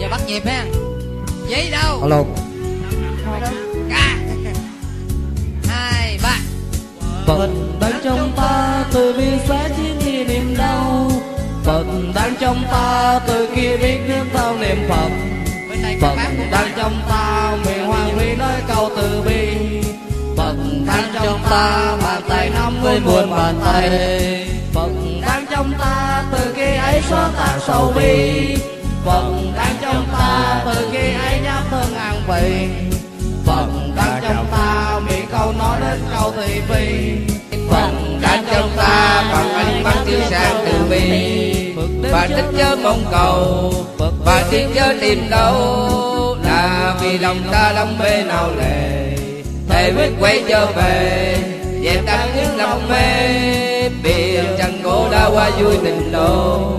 Giờ bắt nhịp ha. Giấy đâu? Alo. Ca. Hai ba. Phật đang trong ta từ bi sẽ chiến khi niềm đau. Phật đang trong ta từ kia biết nước tao niệm Phật. Phật đang trong ta miệng hoàng ly nói câu từ bi trong ta bàn tay nắm với muôn bàn tay. Phật đang trong ta từ khi ấy xóa tan sầu bi. Phật đang trong ta từ khi ấy nhắc thân an vị. Phật đang trong ta miệng câu nói đến câu thị phi. Phật đang trong ta bằng ánh mắt chiếu sáng từ bi. Và thích chớ mong cầu. Và tiếc chớ tìm đâu là vì lòng ta đắm mê nào lệ thề quyết quay trở về dẹp tan những lòng mê. Biển chẳng khổ đã qua vui tình độ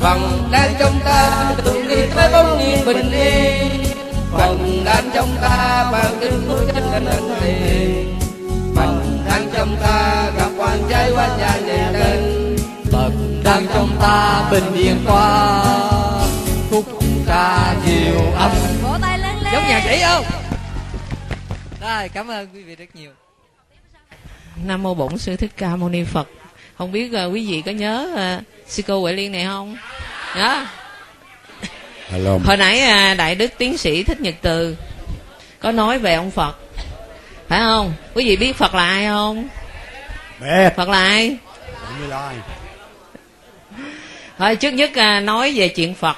phần đang trong ta từng đi tới bóng nhiên bình yên. Phần đang trong ta bằng kinh của chân cảnh anh tiền phần đang trong ta gặp quan trái qua nhà đèn tên phần đang trong ta bình yên qua. Khúc ca diệu âm giống nhạc sĩ không rồi cảm ơn quý vị rất nhiều. Nam mô bổn sư thích ca mâu ni phật. Không biết uh, quý vị có nhớ uh, sư cô huệ liên này không? Nhớ Hello. hồi nãy uh, đại đức tiến sĩ thích nhật từ có nói về ông phật. Phải không? Quý vị biết phật là ai không? Biết. Phật là ai? Thôi trước nhất uh, nói về chuyện phật.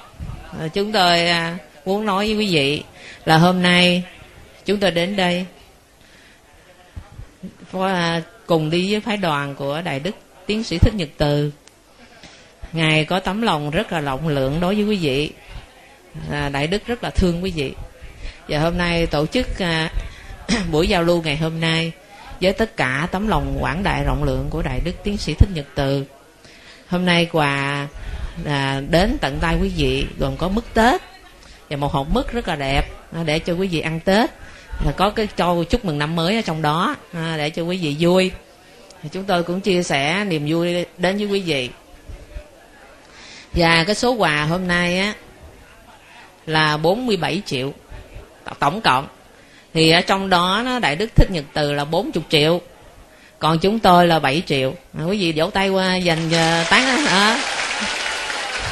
Uh, chúng tôi uh, muốn nói với quý vị là hôm nay chúng tôi đến đây qua à, cùng đi với phái đoàn của đại đức tiến sĩ thích nhật từ. Ngài có tấm lòng rất là rộng lượng đối với quý vị. À, đại đức rất là thương quý vị. Và hôm nay tổ chức à, buổi giao lưu ngày hôm nay với tất cả tấm lòng quảng đại rộng lượng của đại đức tiến sĩ thích nhật từ. Hôm nay quà à, đến tận tay quý vị gồm có mứt tết và một hộp mứt rất là đẹp để cho quý vị ăn tết là có cái câu chúc mừng năm mới ở trong đó à, để cho quý vị vui. Thì chúng tôi cũng chia sẻ niềm vui đến với quý vị. Và cái số quà hôm nay á là 47 triệu tổng cộng. Thì ở trong đó nó đại đức thích nhật từ là 40 triệu còn chúng tôi là 7 triệu. À, quý vị vỗ tay qua dành uh, tán đó à.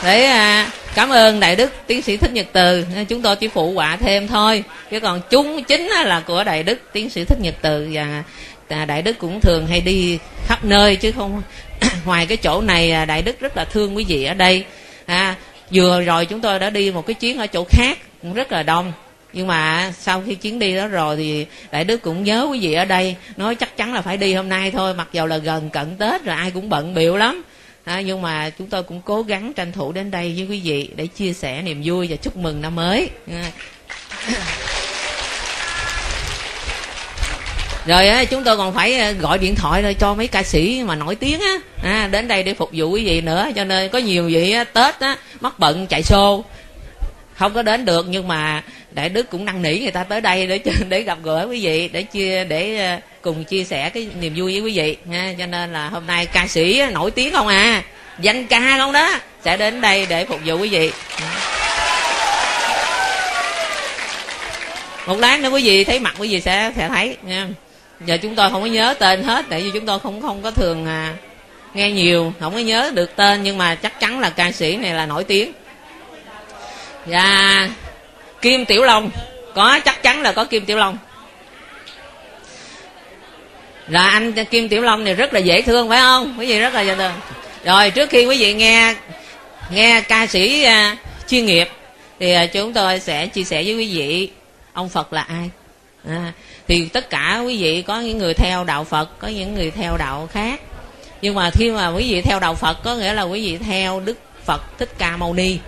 để à, cảm ơn đại đức tiến sĩ thích nhật từ. Chúng tôi chỉ phụ họa thêm thôi. Chứ còn chúng chính là của đại đức tiến sĩ thích nhật từ. Và à, đại đức cũng thường hay đi khắp nơi chứ không ngoài cái chỗ này à, đại đức rất là thương quý vị ở đây. À, vừa rồi chúng tôi đã đi một cái chuyến ở chỗ khác cũng rất là đông. Nhưng mà sau khi chuyến đi đó rồi thì đại đức cũng nhớ quý vị ở đây nói chắc chắn là phải đi hôm nay thôi mặc dầu là gần cận tết rồi ai cũng bận biểu lắm à, nhưng mà chúng tôi cũng cố gắng tranh thủ đến đây với quý vị để chia sẻ niềm vui và chúc mừng năm mới. À. rồi á chúng tôi còn phải à, gọi điện thoại rồi cho mấy ca sĩ mà nổi tiếng á. À, đến đây để phục vụ quý vị nữa. Cho nên có nhiều vị á, tết á mắc bận chạy xô không có đến được nhưng mà đại đức cũng năn nỉ người ta tới đây để để gặp gỡ quý vị để chia để ờ, cùng chia sẻ cái niềm vui với quý vị. Ha cho nên là hôm nay ca sĩ nổi tiếng không à? Danh ca không đó sẽ đến đây để phục vụ quý vị. Một lát nữa quý vị thấy mặt quý vị sẽ sẽ thấy nha. Giờ chúng tôi không có nhớ tên hết tại vì chúng tôi không không có thường à, nghe nhiều không có nhớ được tên nhưng mà chắc chắn là ca sĩ này là nổi tiếng và kim tiểu long. Có chắc chắn là có kim tiểu long. Là anh kim tiểu long này rất là dễ thương phải không? Quý vị rất là dễ thương. Rồi trước khi quý vị nghe nghe ca sĩ à, uh, chuyên nghiệp thì uh, chúng tôi sẽ chia sẻ với quý vị ông phật là ai? À, thì tất cả quý vị có những người theo đạo phật có những người theo đạo khác. Nhưng mà khi mà quý vị theo đạo phật có nghĩa là quý vị theo đức phật thích ca mâu ni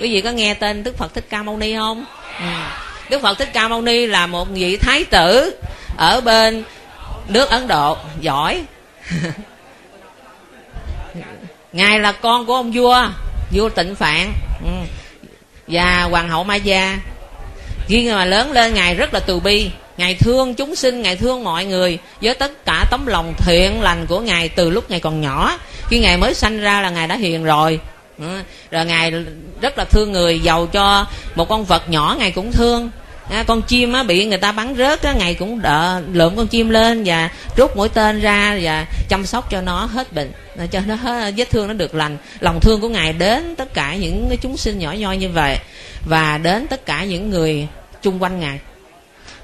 quý vị có nghe tên đức phật thích ca mâu ni không? Ừ. đức phật thích ca mâu ni là một vị thái tử ở bên nước ấn độ. Giỏi. Ngài là con của ông vua vua tịnh phạn. Ừ. và hoàng hậu ma gia. Khi mà lớn lên, ngài rất là từ bi. Ngài thương chúng sinh, ngài thương mọi người với tất cả tấm lòng thiện lành của ngài từ lúc ngài còn nhỏ. Khi ngài mới sanh ra là ngài đã hiền rồi ừ. rồi ngài rất là thương người giàu cho một con vật nhỏ ngài cũng thương. À, con chim á, bị người ta bắn rớt á, ngày cũng đỡ lượm con chim lên và rút mũi tên ra và chăm sóc cho nó hết bệnh à, cho nó hết, vết thương nó được lành. Lòng thương của ngài đến tất cả những cái chúng sinh nhỏ nhoi như vậy và đến tất cả những người chung quanh ngài.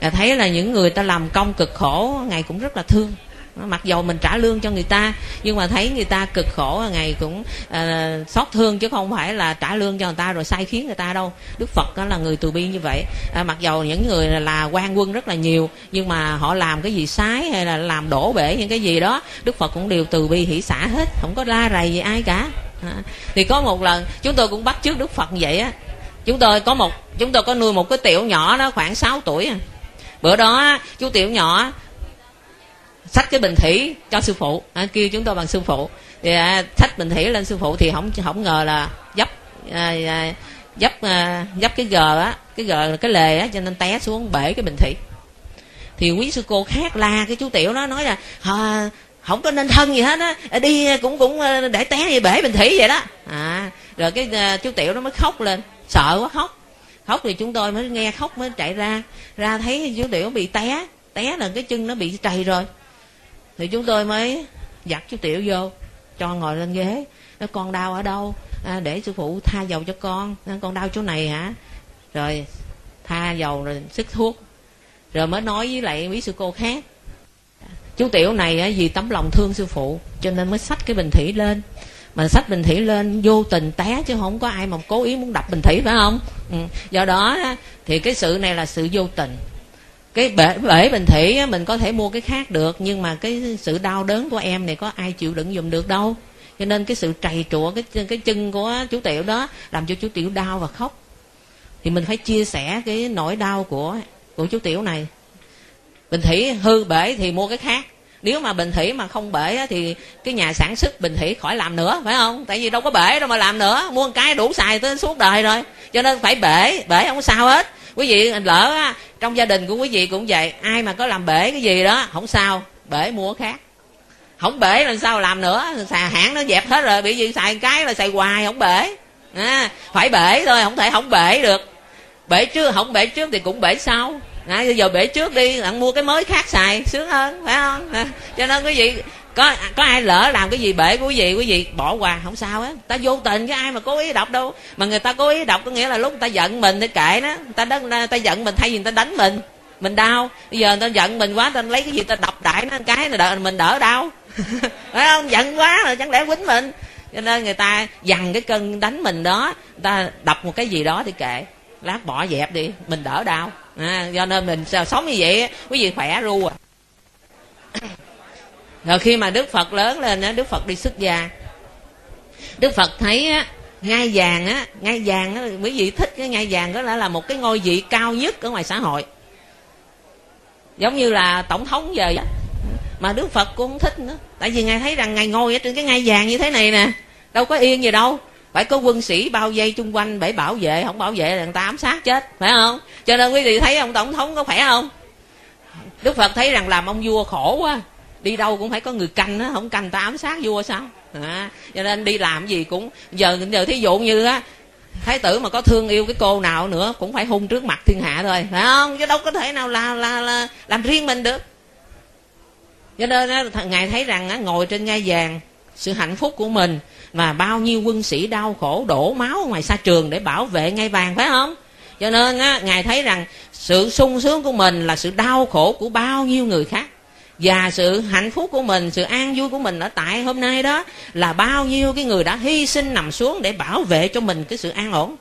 À, thấy là những người ta làm công cực khổ ngài cũng rất là thương mặc dầu mình trả lương cho người ta nhưng mà thấy người ta cực khổ ngày cũng uh, xót thương chứ không phải là trả lương cho người ta rồi sai khiến người ta đâu. Đức phật đó là người từ bi như vậy. À, mặc dầu những người là quan quân rất là nhiều nhưng mà họ làm cái gì sai hay là làm đổ bể những cái gì đó đức phật cũng đều từ bi hỷ xả hết không có la rầy gì ai cả. À, thì có một lần chúng tôi cũng bắt trước đức phật như vậy á. Chúng tôi có một chúng tôi có nuôi một cái tiểu nhỏ đó khoảng 6 tuổi à. bữa đó chú tiểu nhỏ sách cái bình thủy cho sư phụ. À, kêu chúng tôi bằng sư phụ. Thì à, sách bình thủy lên sư phụ thì không không ngờ là dấp à, à, dấp à, dấp cái gờ á cái gờ cái lề á cho nên té xuống bể cái bình thủy. Thì quý sư cô khác la cái chú tiểu đó nói là à, không có nên thân gì hết á à, đi cũng cũng à, để té như bể bình thủy vậy đó. À rồi cái à, chú tiểu nó mới khóc lên. Sợ quá khóc. Khóc thì chúng tôi mới nghe khóc mới chạy ra. Ra thấy chú tiểu bị té té là cái chân nó bị trầy rồi thì chúng tôi mới dắt chú tiểu vô cho ngồi lên ghế. Nó con đau ở đâu? À, để sư phụ tha dầu cho con. À, con đau chỗ này hả? Rồi tha dầu rồi sức thuốc. Rồi mới nói với lại quý sư cô khác. Chú tiểu này vì tấm lòng thương sư phụ cho nên mới xách cái bình thủy lên. Mà xách bình thủy lên vô tình té chứ không có ai mà cố ý muốn đập bình thủy phải không? Ừ. do đó thì cái sự này là sự vô tình cái bể, bể bình thủy mình có thể mua cái khác được nhưng mà cái sự đau đớn của em này có ai chịu đựng dùm được đâu. Cho nên cái sự trầy trụa cái cái chân của chú tiểu đó làm cho chú tiểu đau và khóc. Thì mình phải chia sẻ cái nỗi đau của của chú tiểu này. Bình thủy hư bể thì mua cái khác. Nếu mà bình thủy mà không bể á, thì cái nhà sản xuất bình thủy khỏi làm nữa phải không? Tại vì đâu có bể đâu mà làm nữa. Mua một cái đủ xài tới suốt đời rồi. Cho nên phải bể bể không có sao hết quý vị lỡ á, trong gia đình của quý vị cũng vậy ai mà có làm bể cái gì đó không sao bể mua khác. Không bể làm sao làm nữa xà hãng nó dẹp hết rồi bị gì xài cái là xài hoài không bể. À, phải bể thôi không thể không bể được. Bể trước không bể trước thì cũng bể sau. À, giờ bể trước đi bạn mua cái mới khác xài sướng hơn phải không? À, cho nên quý vị có có ai lỡ làm cái gì bể của quý vị quý vị bỏ qua không sao á ta vô tình cái ai mà cố ý đọc đâu. Mà người ta cố ý đọc có nghĩa là lúc người ta giận mình thì kệ đó. Người ta người ta giận mình thay vì người ta đánh mình. Mình đau. Bây giờ người ta giận mình quá ta lấy cái gì ta đập đại nó cái là đỡ mình đỡ đau. Phải không? Giận quá rồi chẳng lẽ quýnh mình. Cho nên người ta dằn cái cơn đánh mình đó người ta đập một cái gì đó thì kệ. Lát bỏ dẹp đi mình đỡ đau. À, do nên mình sống như vậy quý vị khỏe ru à rồi khi mà đức phật lớn lên á, đức phật đi xuất gia. Đức phật thấy á, ngai vàng á, ngai vàng á quý vị thích cái ngai vàng đó là là một cái ngôi vị cao nhất ở ngoài xã hội. Giống như là tổng thống giờ vậy mà đức phật cũng không thích nữa. Tại vì ngài thấy rằng ngài ngồi ở trên cái ngai vàng như thế này nè, đâu có yên gì đâu. Phải có quân sĩ bao vây chung quanh để bảo vệ, không bảo vệ là người ta ám sát chết, phải không? Cho nên quý vị thấy ông tổng thống có khỏe không? Đức phật thấy rằng làm ông vua khổ quá đi đâu cũng phải có người canh á không canh ta ám sát vua sao? À, cho nên đi làm gì cũng giờ giờ thí dụ như á thái tử mà có thương yêu cái cô nào nữa cũng phải hung trước mặt thiên hạ thôi phải không? Chứ đâu có thể nào là là, là làm riêng mình được. Cho nên á, ngài thấy rằng á, ngồi trên ngai vàng sự hạnh phúc của mình mà bao nhiêu quân sĩ đau khổ đổ máu ngoài xa trường để bảo vệ ngai vàng phải không? Cho nên á, ngài thấy rằng sự sung sướng của mình là sự đau khổ của bao nhiêu người khác và sự hạnh phúc của mình, sự an vui của mình ở tại hôm nay đó là bao nhiêu cái người đã hy sinh nằm xuống để bảo vệ cho mình cái sự an ổn.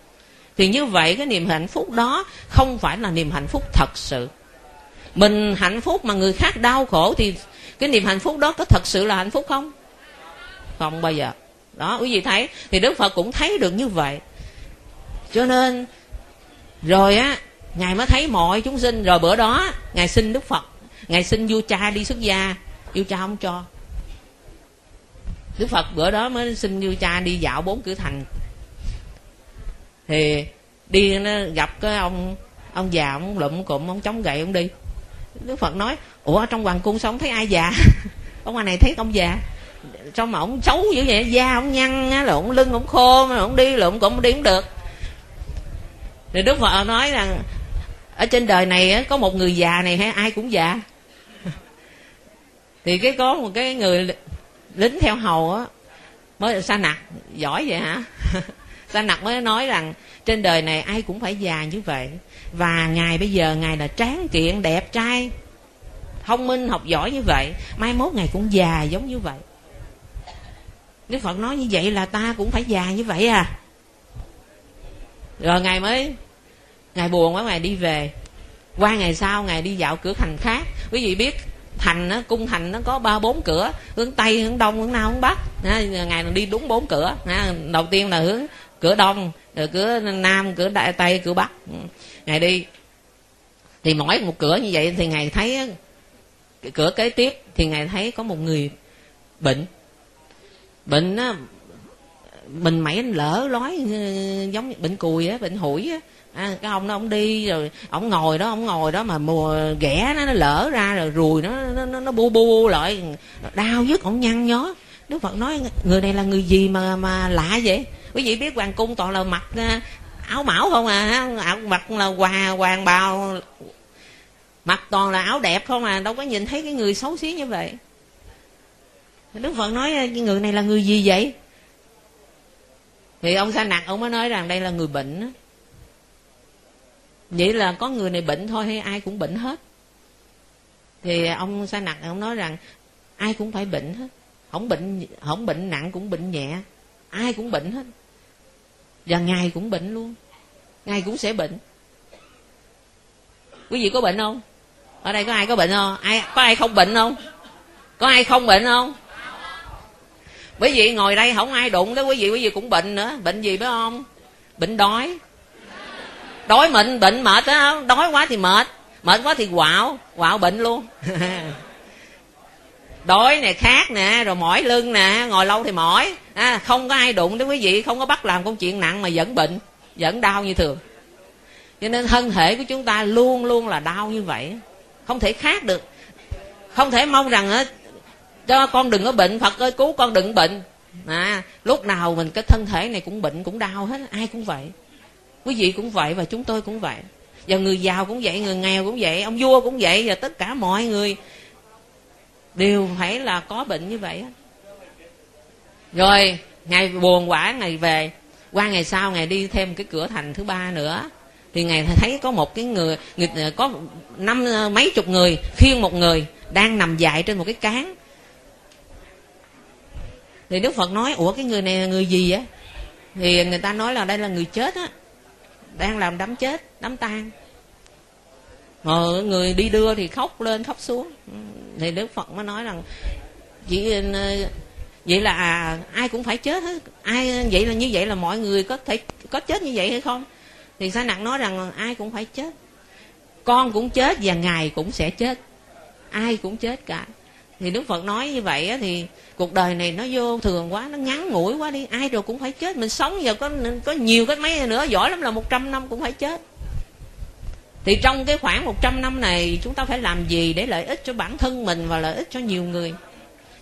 Thì như vậy cái niềm hạnh phúc đó không phải là niềm hạnh phúc thật sự. Mình hạnh phúc mà người khác đau khổ thì cái niềm hạnh phúc đó có thật sự là hạnh phúc không? Không bao giờ. Đó, quý vị thấy, thì đức phật cũng thấy được như vậy. Cho nên, rồi á, ngài mới thấy mọi chúng sinh, rồi bữa đó ngài xin đức phật ngài xin vua cha đi xuất gia, vua cha không cho. Đức phật bữa đó mới xin vua cha đi dạo bốn cửa thành. Thì đi nó gặp cái ông ông già, ông lụm cụm, ông chống gậy, ông đi. Đức phật nói, ủa trong hoàng cung sao không thấy ai già? Ông ngoài này thấy ông già. Trong mà ông xấu dữ vậy, da ông nhăn á là ông lưng ông khô mà ông đi lụm cũng đi không được. Thì đức phật nói rằng, ở trên đời này có một người già này hay ai cũng già thì cái có một cái người lính theo hầu á, mới sa nặc, giỏi vậy hả? Sa nặc mới nói rằng, trên đời này ai cũng phải già như vậy. Và ngài bây giờ ngài là tráng kiện, đẹp trai, thông minh, học giỏi như vậy. Mai mốt ngài cũng già giống như vậy. Đức phật nói như vậy là ta cũng phải già như vậy à. Rồi ngài mới, ngài buồn quá, ngài đi về. Qua ngày sau, ngài đi dạo cửa thành khác. Quý vị biết thành nó cung thành nó có ba bốn cửa, hướng tây, hướng đông, hướng nam, hướng bắc. Ngài đi đúng bốn cửa. Đầu tiên là hướng cửa đông, rồi cửa nam, cửa đại tây, cửa bắc. Ừ. Ngài đi, thì mỗi một cửa như vậy thì ngài thấy cửa kế tiếp thì ngài thấy có một người bệnh. Bệnh á, mình mẩy lỡ lói ờ, giống bệnh cùi á, bệnh hủi á à, cái ông đó ông đi rồi ông ngồi đó ông ngồi đó mà mùa ghẻ nó nó lỡ ra rồi ruồi nó nó nó, nó bu bu lại. Đau nhức ông nhăn nhó. Đức phật nói người này là người gì mà mà lạ vậy? Quý vị biết hoàng cung toàn là mặc à, áo mão không à áo à, mặc là hoàng hoàng bào mặc toàn là áo đẹp không à đâu có nhìn thấy cái người xấu xí như vậy. Đức phật nói à, người này là người gì vậy? Thì ông sa nặc ông mới nói rằng đây là người bệnh vậy là có người này bệnh thôi hay ai cũng bệnh hết? Thì ông sa nặc ông nói rằng, ai cũng phải bệnh hết. Không bệnh không bệnh nặng cũng bệnh nhẹ. Ai cũng bệnh hết. Và ngài cũng bệnh luôn. Ngài cũng sẽ bệnh. Quý vị có bệnh không? Ở đây có ai có bệnh không? Ai, có ai không bệnh không? Có ai không bệnh không? Quý vị ngồi đây không ai đụng tới quý vị quý vị cũng bệnh nữa. Bệnh gì phải không? Bệnh đói đói mình bệnh mệt đó đói quá thì mệt. Mệt quá thì quạo quạo bệnh luôn. Đói nè khát nè rồi mỏi lưng nè ngồi lâu thì mỏi. À, không có ai đụng đến quý vị không có bắt làm công chuyện nặng mà vẫn bệnh vẫn đau như thường. Cho nên thân thể của chúng ta luôn luôn là đau như vậy không thể khác được. Không thể mong rằng á cho con đừng có bệnh phật ơi cứu con đừng bệnh. À, lúc nào mình cái thân thể này cũng bệnh cũng đau hết ai cũng vậy quý vị cũng vậy và chúng tôi cũng vậy. Và người giàu cũng vậy người nghèo cũng vậy ông vua cũng vậy và tất cả mọi người đều phải là có bệnh như vậy rồi ngày buồn quả ngày về. Qua ngày sau ngày đi thêm cái cửa thành thứ ba nữa. Thì ngày thấy có một cái người, người có năm mấy chục người khiêng một người đang nằm dại trên một cái cán thì đức phật nói ủa cái người này là người gì á thì người ta nói là đây là người chết á đang làm đám chết đám tang. Mà người đi đưa thì khóc lên khóc xuống. Ừ, thì đức phật mới nói rằng chỉ ờ, vậy là à, ai cũng phải chết hết. Ai vậy là như vậy là mọi người có thể có chết như vậy hay không? Thì sa nặng nói rằng ai cũng phải chết. Con cũng chết và ngài cũng sẽ chết. Ai cũng chết cả thì đức phật nói như vậy thì cuộc đời này nó vô thường quá, nó ngắn ngủi quá đi. Ai rồi cũng phải chết. Mình sống giờ có có nhiều cái mấy nữa, giỏi lắm là 100 năm cũng phải chết. Thì trong cái khoảng 100 năm này, chúng ta phải làm gì để lợi ích cho bản thân mình và lợi ích cho nhiều người?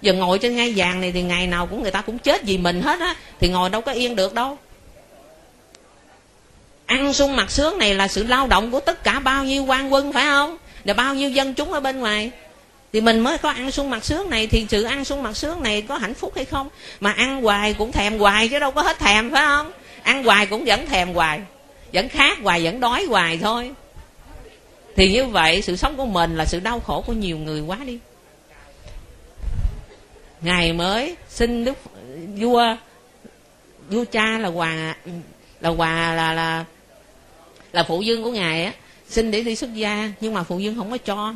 Giờ ngồi trên ngai vàng này thì ngày nào cũng người ta cũng chết vì mình hết á, thì ngồi đâu có yên được đâu. Ăn sung mặc sướng này là sự lao động của tất cả bao nhiêu quan quân, phải không? Và bao nhiêu dân chúng ở bên ngoài? Thì mình mới có ăn sung mặt sướng này, thì sự ăn sung mặt sướng này có hạnh phúc hay không? Mà ăn hoài cũng thèm hoài chứ đâu có hết thèm, phải không? Ăn hoài cũng vẫn thèm hoài, vẫn khát hoài, vẫn đói hoài thôi. Thì như vậy, sự sống của mình là sự đau khổ của nhiều người quá đi. Ngày mới xin đức vua vua cha là hòa là hòa, là là là phụ dương của ngài á, xin để đi xuất gia, nhưng mà phụ dương không có cho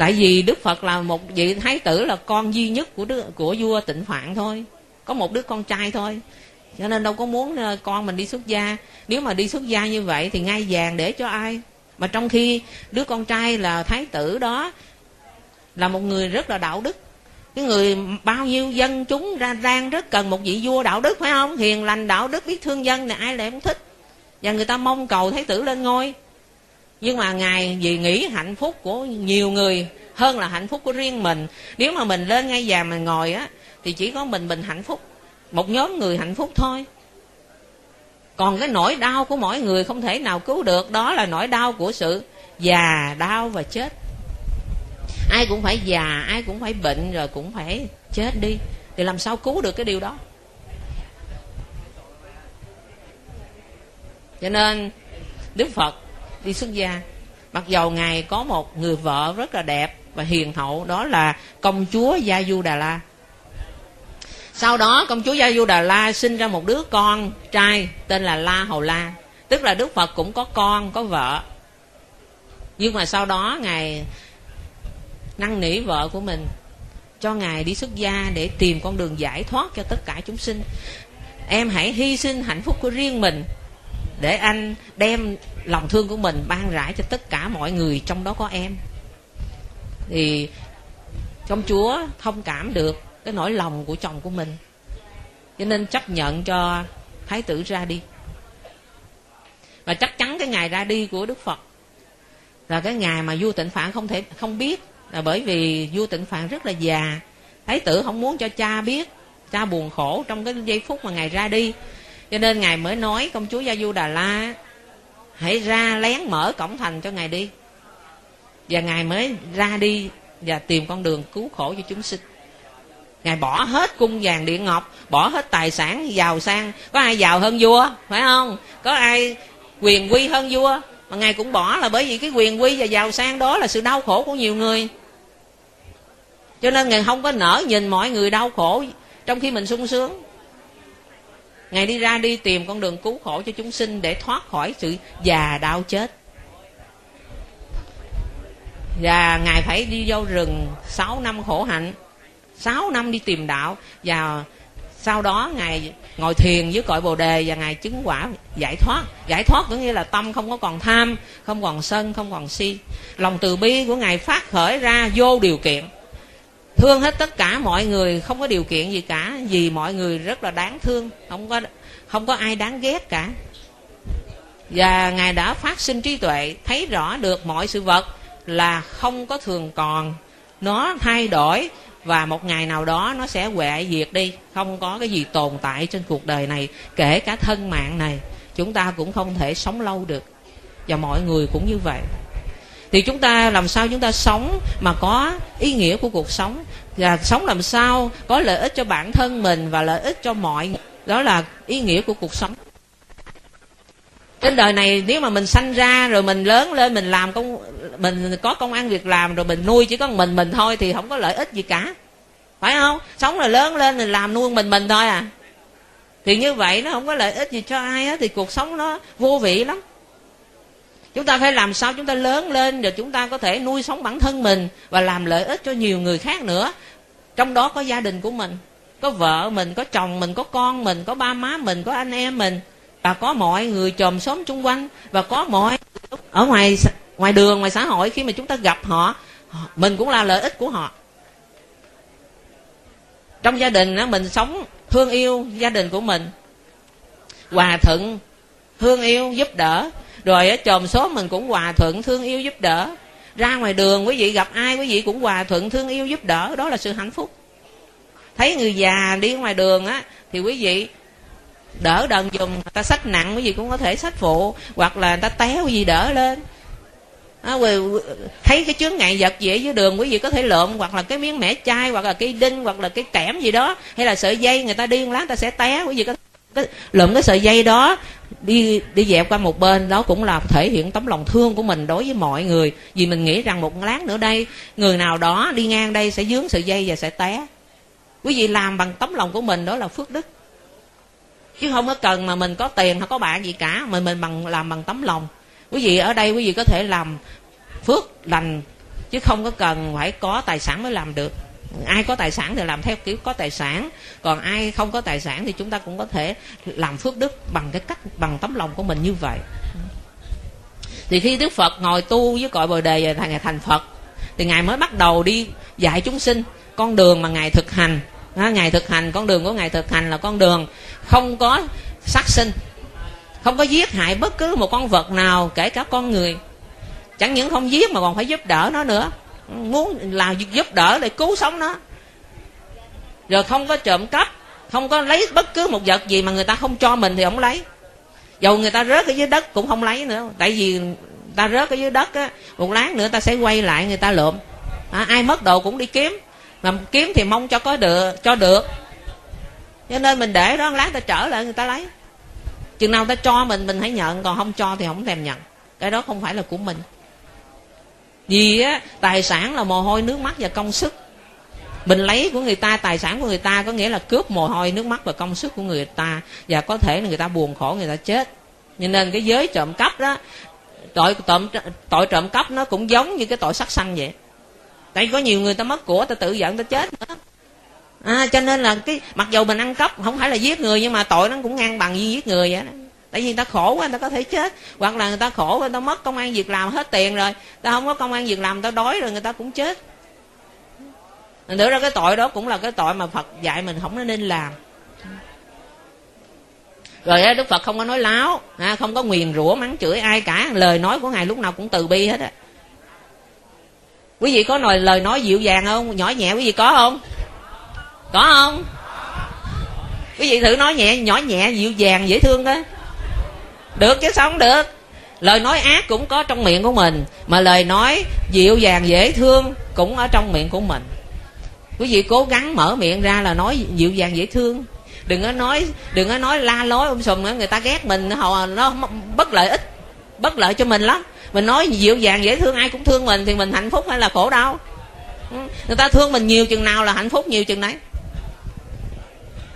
tại vì đức phật là một vị thái tử là con duy nhất của đức, của vua tịnh phạn thôi. Có một đứa con trai thôi. Cho nên đâu có muốn ờ, con mình đi xuất gia. Nếu mà đi xuất gia như vậy thì ngai vàng để cho ai? Mà trong khi đứa con trai là thái tử đó là một người rất là đạo đức. Cái người bao nhiêu dân chúng ra đang rất cần một vị vua đạo đức phải không? Hiền lành đạo đức biết thương dân này ai lại không thích? Và người ta mong cầu thái tử lên ngôi nhưng mà ngài vì nghĩ hạnh phúc của nhiều người hơn là hạnh phúc của riêng mình. Nếu mà mình lên ngay già mình ngồi á, thì chỉ có mình mình hạnh phúc. Một nhóm người hạnh phúc thôi. Còn cái nỗi đau của mỗi người không thể nào cứu được, đó là nỗi đau của sự già đau và chết. Ai cũng phải già, ai cũng phải bệnh rồi cũng phải chết đi. Thì làm sao cứu được cái điều đó? Cho nên đức phật đi xuất gia. Mặc dầu ngài có một người vợ rất là đẹp và hiền hậu, đó là công chúa gia du đà la sau đó, công chúa gia du đà la sinh ra một đứa con trai tên là la hầu la, tức là đức phật cũng có con, có vợ. Nhưng mà sau đó, ngài năn nỉ vợ của mình, cho ngài đi xuất gia để tìm con đường giải thoát cho tất cả chúng sinh. Em hãy hy sinh hạnh phúc của riêng mình để anh đem lòng thương của mình ban rãi cho tất cả mọi người trong đó có em. Thì công chúa thông cảm được cái nỗi lòng của chồng của mình. Cho nên chấp nhận cho thái tử ra đi. Và chắc chắn cái ngày ra đi của đức phật là cái ngày mà vua tịnh phạn không thể, không biết. Là bởi vì vua tịnh phạn rất là già. Thái tử không muốn cho cha biết, cha buồn khổ trong cái giây phút mà ngài ra đi cho nên ngài mới nói công chúa gia du đà la hãy ra lén mở cổng thành cho ngài đi. Và ngài mới ra đi và tìm con đường cứu khổ cho chúng sinh. Ngài bỏ hết cung vàng điện ngọc, bỏ hết tài sản giàu sang. Có ai giàu hơn vua, phải không? Có ai quyền quy hơn vua? Mà ngài cũng bỏ là bởi vì cái quyền quy và giàu sang đó là sự đau khổ của nhiều người. Cho nên ngài không có nỡ nhìn mọi người đau khổ trong khi mình sung sướng ngài đi ra đi tìm con đường cứu khổ cho chúng sinh để thoát khỏi sự già đau chết. Và ngài phải đi vô rừng 6 năm khổ hạnh 6 năm đi tìm đạo. Và sau đó ngài ngồi thiền dưới cội bồ đề và ngài chứng quả giải thoát. Giải thoát có nghĩa là tâm không có còn tham, không còn sân, không còn si. Lòng từ bi của ngài phát khởi ra vô điều kiện thương hết tất cả mọi người, không có điều kiện gì cả, vì mọi người rất là đáng thương, không có không có ai đáng ghét cả. Và ngài đã phát sinh trí tuệ, thấy rõ được mọi sự vật là không có thường còn. Nó thay đổi và một ngày nào đó nó sẽ huệ diệt đi, không có cái gì tồn tại trên cuộc đời này, kể cả thân mạng này. Chúng ta cũng không thể sống lâu được. Và mọi người cũng như vậy thì chúng ta làm sao chúng ta sống mà có ý nghĩa của cuộc sống? Và sống làm sao có lợi ích cho bản thân mình và lợi ích cho mọi người? Đó là ý nghĩa của cuộc sống. Trên đời này nếu mà mình sanh ra rồi mình lớn lên, mình làm công, mình có công ăn việc làm rồi mình nuôi chỉ có mình mình thôi thì không có lợi ích gì cả. Phải không? Sống rồi lớn lên mình làm nuôi mình mình thôi à. Thì như vậy nó không có lợi ích gì cho ai hết thì cuộc sống nó vô vị lắm chúng ta phải làm sao chúng ta lớn lên rồi chúng ta có thể nuôi sống bản thân mình và làm lợi ích cho nhiều người khác nữa. Trong đó có gia đình của mình có vợ mình có chồng mình có con mình có ba má mình có anh em mình. Và có mọi người chòm xóm chung quanh và có mọi ở ngoài ngoài đường ngoài xã hội khi mà chúng ta gặp họ mình cũng là lợi ích của họ. Trong gia đình đó, mình sống thương yêu gia đình của mình. Hòa thuận thương yêu giúp đỡ rồi ở chòm số mình cũng hòa thuận thương yêu giúp đỡ. Ra ngoài đường quý vị gặp ai quý vị cũng hòa thuận thương yêu giúp đỡ. Đó là sự hạnh phúc. Thấy người già đi ngoài đường á thì quý vị đỡ đần dùng người ta sách nặng quý vị cũng có thể sách phụ. Hoặc là người ta té quý vị đỡ lên. À, thấy cái chướng ngại vật gì ở dưới đường quý vị có thể lượm. Hoặc là cái miếng mẻ chai hoặc là cái đinh hoặc là cái kẽm gì đó. Hay là sợi dây người ta đi lát ta sẽ té. Quý vị có cái, lượm cái sợi dây đó đi đi dẹp qua một bên, đó cũng là thể hiện tấm lòng thương của mình đối với mọi người. Vì mình nghĩ rằng một lát nữa đây, người nào đó đi ngang đây sẽ dướng sợi dây và sẽ té. Quý vị làm bằng tấm lòng của mình đó là phước đức. Chứ không có cần mà mình có tiền hay có bạn gì cả, mà mình bằng, làm bằng tấm lòng. Quý vị ở đây, quý vị có thể làm phước lành, chứ không có cần phải có tài sản mới làm được ai có tài sản thì làm theo kiểu có tài sản. Còn ai không có tài sản thì chúng ta cũng có thể làm phước đức bằng cái cách, bằng tấm lòng của mình như vậy. Thì khi đức phật ngồi tu với cội bồ đề thành ngày thành phật, thì ngài mới bắt đầu đi dạy chúng sinh con đường mà ngài thực hành. Ngài thực hành, con đường của ngài thực hành là con đường không có sát sinh, không có giết hại bất cứ một con vật nào, kể cả con người. Chẳng những không giết mà còn phải giúp đỡ nó nữa muốn làm giúp đỡ để cứu sống nó. Rồi không có trộm cắp không có lấy bất cứ một vật gì mà người ta không cho mình thì không lấy. Dầu người ta rớt ở dưới đất cũng không lấy nữa. Tại vì ta rớt ở dưới đất á một lát nữa ta sẽ quay lại người ta lượm. À, ai mất đồ cũng đi kiếm. Mà kiếm thì mong cho có được cho được. Cho nên mình để đó lát ta trở lại người ta lấy. Chừng nào ta cho mình mình hãy nhận còn không cho thì không thèm nhận. Cái đó không phải là của mình vì á tài sản là mồ hôi nước mắt và công sức. Mình lấy của người ta tài sản của người ta có nghĩa là cướp mồ hôi nước mắt và công sức của người ta. Và có thể là người ta buồn khổ người ta chết. Cho nên cái giới trộm cắp đó tội trộm tội trộm cắp nó cũng giống như cái tội sát sanh vậy. Tại có nhiều người ta mất của ta tự giận ta chết nữa. À, cho nên là cái mặc dù mình ăn cắp không phải là giết người nhưng mà tội nó cũng ngang bằng như giết người vậy đó tại vì người ta khổ quá, người ta có thể chết. Hoặc là người ta khổ người ta mất công an việc làm hết tiền rồi. Ta không có công an việc làm, người ta đói rồi, người ta cũng chết. Nữa ra cái tội đó cũng là cái tội mà phật dạy mình không nên làm. Rồi đức phật không có nói láo. À, không có nguyền rủa, mắng chửi ai cả. Lời nói của ngài lúc nào cũng từ bi hết á. Quý vị có nói lời nói dịu dàng không? Nhỏ nhẹ, quý vị có không? Có không? Quý vị thử nói nhẹ, nhỏ nhẹ, dịu dàng, dễ thương đó được chứ sống được? Lời nói ác cũng có trong miệng của mình, mà lời nói dịu dàng, dễ thương cũng ở trong miệng của mình. Quý vị cố gắng mở miệng ra là nói dịu dàng, dễ thương. Đừng có nói, đừng có nói la lối um sùm nữa, người ta ghét mình, họ, nó bất lợi ích, bất lợi cho mình lắm. Mình nói dịu dàng, dễ thương, ai cũng thương mình thì mình hạnh phúc hay là khổ đau. Ừ, người ta thương mình nhiều chừng nào là hạnh phúc nhiều chừng đấy.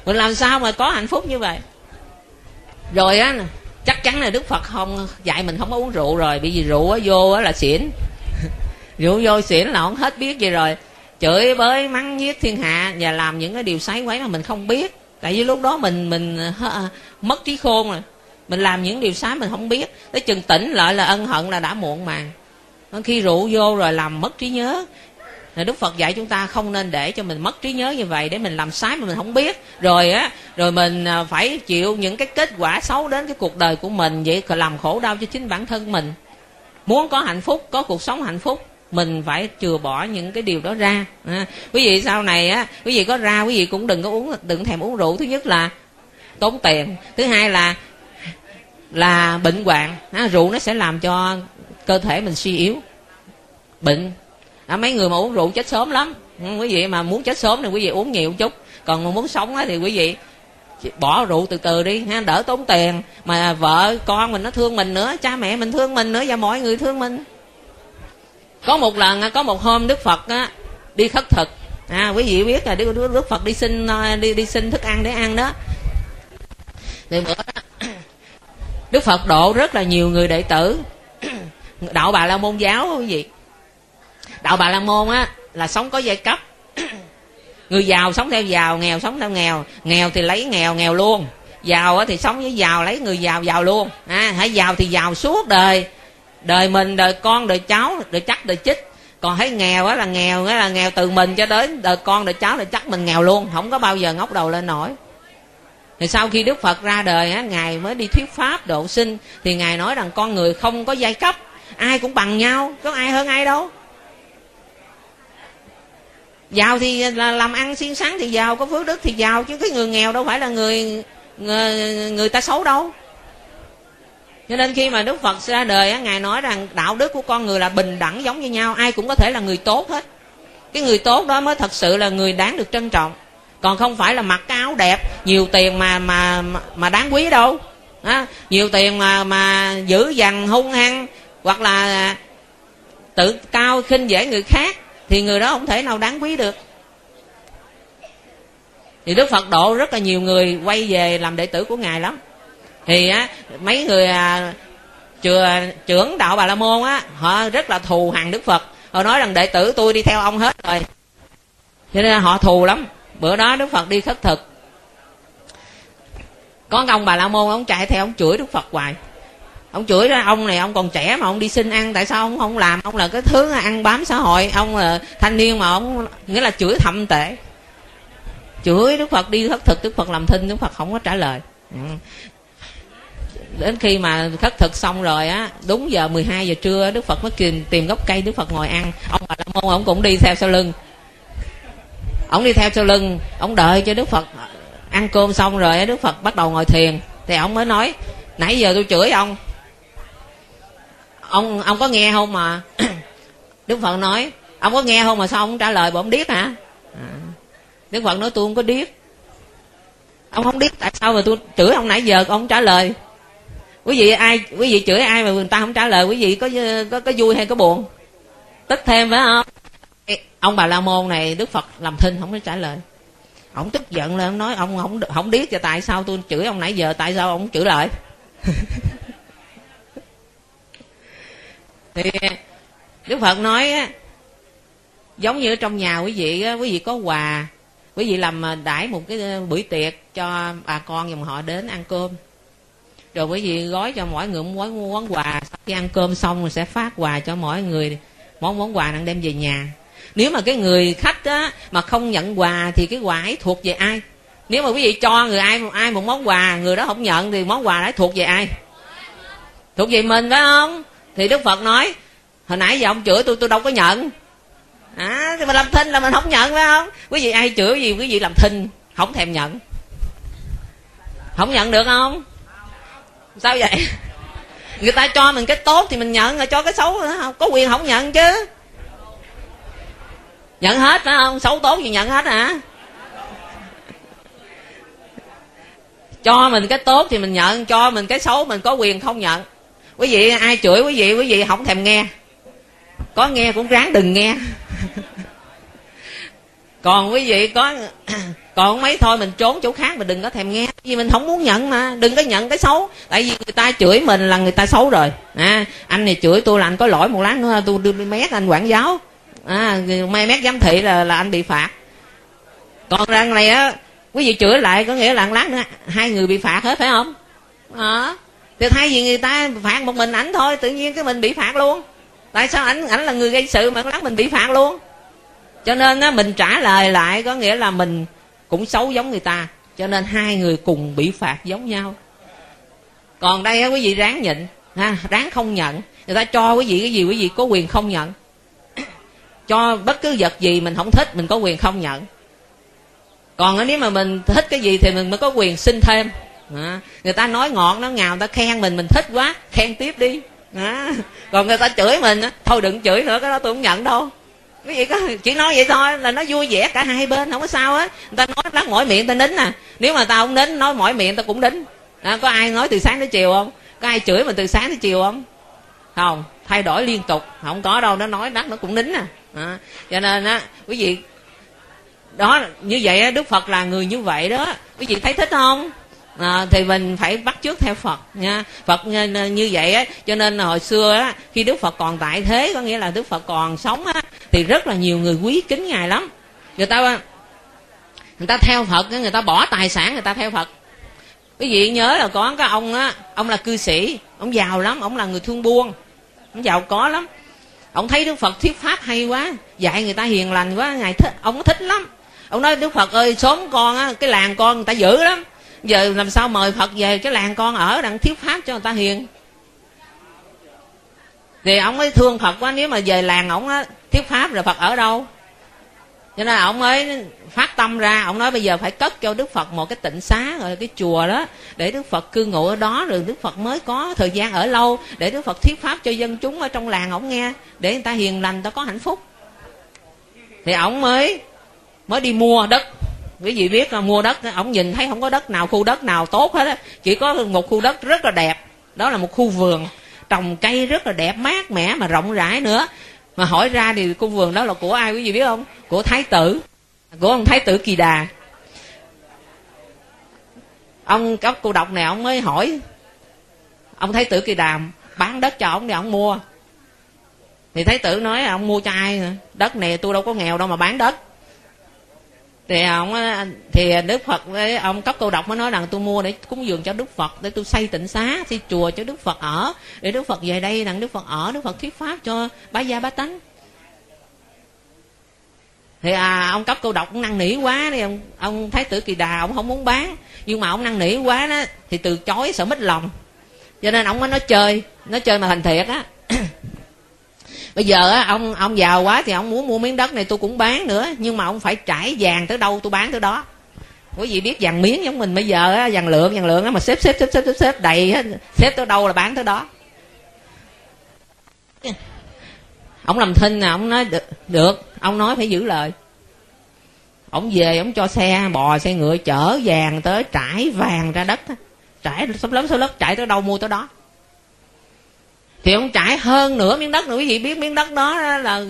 Mình làm sao mà có hạnh phúc như vậy? Rồi á chắc chắn là đức phật không dạy mình không có uống rượu rồi, bởi vì rượu á vô á là xỉn. Rượu vô xỉn là không hết biết gì rồi. Chửi bới, mắng giết thiên hạ và làm những cái điều sái quấy mà mình không biết. Tại vì lúc đó mình mình mất trí khôn rồi. Mình làm những điều sáng mình không biết. Tới chừng tỉnh lại là ân hận là đã muộn màng. Khi rượu vô rồi làm mất trí nhớ là đức phật dạy chúng ta không nên để cho mình mất trí nhớ như vậy để mình làm sai mà mình không biết. Rồi á rồi mình à, phải chịu những cái kết quả xấu đến cái cuộc đời của mình vậy làm khổ đau cho chính bản thân mình. Muốn có hạnh phúc có cuộc sống hạnh phúc mình phải chừa bỏ những cái điều đó ra. À, quý vị sau này á quý vị có ra quý vị cũng đừng có uống đừng thèm uống rượu. Thứ nhất là tốn tiền thứ hai là là bệnh hoạn. À, rượu nó sẽ làm cho cơ thể mình suy yếu bệnh à, mấy người mà uống rượu chết sớm lắm. Ừ, quý vị mà muốn chết sớm thì quý vị uống nhiều chút. Còn mà muốn sống thì quý vị bỏ rượu từ từ đi ha đỡ tốn tiền. Mà vợ con mình nó thương mình nữa cha mẹ mình thương mình nữa và mọi người thương mình. Có một lần có một hôm đức phật á, đi khất thực. À quý vị biết là đức, đức phật đi xin à, đi đi xin thức ăn để ăn đó. Thì bữa đó đức phật độ rất là nhiều người đệ tử. Đạo bà la môn giáo quý vị đạo bà la môn á, là sống có giai cấp. Người giàu sống theo giàu, nghèo sống theo nghèo. Nghèo thì lấy nghèo nghèo luôn. Giàu á thì sống với giàu, lấy người giàu giàu luôn. À hãy giàu thì giàu suốt đời. Đời mình, đời con, đời cháu, đời chắc, đời chích. Còn thấy nghèo á là nghèo, á là nghèo từ mình cho đến đời con, đời cháu, đời chắc mình nghèo luôn. Không có bao giờ ngóc đầu lên nổi. Thì sau khi đức phật ra đời á, ngài mới đi thuyết pháp độ sinh. Thì ngài nói rằng con người không có giai cấp, ai cũng bằng nhau. Có ai hơn ai đâu? Giàu thì là làm ăn xiên sáng thì giàu có phước đức thì giàu chứ cái người nghèo đâu phải là người người, người ta xấu đâu. Cho nên khi mà đức phật ra đời á ngài nói rằng đạo đức của con người là bình đẳng giống như nhau ai cũng có thể là người tốt hết. Cái người tốt đó mới thật sự là người đáng được trân trọng. Còn không phải là mặc cái áo đẹp nhiều tiền mà mà mà đáng quý đâu. À, nhiều tiền mà mà dữ dằn hung hăng hoặc là tự cao khinh dễ người khác thì người đó không thể nào đáng quý được. Thì đức phật độ rất là nhiều người quay về làm đệ tử của ngài lắm. Thì á mấy người à, chừa, trưởng đạo bà la môn á họ rất là thù hằn đức phật. Họ nói rằng đệ tử tôi đi theo ông hết rồi. Cho nên họ thù lắm. Bữa đó đức phật đi khất thực. Có ông bà la môn ông chạy theo ông chửi đức phật hoài ông chửi ra ông này ông còn trẻ mà ông đi xin ăn tại sao ông không làm? Ông là cái thứ ăn bám xã hội ông là thanh niên mà ông nghĩa là chửi thậm tệ. Chửi đức phật đi khất thực đức phật làm thinh đức phật không có trả lời. Ừ. đến khi mà khất thực xong rồi á đúng giờ 12 giờ trưa đức phật mới tìm, tìm gốc cây đức phật ngồi ăn. Ông bà la môn ông cũng đi theo sau lưng. Ông đi theo sau lưng ông đợi cho đức phật ăn cơm xong rồi đức phật bắt đầu ngồi thiền. Thì ông mới nói nãy giờ tôi chửi ông ông ông có nghe không mà? Đức phật nói ông có nghe không mà sao ông trả lời bộ ông điếc hả? À. đức phật nói tôi không có điếc. Ông không biết tại sao mà tôi chửi ông nãy giờ ông trả lời? Quý vị ai quý vị chửi ai mà người ta không trả lời? Quý vị có có có vui hay có buồn? Tức thêm phải không? Ông bà la môn này đức phật làm thinh không có trả lời. Ông tức giận lên ông nói ông không không biết cho tại sao tôi chửi ông nãy giờ? Tại sao ông chửi lại thì đức phật nói á giống như ở trong nhà quý vị á, quý vị có quà quý vị làm à, đãi một cái buổi tiệc cho bà con dòng họ đến ăn cơm. Rồi quý vị gói cho mỗi người một món, món quà sau khi ăn cơm xong rồi sẽ phát quà cho mỗi người món món quà đang đem về nhà. Nếu mà cái người khách á mà không nhận quà thì cái quà ấy thuộc về ai? Nếu mà quý vị cho người ai ai một món quà người đó không nhận thì món quà đó thuộc về ai? Thuộc về mình phải không? Thì đức phật nói, hồi nãy giờ ông chửi tôi tôi đâu có nhận. À thì mình làm thinh là mình không nhận, phải không? Quý vị ai chửi gì, quý vị làm thinh, không thèm nhận. Không nhận được không? Sao vậy? Người ta cho mình cái tốt thì mình nhận, rồi cho cái xấu không có quyền không nhận chứ? Nhận hết, phải không? Xấu tốt gì nhận hết hả? Cho mình cái tốt thì mình nhận, cho mình cái xấu mình có quyền không nhận quý vị ai chửi quý vị quý vị không thèm nghe. Có nghe cũng ráng đừng nghe. Còn quý vị có còn mấy thôi mình trốn chỗ khác mình đừng có thèm nghe. Vì mình không muốn nhận mà đừng có nhận cái xấu. Tại vì người ta chửi mình là người ta xấu rồi. À, anh này chửi tôi là anh có lỗi một lát nữa tôi đưa mét anh quản giáo. À, mai mét giám thị là là anh bị phạt. Còn rằng này á quý vị chửi lại có nghĩa là lát nữa hai người bị phạt hết phải không? À, thì thay vì người ta phạt một mình ảnh thôi, tự nhiên cái mình bị phạt luôn. Tại sao ảnh ảnh là người gây sự mà lát mình bị phạt luôn? Cho nên á, mình trả lời lại có nghĩa là mình cũng xấu giống người ta. Cho nên hai người cùng bị phạt giống nhau. Còn đây á, quý vị ráng nhịn, ha, ráng không nhận. Người ta cho quý vị cái gì, quý vị có quyền không nhận. Cho bất cứ vật gì mình không thích, mình có quyền không nhận. Còn nếu mà mình thích cái gì thì mình mới có quyền xin thêm à, người ta nói ngọt nó ngào người ta khen mình mình thích quá. Khen tiếp đi. À, còn người ta chửi mình thôi đừng chửi nữa cái đó tôi không nhận đâu. Cái gì có chỉ nói vậy thôi là nó vui vẻ cả hai bên không có sao á người ta nói lắc mỏi miệng ta nín à. Nếu mà tao không nín nói mỏi miệng ta cũng nín. À, có ai nói từ sáng tới chiều không? Có ai chửi mình từ sáng tới chiều không? Không thay đổi liên tục không có đâu nó nói đắt nó cũng nín à, à cho nên á quý vị đó như vậy á đức phật là người như vậy đó. Quý vị thấy thích không? À, thì mình phải bắt chước theo phật nha. Phật như, như vậy á cho nên hồi xưa á khi đức phật còn tại thế có nghĩa là đức phật còn sống á thì rất là nhiều người quý kính ngài lắm. Người ta người ta theo phật người ta bỏ tài sản người ta theo phật. Quý vị nhớ là có cái ông á ông là cư sĩ ông giàu lắm ông là người thương buôn ông giàu có lắm. Ông thấy đức phật thuyết pháp hay quá dạy người ta hiền lành quá ngài thích ông thích lắm. Ông nói đức phật ơi xóm con á cái làng con người ta dữ lắm giờ làm sao mời phật về cái làng con ở đặng thuyết pháp cho người ta hiền. Thì ông ấy thương phật quá, nếu mà về làng ổng á, thuyết pháp rồi phật ở đâu? Cho nên ông ấy phát tâm ra, ông nói bây giờ phải cất cho đức phật một cái tịnh xá rồi cái chùa đó, để đức phật cư ngụ ở đó, rồi đức phật mới có thời gian ở lâu, để đức phật thuyết pháp cho dân chúng ở trong làng ổng nghe, để người ta hiền lành ta có hạnh phúc. Thì ổng mới mới đi mua đất quý vị biết là mua đất ổng nhìn thấy không có đất nào, khu đất nào tốt hết á, chỉ có một khu đất rất là đẹp. Đó là một khu vườn, trồng cây rất là đẹp, mát mẻ mà rộng rãi nữa. Mà hỏi ra thì khu vườn đó là của ai, quý vị biết không? Của thái tử, của ông thái tử kỳ đà. Ông cấp cô độc này, ông mới hỏi ông thái tử kỳ đà, bán đất cho ông thì ông mua. Thì thái tử nói, ông mua cho ai đất này tôi đâu có nghèo đâu mà bán đất thì ông ờ, thì đức phật ờ, ông cấp câu độc mới nói rằng tôi mua để cúng dường cho đức phật để tôi xây tịnh xá xây chùa cho đức phật ở. Để đức phật về đây rằng đức phật ở đức phật thuyết pháp cho bá gia bá tánh. Thì à, ông cấp câu độc cũng năn nỉ quá đi ông ông thái tử kỳ đà ông không muốn bán. Nhưng mà ông năn nỉ quá đó thì từ chối sợ mất lòng. Cho nên ông mới nói chơi nói chơi mà thành thiệt á bây giờ á ông ông giàu quá thì ông muốn mua miếng đất này tôi cũng bán nữa nhưng mà ông phải trải vàng tới đâu tôi bán tới đó. Quý vị biết vàng miếng giống mình bây giờ á vàng lượng vàng lượng á mà xếp xếp xếp xếp xếp, xếp đầy hết xếp tới đâu là bán tới đó. Ông làm thinh nè ông nói được, được ông nói phải giữ lời. Ông về ông cho xe bò xe ngựa chở vàng tới trải vàng ra đất trải sắp lớn số lớp trải tới đâu mua tới đó thì ông trải hơn nửa miếng đất nữa quý vị biết miếng đất đó là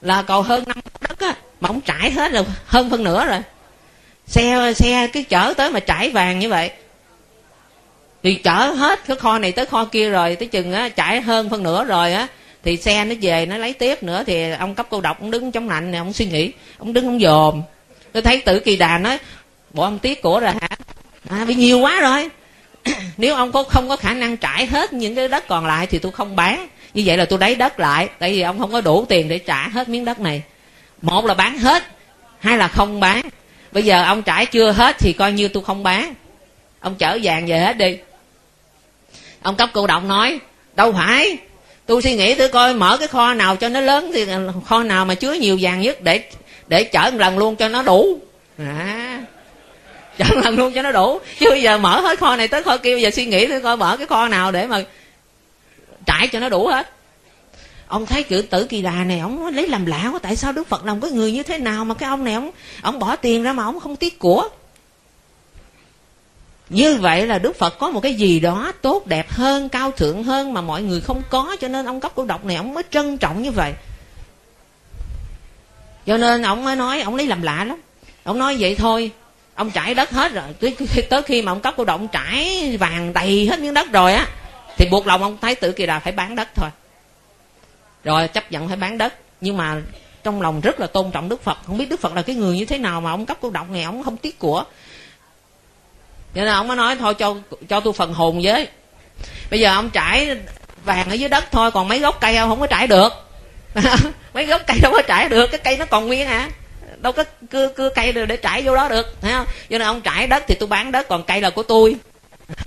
là còn hơn năm đất á mà ông trải hết rồi hơn phân nửa rồi. Xe xe cái chở tới mà trải vàng như vậy. Thì chở hết cái kho này tới kho kia rồi tới chừng á trải hơn phân nửa rồi á thì xe nó về nó lấy tiếp nữa thì ông cấp cô độc ông đứng trong lạnh này ông suy nghĩ ông đứng ông dòm. Tôi thấy tử kỳ đà nói bộ ông tiếc của rồi hả? À, bị nhiều quá rồi. nếu ông có, không có khả năng trải hết những cái đất còn lại thì tôi không bán. Như vậy là tôi lấy đất lại, tại vì ông không có đủ tiền để trả hết miếng đất này. Một là bán hết, hai là không bán. Bây giờ ông trải chưa hết thì coi như tôi không bán. Ông chở vàng về hết đi. Ông cấp cô động nói, đâu phải. Tôi suy nghĩ tôi coi, mở cái kho nào cho nó lớn thì, kho nào mà chứa nhiều vàng nhất để để chở một lần luôn cho nó đủ. À chở lần luôn cho nó đủ. Chứ bây giờ mở hết kho này tới kho kia, bây giờ suy nghĩ tôi coi mở cái kho nào để mà trải cho nó đủ hết. Ông thấy chữ tử kỳ đà này, ông lấy làm lạ quá, tại sao đức phật làm cái người như thế nào mà cái ông này ông ông bỏ tiền ra mà ông không tiếc của? Như vậy là đức phật có một cái gì đó tốt đẹp hơn, cao thượng hơn mà mọi người không có, cho nên ông cấp cổ độc này ông mới trân trọng như vậy. Cho nên ông mới nói, ông lấy làm lạ lắm. Ông nói vậy thôi ông trải đất hết rồi. Tới, tới khi mà ông cấp cô động trải vàng đầy hết miếng đất rồi á thì buộc lòng ông thái tử kỳ đà phải bán đất thôi. Rồi chấp nhận phải bán đất. Nhưng mà trong lòng rất là tôn trọng đức phật. Không biết đức phật là cái người như thế nào mà ông cấp cô động này ông không tiếc của. Cho nên ông mới nói thôi cho cho tôi phần hồn với. Bây giờ ông trải vàng ở dưới đất thôi còn mấy gốc cây ông không có trải được. Mấy gốc cây đâu có trải được cái cây nó còn nguyên hả? Đâu có cưa cưa cây để trải vô đó được, thấy không? Cho nên ông trải đất thì tôi bán đất, còn cây là của tôi.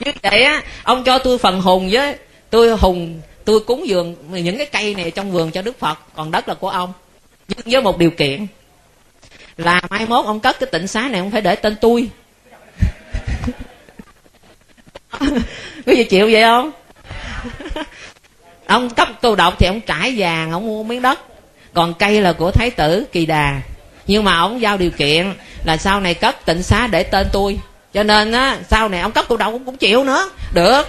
Như vậy á, ông cho tôi phần hùng với, tôi hùng, tôi cúng dường những cái cây này trong vườn cho đức phật, còn đất là của ông. Nhưng với một điều kiện, là mai mốt ông cất cái tịnh xá này ông phải để tên tôi. Có gì chịu vậy không? Ông cấp tu độc thì ông trải vàng, ông mua miếng đất còn cây là của thái tử kỳ đà. Nhưng mà ông giao điều kiện là sau này cất tịnh xá để tên tôi. Cho nên á sau này ông cất tôi đâu cũng, cũng chịu nữa. Được.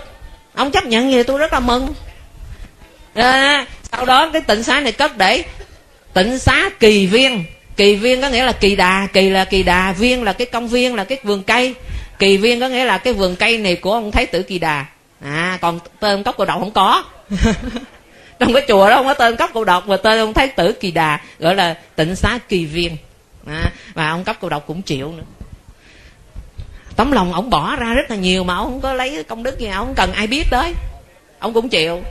Ông chấp nhận gì tôi rất là mừng. À, sau đó cái tịnh xá này cất để tịnh xá kỳ viên. Kỳ viên có nghĩa là kỳ đà. Kỳ là kỳ đà viên là cái công viên là cái vườn cây. Kỳ viên có nghĩa là cái vườn cây này của ông thái tử kỳ đà. À còn tên cốc cổ đậu không có. trong cái chùa đó không có tên cốc cô độc mà tên ông thái tử kỳ đà gọi là tịnh xá kỳ viên. À, và ông cấp cô độc cũng chịu nữa. Tấm lòng ông bỏ ra rất là nhiều mà ông không có lấy công đức gì ông không cần ai biết tới. Ông cũng chịu.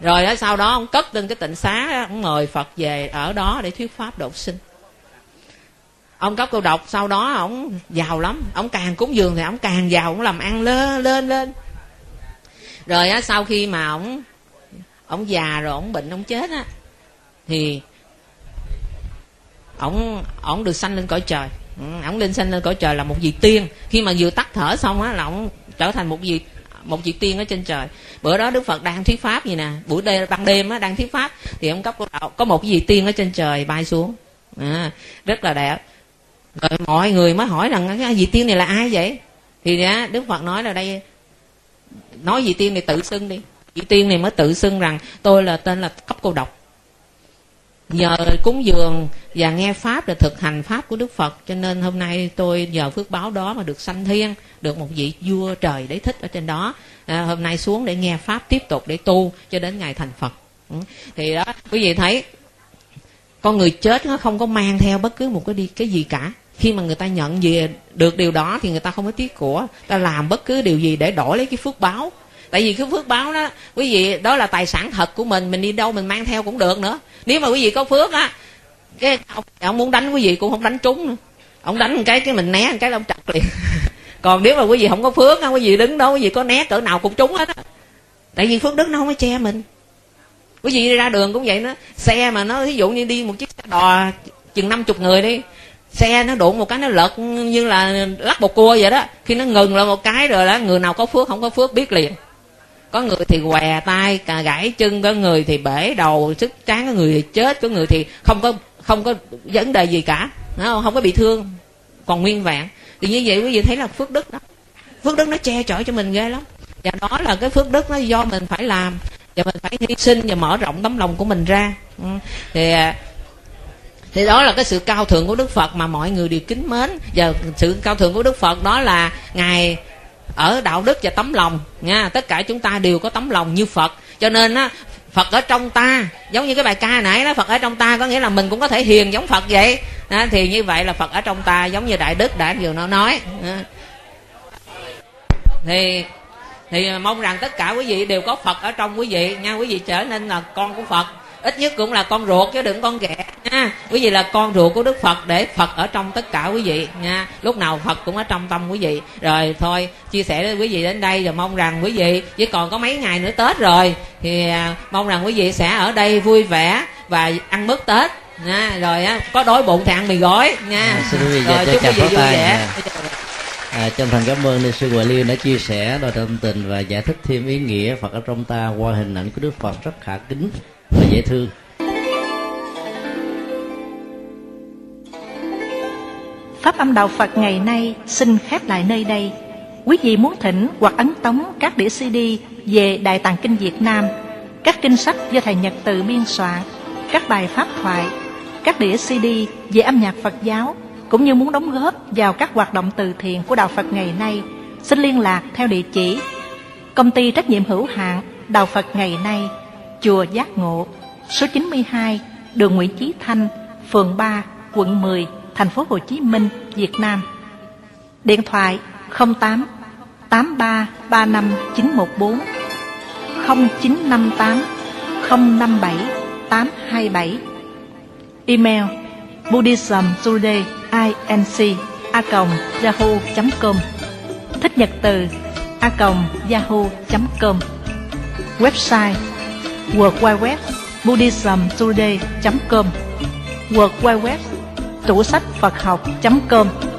Rồi đó, sau đó ông cất lên cái tịnh xá ông mời phật về ở đó để thuyết pháp độ sinh. Ông cấp cô độc sau đó ông giàu lắm. Ông càng cúng dường thì ông càng giàu ông làm ăn lên lên lên. Rồi á sau khi mà ông ông già rồi ông bệnh ông chết á. Thì ổng ổng được sanh lên cõi trời. Ừ, ổng lên sanh lên cõi trời là một vị tiên. Khi mà vừa tắt thở xong á là ổng trở thành một vị một vị tiên ở trên trời. Bữa đó đức phật đang thuyết pháp gì nè. Buổi đêm ban đêm á đang thuyết pháp. Thì ông cấp có một vị tiên ở trên trời bay xuống. À, rất là đẹp. Rồi mọi người mới hỏi rằng cái vị tiên này là ai vậy? Thì á, đức phật nói là đây nói vị tiên này tự xưng đi vị tiên này mới tự xưng rằng tôi là tên là cấp cô độc. Nhờ cúng dường và nghe pháp để thực hành pháp của đức phật cho nên hôm nay tôi nhờ phước báo đó mà được sanh thiên được một vị vua trời để thích ở trên đó. À, hôm nay xuống để nghe pháp tiếp tục để tu cho đến ngày thành phật. Ừ. thì đó quý vị thấy con người chết nó không có mang theo bất cứ một cái đi cái gì cả. Khi mà người ta nhận về được điều đó thì người ta không có tiếc của ta làm bất cứ điều gì để đổi lấy cái phước báo tại vì cái phước báo đó quý vị đó là tài sản thật của mình mình đi đâu mình mang theo cũng được nữa. Nếu mà quý vị có phước á cái ông, ông muốn đánh quý vị cũng không đánh trúng nữa. Ông đánh một cái cái mình né một cái là ông chặt liền. Còn nếu mà quý vị không có phước á quý vị đứng đó quý vị có né cỡ nào cũng trúng hết á. Tại vì phước đức nó không có che mình. Quý vị đi ra đường cũng vậy đó xe mà nó ví dụ như đi một chiếc xe đò chừng năm chục người đi xe nó đụng một cái nó lật như là lắc bột cua vậy đó. Khi nó ngừng là một cái rồi đó người nào có phước không có phước biết liền có người thì què tay, cả gãy chân, có người thì bể đầu, sức tráng, có người thì chết, có người thì không có không có vấn đề gì cả. Không? không có bị thương, còn nguyên vẹn. Thì như vậy quý vị thấy là phước đức đó. Phước đức nó che chở cho mình ghê lắm. Và đó là cái phước đức nó do mình phải làm, và mình phải hy sinh và mở rộng tấm lòng của mình ra. Ừ. Thì à, thì đó là cái sự cao thượng của đức phật mà mọi người đều kính mến. Và sự cao thượng của đức phật đó là ngài ở đạo đức và tấm lòng nha tất cả chúng ta đều có tấm lòng như phật. Cho nên á Phật ở trong ta giống như cái bài ca nãy đó Phật ở trong ta có nghĩa là mình cũng có thể hiền giống Phật vậy. À, thì như vậy là Phật ở trong ta giống như Đại Đức đã vừa nó nói. À. thì thì mong rằng tất cả quý vị đều có Phật ở trong quý vị nha quý vị trở nên là con của Phật ít nhất cũng là con ruột chứ đừng con ghẻ nha. Quý vị là con ruột của đức phật để phật ở trong tất cả quý vị nha. Lúc nào phật cũng ở trong tâm quý vị. Rồi thôi chia sẻ với quý vị đến đây và mong rằng quý vị chỉ còn có mấy ngày nữa tết rồi thì à, mong rằng quý vị sẽ ở đây vui vẻ và ăn mứt tết nha. Rồi á có đói bụng thì ăn mì gói nha. À, xin quý vị rồi chúc quý vị vui vẻ. À, chân thành cảm ơn ni sư Hoài Liên đã chia sẻ đôi tâm tình và giải thích thêm ý nghĩa Phật ở trong ta qua hình ảnh của Đức Phật rất khả kính và dễ thương Pháp âm Đạo Phật ngày nay xin khép lại nơi đây. Quý vị muốn thỉnh hoặc ấn tống các đĩa CD về Đại Tạng Kinh Việt Nam, các kinh sách do Thầy Nhật Từ biên soạn, các bài pháp thoại, các đĩa CD về âm nhạc Phật giáo, cũng như muốn đóng góp vào các hoạt động từ thiện của Đạo Phật ngày nay, xin liên lạc theo địa chỉ Công ty trách nhiệm hữu hạn Đạo Phật ngày nay Chùa Giác Ngộ, số 92, đường Nguyễn Chí Thanh, phường 3, quận 10, thành phố Hồ Chí Minh, Việt Nam. Điện thoại 08 83 35 914 0958 057 827 Email Buddhism Today inc a yahoo.com Thích nhật từ a yahoo.com Website World Wide Web buddhismtoday.com World Wide Web tủ sách Phật học.com